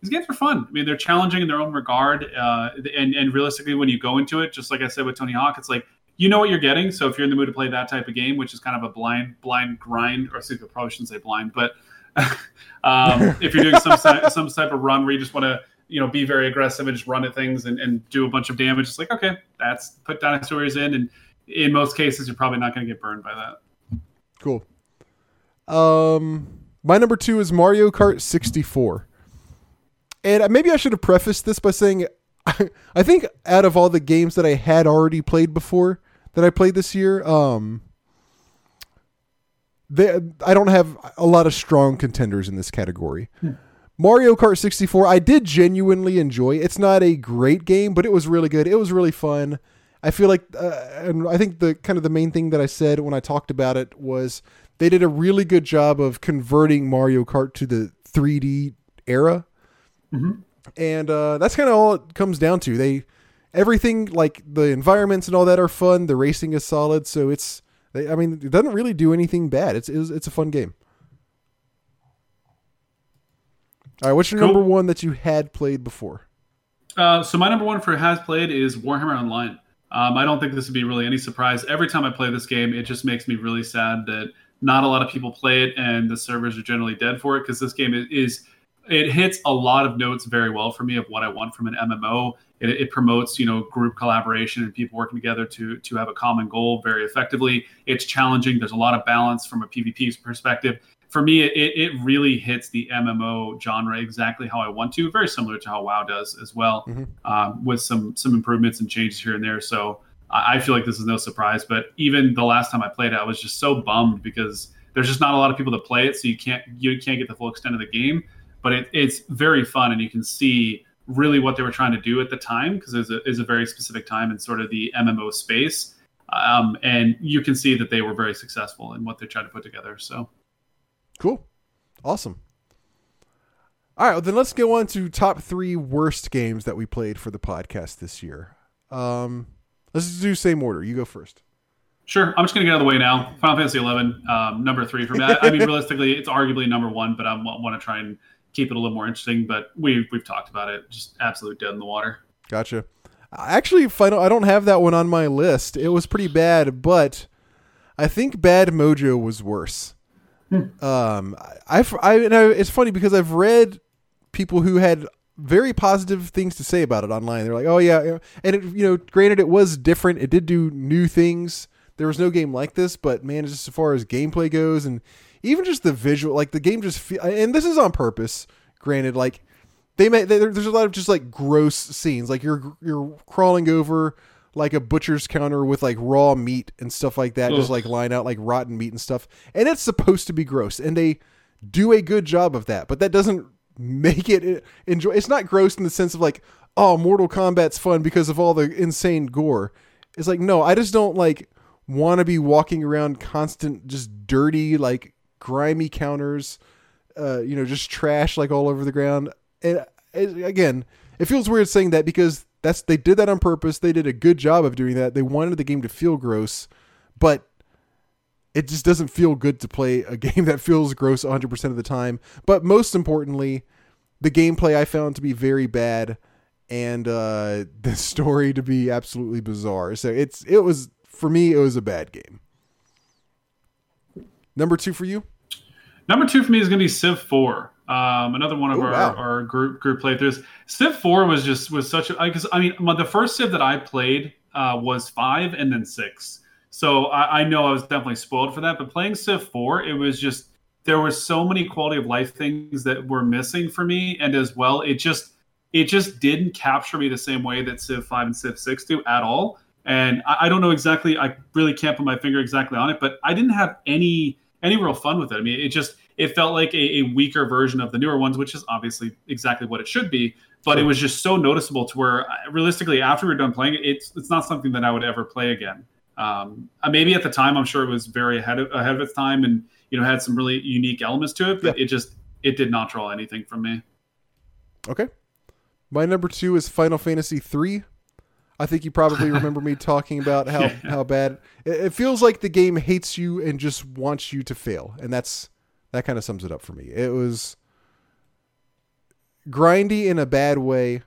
these games are fun. I mean, they're challenging in their own regard, uh, and and realistically, when you go into it, just like I said with Tony Hawk, it's like you know what you're getting. So if you're in the mood to play that type of game, which is kind of a blind blind grind, or I probably shouldn't say blind, but um, if you're doing some some type of run where you just want to you know be very aggressive and just run at things and, and do a bunch of damage, it's like okay, that's put dinosaurs in, and in most cases you're probably not going to get burned by that.
Cool. Um, my number two is Mario Kart 64. And maybe I should have prefaced this by saying I think out of all the games that I had already played before that I played this year, um, they, I don't have a lot of strong contenders in this category. Hmm. Mario Kart 64, I did genuinely enjoy. It's not a great game, but it was really good. It was really fun. I feel like, uh, and I think the kind of the main thing that I said when I talked about it was they did a really good job of converting Mario Kart to the 3D era. Mm-hmm. And uh, that's kind of all it comes down to. They everything like the environments and all that are fun. The racing is solid, so it's. They, I mean, it doesn't really do anything bad. It's it's, it's a fun game. All right, what's your cool. number one that you had played before?
Uh, so my number one for has played is Warhammer Online. Um, I don't think this would be really any surprise. Every time I play this game, it just makes me really sad that not a lot of people play it and the servers are generally dead for it because this game is, is it hits a lot of notes very well for me of what I want from an MMO. It, it, promotes, you know, group collaboration and people working together to to have a common goal very effectively. It's challenging. There's a lot of balance from a PvP perspective. For me, it, it really hits the MMO genre exactly how I want to. Very similar to how WoW does as well, mm-hmm. um, with some some improvements and changes here and there. So I feel like this is no surprise. But even the last time I played it, I was just so bummed because there's just not a lot of people to play it, so you can't you can't get the full extent of the game but it, it's very fun and you can see really what they were trying to do at the time because it, it was a very specific time in sort of the MMO space. Um, and you can see that they were very successful in what they tried to put together. So
cool. Awesome. All right, well, then let's go on to top three worst games that we played for the podcast this year. Um, let's do same order. You go first.
Sure, I'm just going to get out of the way now. Final Fantasy 11, um, number three for me. I, I mean, realistically, it's arguably number one, but I want to try and keep it a little more interesting. But we we've talked about it, just absolute dead in the water.
Gotcha. Actually, final. I don't have that one on my list. It was pretty bad, but I think Bad Mojo was worse. Hmm. Um, I, I, I, it's funny because I've read people who had very positive things to say about it online. They're like, "Oh yeah," and it, you know, granted, it was different. It did do new things. There was no game like this, but man, just as far as gameplay goes, and even just the visual, like the game just feel, and this is on purpose. Granted, like they may there's a lot of just like gross scenes, like you're you're crawling over like a butcher's counter with like raw meat and stuff like that, Ugh. just like line out like rotten meat and stuff, and it's supposed to be gross, and they do a good job of that, but that doesn't make it enjoy. It's not gross in the sense of like, oh, Mortal Kombat's fun because of all the insane gore. It's like no, I just don't like want to be walking around constant just dirty like grimy counters, uh, you know, just trash like all over the ground. And it, again, it feels weird saying that because that's they did that on purpose. They did a good job of doing that. They wanted the game to feel gross, but it just doesn't feel good to play a game that feels gross 100% of the time. But most importantly, the gameplay I found to be very bad and uh, the story to be absolutely bizarre. So it's it was for me it was a bad game. Number 2 for you?
Number two for me is going to be Civ Four. Um, another one of Ooh, our, wow. our group group playthroughs. Civ Four was just was such a because I mean the first Civ that I played uh, was five and then six. So I, I, know I was definitely spoiled for that. But playing Civ Four, it was just there were so many quality of life things that were missing for me, and as well, it just it just didn't capture me the same way that Civ Five and Civ Six do at all. And I, I don't know exactly. I really can't put my finger exactly on it, but I didn't have any any real fun with it. I mean, it just it felt like a, a weaker version of the newer ones, which is obviously exactly what it should be. But it was just so noticeable to where, uh, realistically, after we are done playing it, it's it's not something that I would ever play again. Um, uh, maybe at the time, I'm sure it was very ahead of, ahead of its time, and you know had some really unique elements to it. But yeah. it just it did not draw anything from me.
Okay, my number two is Final Fantasy three. I think you probably remember me talking about how yeah. how bad it, it, feels like the game hates you and just wants you to fail, and that's that kind of sums it up for me. It was grindy in a bad way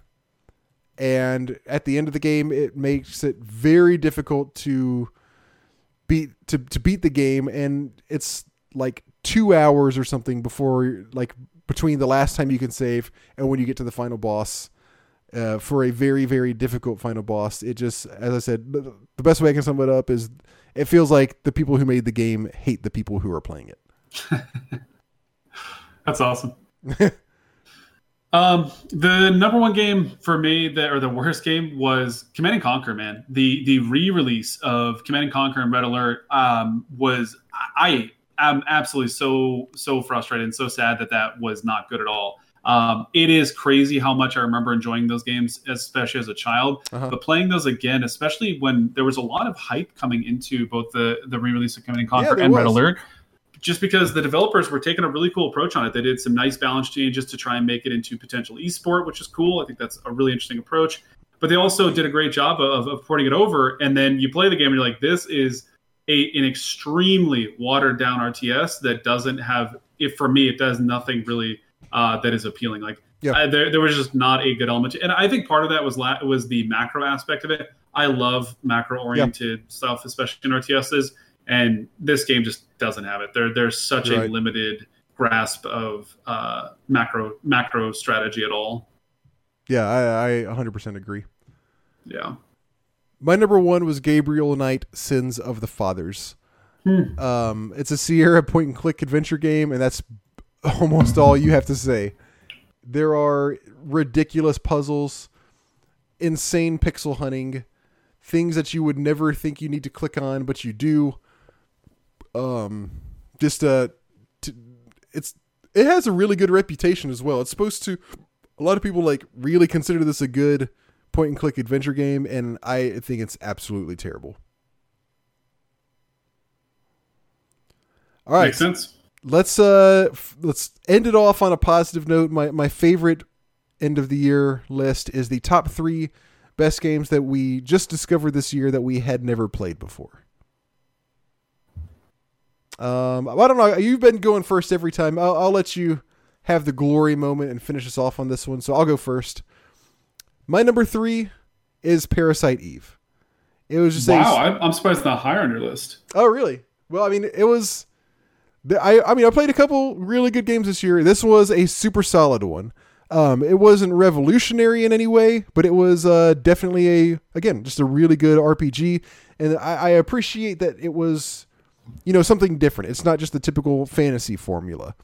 and at the end of the game it makes it very difficult to beat to, to beat the game and it's like two hours or something before like between the last time you can save and when you get to the final boss uh, for a very very difficult final boss it just as i said the best way i can sum it up is it feels like the people who made the game hate the people who are playing it
that's awesome Um, the number one game for me that or the worst game was Command and Conquer. Man, the the re-release of Command and Conquer and Red Alert um, was I am absolutely so so frustrated and so sad that that was not good at all. Um, it is crazy how much I remember enjoying those games, especially as a child. Uh-huh. But playing those again, especially when there was a lot of hype coming into both the the re-release of Command and Conquer yeah, and was. Red Alert just because the developers were taking a really cool approach on it. They did some nice balance changes to try and make it into potential esport, which is cool. I think that's a really interesting approach. But they also did a great job of, of porting it over. And then you play the game and you're like, this is a, an extremely watered down RTS that doesn't have, if for me, it does nothing really uh, that is appealing. Like yeah. I, there, there was just not a good element. To, and I think part of that was la- was the macro aspect of it. I love macro oriented yeah. stuff, especially in RTSs and this game just doesn't have it. There, there's such right. a limited grasp of uh, macro macro strategy at all.
Yeah, I, I 100% agree.
Yeah.
My number one was Gabriel Knight, Sins of the Fathers. Hmm. Um, it's a Sierra point and click adventure game, and that's almost all you have to say. There are ridiculous puzzles, insane pixel hunting, things that you would never think you need to click on, but you do um, just uh, to, it's it has a really good reputation as well. It's supposed to a lot of people like really consider this a good point and click adventure game, and I think it's absolutely terrible. All right,
makes sense.
Let's uh f- let's end it off on a positive note. My my favorite end of the year list is the top three best games that we just discovered this year that we had never played before. Um, I don't know. You've been going first every time. I'll, I'll let you have the glory moment and finish us off on this one. So I'll go first. My number three is Parasite Eve. It was just
wow. A, I'm surprised it's not higher on your list.
Oh, really? Well, I mean, it was. I I mean, I played a couple really good games this year. This was a super solid one. Um, it wasn't revolutionary in any way, but it was uh, definitely a again just a really good RPG, and I, I appreciate that it was you know something different. It's not just the typical fantasy formula.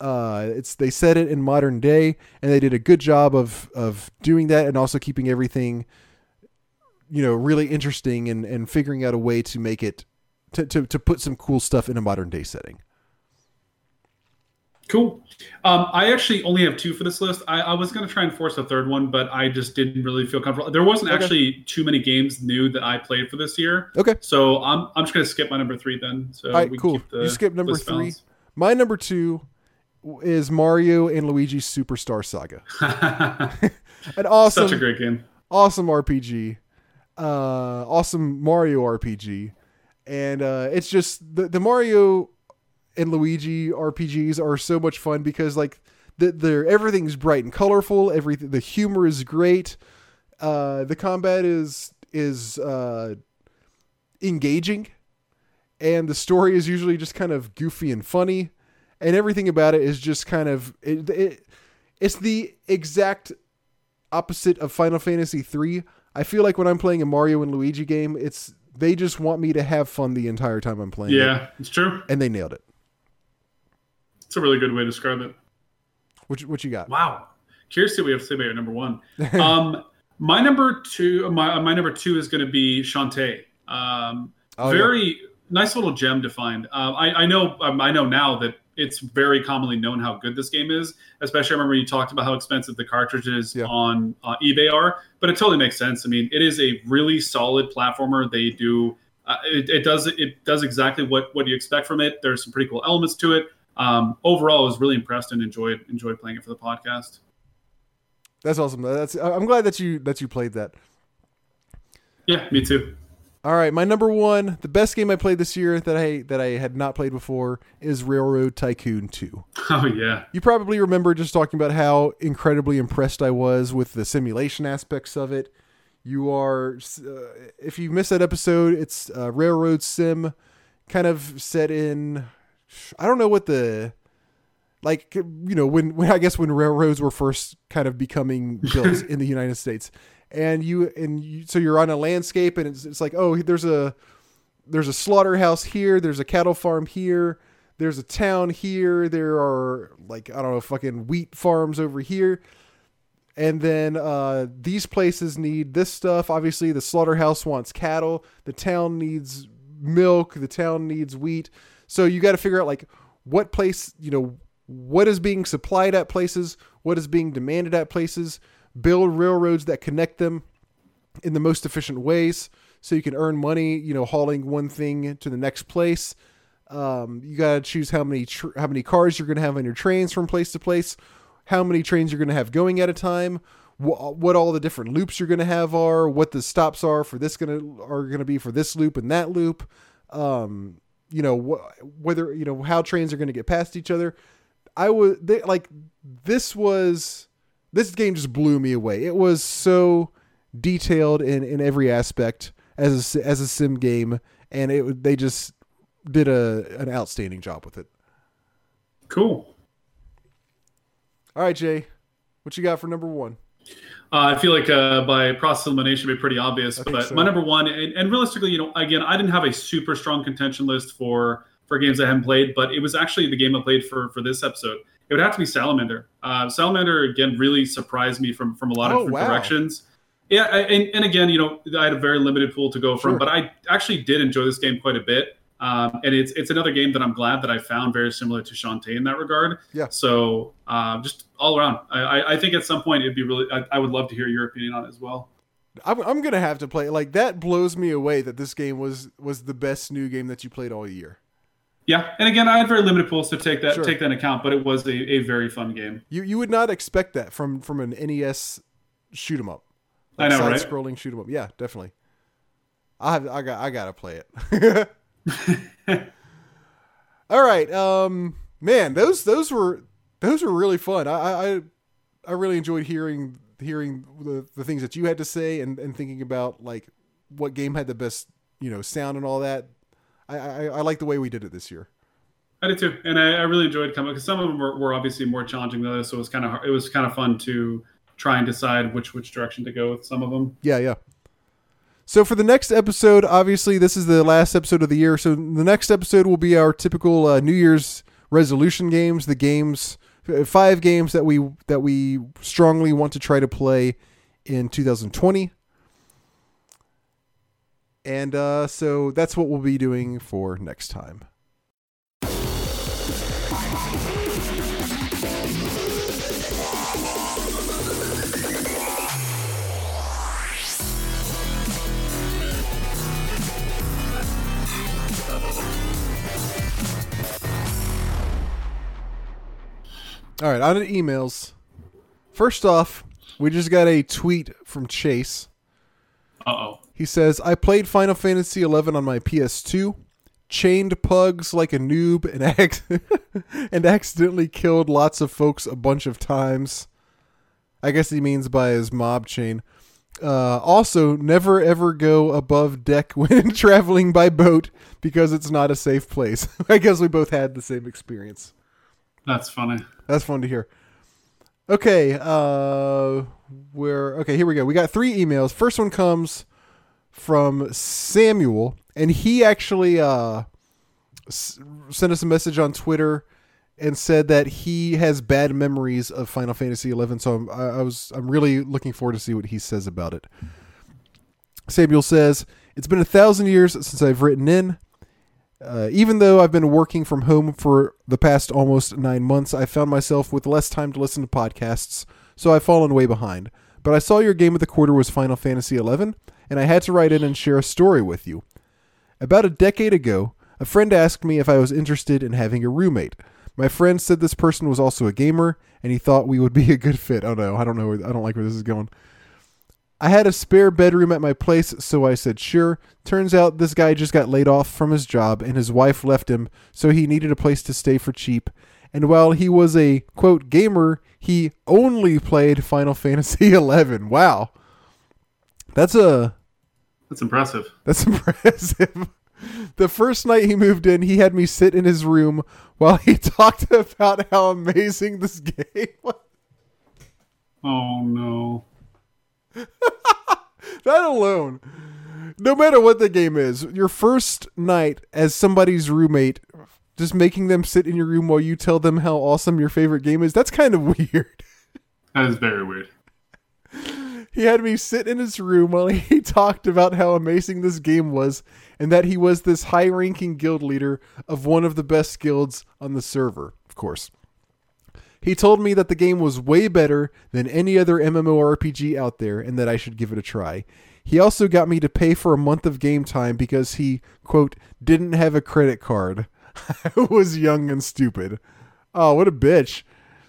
Uh, it's they said it in modern day, and they did a good job of of doing that, and also keeping everything, you know, really interesting and and figuring out a way to make it to to, to put some cool stuff in a modern day setting.
Cool. Um, I actually only have two for this list. I, I was going to try and force a third one, but I just didn't really feel comfortable. There wasn't okay. actually too many games new that I played for this year.
Okay.
So I'm, I'm just going to skip my number three then. So
All right, cool. The, you skip number three. Balance. My number two is Mario and Luigi Superstar Saga. An awesome,
such a great game.
Awesome RPG. Uh, awesome Mario RPG. And uh, it's just the, the Mario and Luigi RPGs are so much fun because like the, they're everything's bright and colorful. Everything the humor is great. Uh, the combat is is uh, engaging, and the story is usually just kind of goofy and funny, and everything about it is just kind of it, it it's the exact opposite of Final Fantasy III. I feel like when I'm playing a Mario and Luigi game, it's they just want me to have fun the entire time I'm playing.
Yeah, it. it's true,
and they nailed it.
It's a really good way to describe it.
What what you got?
Wow, curious to what we have to say about your number one. um, my number two, my my number two is going to be Shantae. Um, oh, very yeah. nice little gem to find. Uh, I, I know um, I know now that it's very commonly known how good this game is. Especially, I remember you talked about how expensive the cartridges yeah. on uh, eBay are, but it totally makes sense. I mean, it is a really solid platformer. They do uh, it, it, does it does exactly what what you expect from it. There's some pretty cool elements to it. Um, overall, I was really impressed and enjoyed enjoyed playing it for the podcast.
That's awesome. That's I'm glad that you that you played that.
Yeah, me too.
All right, my number one, the best game I played this year that I that I had not played before is Railroad Tycoon 2.
Oh yeah.
You probably remember just talking about how incredibly impressed I was with the simulation aspects of it. You are uh, if you missed that episode, it's uh, Railroad Sim kind of set in I don't know what the like you know when, when I guess when railroads were first kind of becoming built in the United States and you and you, so you're on a landscape and it's, it's like oh there's a there's a slaughterhouse here there's a cattle farm here there's a town here there are like i don't know fucking wheat farms over here. And then uh, these places need this stuff. Obviously the slaughterhouse wants cattle. The town needs milk. The town needs wheat. So you got to figure out like what place you know what is being supplied at places what is being demanded at places build railroads that connect them in the most efficient ways so you can earn money, you know, hauling one thing to the next place. Um, you got to choose how many tr- how many cars you're going to have on your trains from place to place, how many trains you're going to have going at a time, wh- what all the different loops you're going to have are, what the stops are for this going to are going to be for this loop and that loop. Um, you know, wh- whether you know how trains are going to get past each other. I would like this was this game just blew me away. It was so detailed in, in every aspect as a, as a sim game, and it they just did a an outstanding job with it.
Cool.
All right, Jay, what you got for number one?
Uh, I feel like uh, by process elimination, it'd be pretty obvious. But so. my number one, and, and, realistically, you know, again, I didn't have a super strong contention list for for games I haven't played, but it was actually the game I played for for this episode it would have to be Salamander. Uh, Salamander again really surprised me from from a lot of oh, different wow. directions. Yeah, and, and again, you know, I had a very limited pool to go from, sure. but I actually did enjoy this game quite a bit. Um, and it's it's another game that I'm glad that I found very similar to Shantae in that regard.
Yeah.
So uh, just all around, I, I think at some point it'd be really I, I would love to hear your opinion on it as well.
I'm, I'm gonna have to play like that. Blows me away that this game was was the best new game that you played all year.
Yeah, and again, I had very limited pools to take that sure. take that account, but it was a, a very fun game.
You you would not expect that from from an NES shoot 'em up.
Like I know, side right?
Scrolling shoot 'em up. Yeah, definitely. I have I got I gotta play it. All right, um, man, those those were those were really fun. I I I really enjoyed hearing hearing the, the things that you had to say and, and thinking about like what game had the best you know sound and all that I, I, I like the way we did it this year.
I did too, and I, I really enjoyed coming because some of them were, were, obviously more challenging than others. So it was kind of it was kind of fun to try and decide which which direction to go with some of them.
Yeah, yeah. So for the next episode, obviously this is the last episode of the year. So the next episode will be our typical uh, New Year's resolution games. The games, five games that we that we strongly want to try to play in 2020. And uh, so that's what we'll be doing for next time. All right, on to emails. First off, we just got a tweet from Chase.
Uh oh.
He says, I played Final Fantasy XI on my PS2, chained pugs like a noob, and, ac- and accidentally killed lots of folks a bunch of times. I guess he means by his mob chain. Uh, also, never ever go above deck when traveling by boat because it's not a safe place. I guess we both had the same experience.
That's funny.
That's fun to hear. Okay, uh, where? Okay, here we go. We got three emails. First one comes from Samuel, and he actually uh, s- sent us a message on Twitter and said that he has bad memories of Final Fantasy XI. So I'm, I, I was I'm really looking forward to see what he says about it. Samuel says it's been a thousand years since I've written in. Uh, even though I've been working from home for the past almost nine months, I found myself with less time to listen to podcasts, so I've fallen way behind. But I saw your game of the quarter was Final Fantasy XI, and I had to write in and share a story with you. About a decade ago, a friend asked me if I was interested in having a roommate. My friend said this person was also a gamer, and he thought we would be a good fit. Oh no, I don't know. I don't like where this is going. I had a spare bedroom at my place, so I said sure. Turns out this guy just got laid off from his job, and his wife left him, so he needed a place to stay for cheap. And while he was a quote gamer, he only played Final Fantasy XI. Wow, that's a
That's impressive.
that's impressive. The first night he moved in, he had me sit in his room while he talked about how amazing this game was.
Oh no.
That alone, no matter what the game is, your first night as somebody's roommate, just making them sit in your room while you tell them how awesome your favorite game is, that's kind of weird.
That is very weird.
He had me sit in his room while he talked about how amazing this game was and that he was this high ranking guild leader of one of the best guilds on the server, of course. He told me that the game was way better than any other MMORPG out there and that I should give it a try. He also got me to pay for a month of game time because he, quote, didn't have a credit card. I was young and stupid. Oh, what a bitch.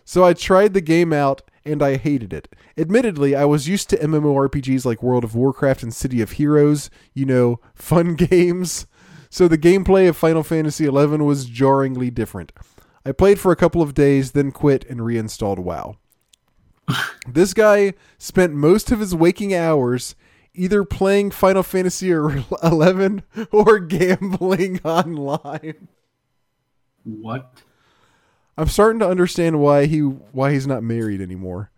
So I tried the game out and I hated it. Admittedly, I was used to MMORPGs like World of Warcraft and City of Heroes, you know, fun games. So the gameplay of Final Fantasy XI was jarringly different. I played for a couple of days, then quit and reinstalled WoW. this guy spent most of his waking hours either playing Final Fantasy XI or gambling online.
What?
I'm starting to understand why he why he's not married anymore.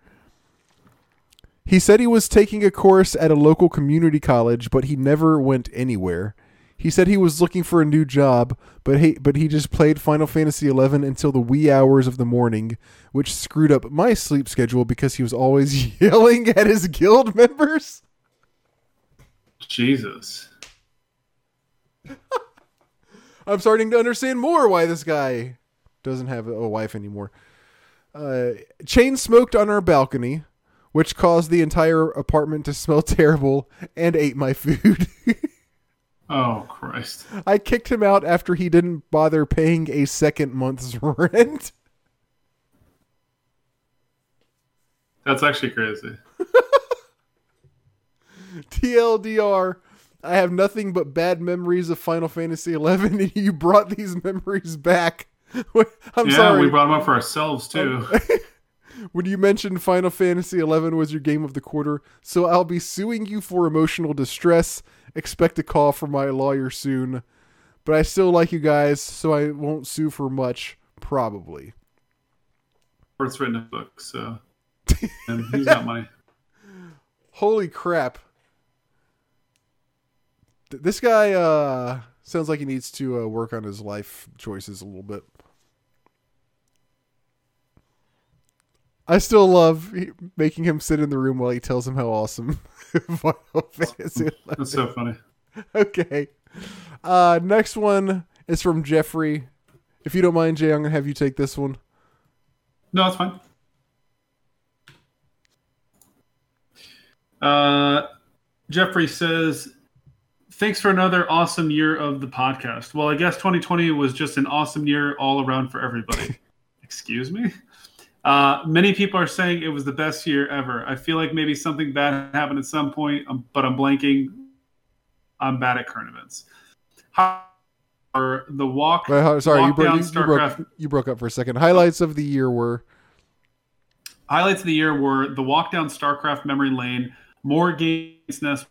He said he was taking a course at a local community college, but he never went anywhere. He said he was looking for a new job, but he but he just played Final Fantasy XI until the wee hours of the morning, which screwed up my sleep schedule because he was always yelling at his guild members.
Jesus.
I'm starting to understand more why this guy doesn't have a wife anymore. Uh, chain smoked on our balcony, which caused the entire apartment to smell terrible and ate my food.
Oh Christ.
I kicked him out after he didn't bother paying a second month's rent.
That's actually crazy.
TLDR, I have nothing but bad memories of Final Fantasy XI, and you brought these memories back. I'm
yeah,
sorry.
we brought them up for ourselves too.
when you mentioned Final Fantasy XI was your game of the quarter, so I'll be suing you for emotional distress. Expect a call from my lawyer soon. But I still like you guys, so I won't sue for much, probably.
Bert's written a book, so and he's got money.
Holy crap. Th- This guy uh, sounds like he needs to uh, work on his life choices a little bit. I still love he- making him sit in the room while he tells him how awesome Final Fantasy
That's so funny.
Okay. Uh, next one is from Jeffrey. If you don't mind, Jay, I'm gonna have you take this one.
No, it's fine. Uh, Jeffrey says, "Thanks for another awesome year of the podcast." Well, I guess 2020 was just an awesome year all around for everybody. Excuse me. Uh, many people are saying it was the best year ever. I feel like maybe something bad happened at some point, um, but I'm blanking. I'm bad at current events. How are the walk?
Wait, sorry, you,
walk
bro-
down
you, you broke, you broke up for a second. Highlights of the year were
Highlights of the year were the walk down StarCraft memory lane, more games nest,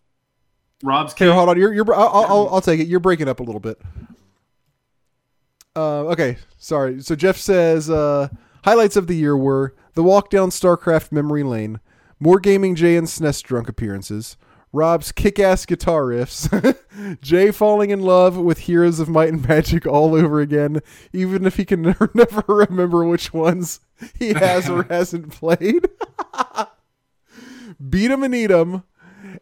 Rob's
Okay, hold on. You're, you're, I'll, I'll, I'll take it. You're breaking up a little bit. Uh, okay, sorry. So Jeff says uh, highlights of the year were the walk down StarCraft memory lane, more gaming Jay and SNES drunk appearances, Rob's kick-ass guitar riffs, Jay falling in love with Heroes of Might and Magic all over again, even if he can never, never remember which ones he has or hasn't played. Beat 'em and eat 'em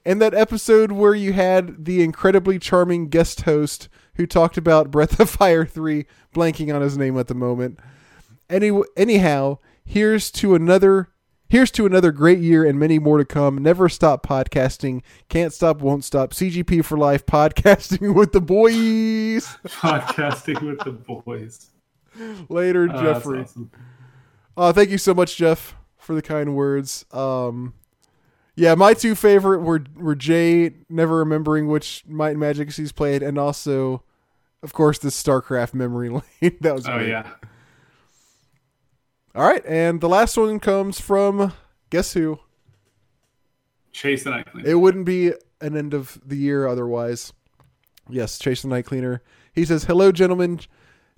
and that episode where you had the incredibly charming guest host who talked about Breath of Fire 3, blanking on his name at the moment. Any, anyhow, here's to another Here's to another great year and many more to come. Never stop podcasting. Can't stop, won't stop. CGP for life. Podcasting with the boys.
Podcasting with the boys.
Later,
Oh,
Jeffrey.
awesome.
Uh, thank you so much, Jeff, for the kind words. Um, yeah, my two favorite were were Jay never remembering which Might and Magic he's played, and also, of course, the StarCraft memory lane. that was
Oh
great.
yeah.
All right, and the last one comes from guess who?
Chase the night cleaner.
It wouldn't be an end of the year otherwise. Yes, Chase the Night Cleaner. He says, "Hello, gentlemen.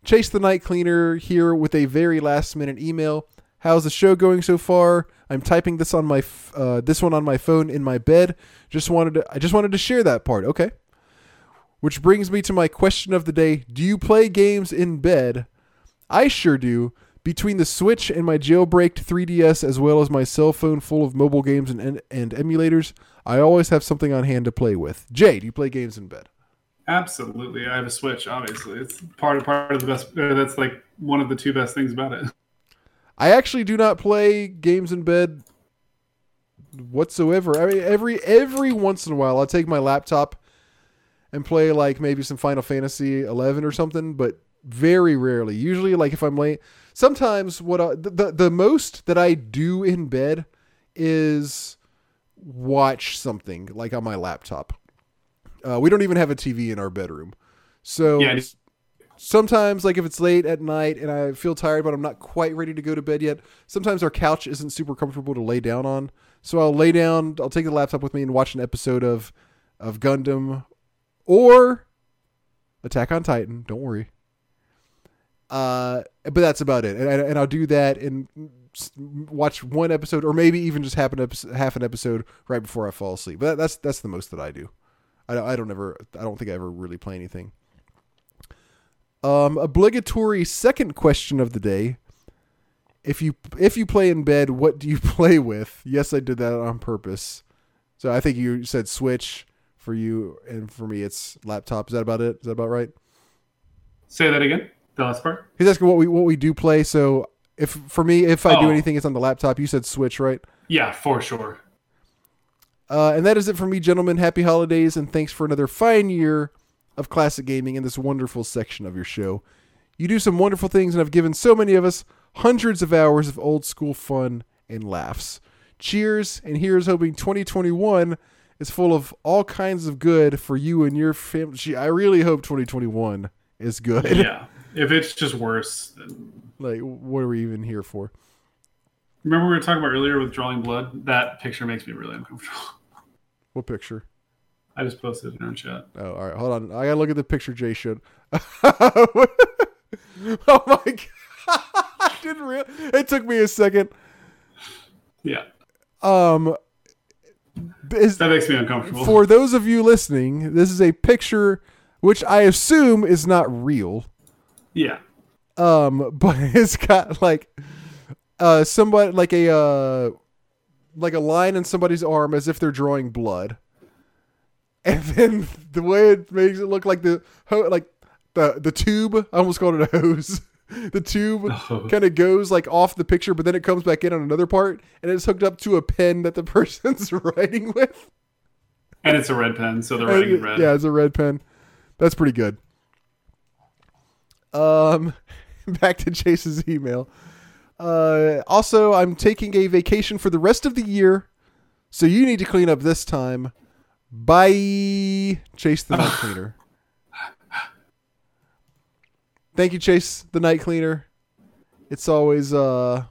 Chase the Night Cleaner here with a very last minute email. How's the show going so far? I'm typing this on my f- uh, this one on my phone in my bed. Just wanted to I just wanted to share that part. Okay. Which brings me to my question of the day: Do you play games in bed? I sure do. Between the Switch and my jailbreaked 3DS, as well as my cell phone full of mobile games and, and, and emulators, I always have something on hand to play with. Jay, do you play games in bed?
Absolutely. I have a Switch. Obviously, it's part of part of the best. Uh, that's like one of the two best things about it.
I actually do not play games in bed whatsoever. I mean, every every once in a while, I'll take my laptop and play like maybe some Final Fantasy 11 or something, but very rarely. Usually, like if I'm late, sometimes what I, the, the the most that I do in bed is watch something like on my laptop. Uh, we don't even have a TV in our bedroom, so
Yeah.
Sometimes like if it's late at night and I feel tired but I'm not quite ready to go to bed yet, sometimes our couch isn't super comfortable to lay down on. So I'll lay down, I'll take the laptop with me and watch an episode of of Gundam or Attack on Titan, don't worry. Uh but that's about it. And, and I'll do that and watch one episode or maybe even just half an episode, half an episode right before I fall asleep. But that's that's the most that I do. I don't, I don't ever I don't think I ever really play anything. Um, obligatory second question of the day. If you if you play in bed, what do you play with? Yes, I did that on purpose. So I think you said Switch for you, and for me it's laptop. Is that about it? Is that about right?
Say that again. The last part.
He's asking what we what we do play. So if for me, if I do
Oh.
anything, it's on the laptop. You said Switch, right?
Yeah, for sure.
Uh, and that is it for me, gentlemen. Happy holidays, and thanks for another fine year of classic gaming in this wonderful section of your show. You do some wonderful things and have given so many of us hundreds of hours of old school fun and laughs. Cheers, and here's hoping 2021 is full of all kinds of good for you and your family. I really hope 2021 is good.
Yeah. If it's just worse,
like, what are we even here for?
remember we were talking about earlier with drawing blood. That picture makes me really uncomfortable.
What picture?
I just posted it in our chat.
Oh, all right. Hold on. I gotta look at the picture Jay showed. oh my god! I didn't real. It took me a second.
Yeah,
Um, is,
that makes me uncomfortable.
for those of you listening, this is a picture which I assume is not real.
yeah,
Um, but it's got like uh somebody like a uh like a line in somebody's arm as if they're drawing blood. And then the way it makes it look like the ho- like the the tube, I almost called it a hose. The tube
Oh.
kind of goes like off the picture, but then it comes back in on another part, and it's hooked up to a pen that the person's writing with.
and it's a red pen, so they're writing in red.
Yeah, it's a red pen. That's pretty good. Um, back to Chase's email. Uh, also, I'm taking a vacation for the rest of the year, so you need to clean up this time. Bye, Chase the night cleaner. Thank you, Chase the night cleaner. It's always uh,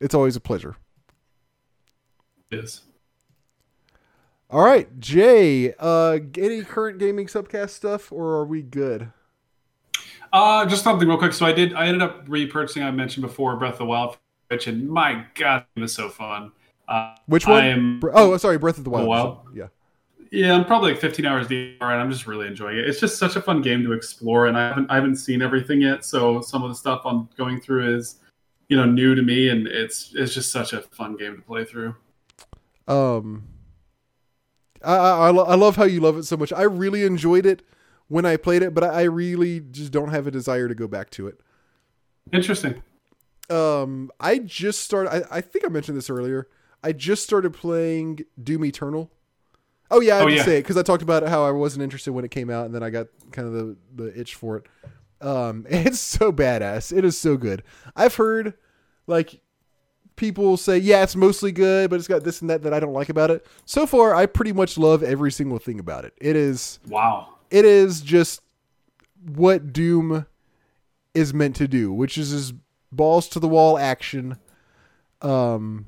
it's always a pleasure.
It is.
All right, Jay. Uh, any current gaming subcast stuff, or are we good?
Uh, just something real quick. So I did. I ended up repurchasing. I mentioned before Breath of the Wild, which and my god, it was so fun. Uh,
Which one?
I'm,
oh, sorry, Breath of the Wild.
Wild?
Yeah.
yeah, I'm probably like 15 hours deep, and I'm just really enjoying it. It's just such a fun game to explore, and I haven't I haven't seen everything yet. So some of the stuff I'm going through is, you know, new to me, and it's it's just such a fun game to play through.
Um, I I, I love how you love it so much. I really enjoyed it when I played it, but I I really just don't have a desire to go back to it.
Interesting.
Um, I just started. I, I think I mentioned this earlier. I just started playing Doom Eternal. Oh yeah, I
Oh, yeah.
say it because I talked about how I wasn't interested when it came out, and then I got kind of the the itch for it. Um, it's so badass. It is so good. I've heard like people say, yeah, it's mostly good, but it's got this and that that I don't like about it. So far, I pretty much love every single thing about it. It is
Wow.
it is just what Doom is meant to do, which is just balls to the wall action. Um,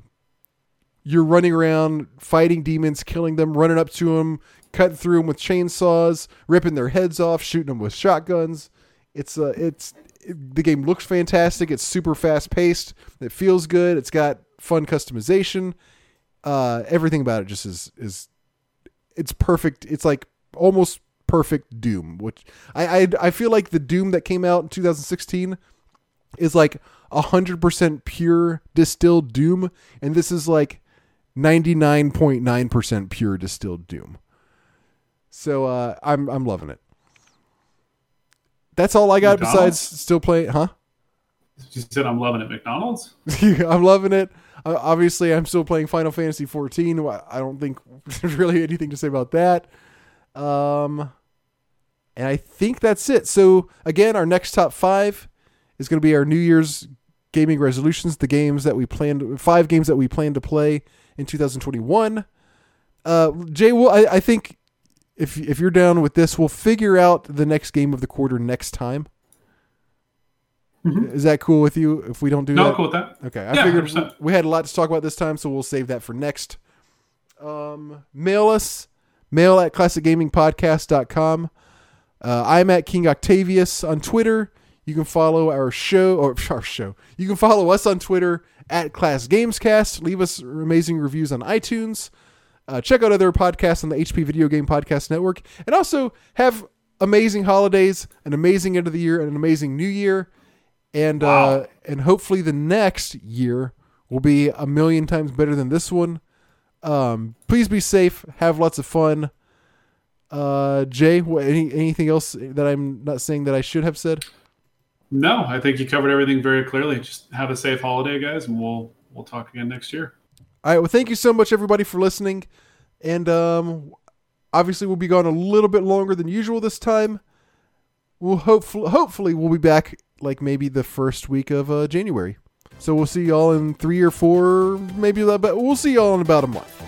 you're running around fighting demons, killing them, running up to them, cutting through them with chainsaws, ripping their heads off, shooting them with shotguns. It's uh, it's it- the game looks fantastic. It's super fast paced. It feels good. It's got fun customization. Uh, everything about it just is is it's perfect. It's like almost perfect Doom, which I I, I feel like the Doom that came out in 2016 is like hundred percent pure distilled Doom, and this is like 99.9% pure distilled Doom. So uh, I'm I'm loving it. That's all I got
McDonald's?
besides still playing, huh?
You said I'm loving it, McDonald's.
I'm loving it. Uh, obviously, I'm still playing Final Fantasy 14. I don't think there's really anything to say about that. Um, and I think that's it. So again, our next top five is going to be our New Year's gaming resolutions. The games that we planned, five games that we plan to play in 2021. Uh, Jay, well, I, I think if if you're down with this, we'll figure out the next game of the quarter next time.
Mhm.
Is that cool with you? If we don't do
No,
that,
cool with that.
Okay, I
Yeah,
figured
100%.
we had a lot to talk about this time, so we'll save that for next. Um, mail us, mail at classicgamingpodcast.com. Uh, I'm at King Octavius on Twitter. You can follow our show, or our show. You can follow us on Twitter at Class Gamescast. Leave us amazing reviews on iTunes. Uh, check out other podcasts on the HP Video Game Podcast Network, and also have amazing holidays, an amazing end of the year, and an amazing New Year and uh, and hopefully the next year will be a million times better than this one. Um, please be safe, have lots of fun. Uh, Jay, what, any anything else that I'm not saying that I should have said?
No, I think you covered everything very clearly. Just have a safe holiday, guys, and we'll we'll talk again next year.
All right, well, thank you so much, everybody, for listening, and um, obviously we'll be gone a little bit longer than usual this time. We'll hopefully hopefully we'll be back like maybe the first week of uh, January. So we'll see y'all in three or four, maybe, but we'll see y'all in about a month.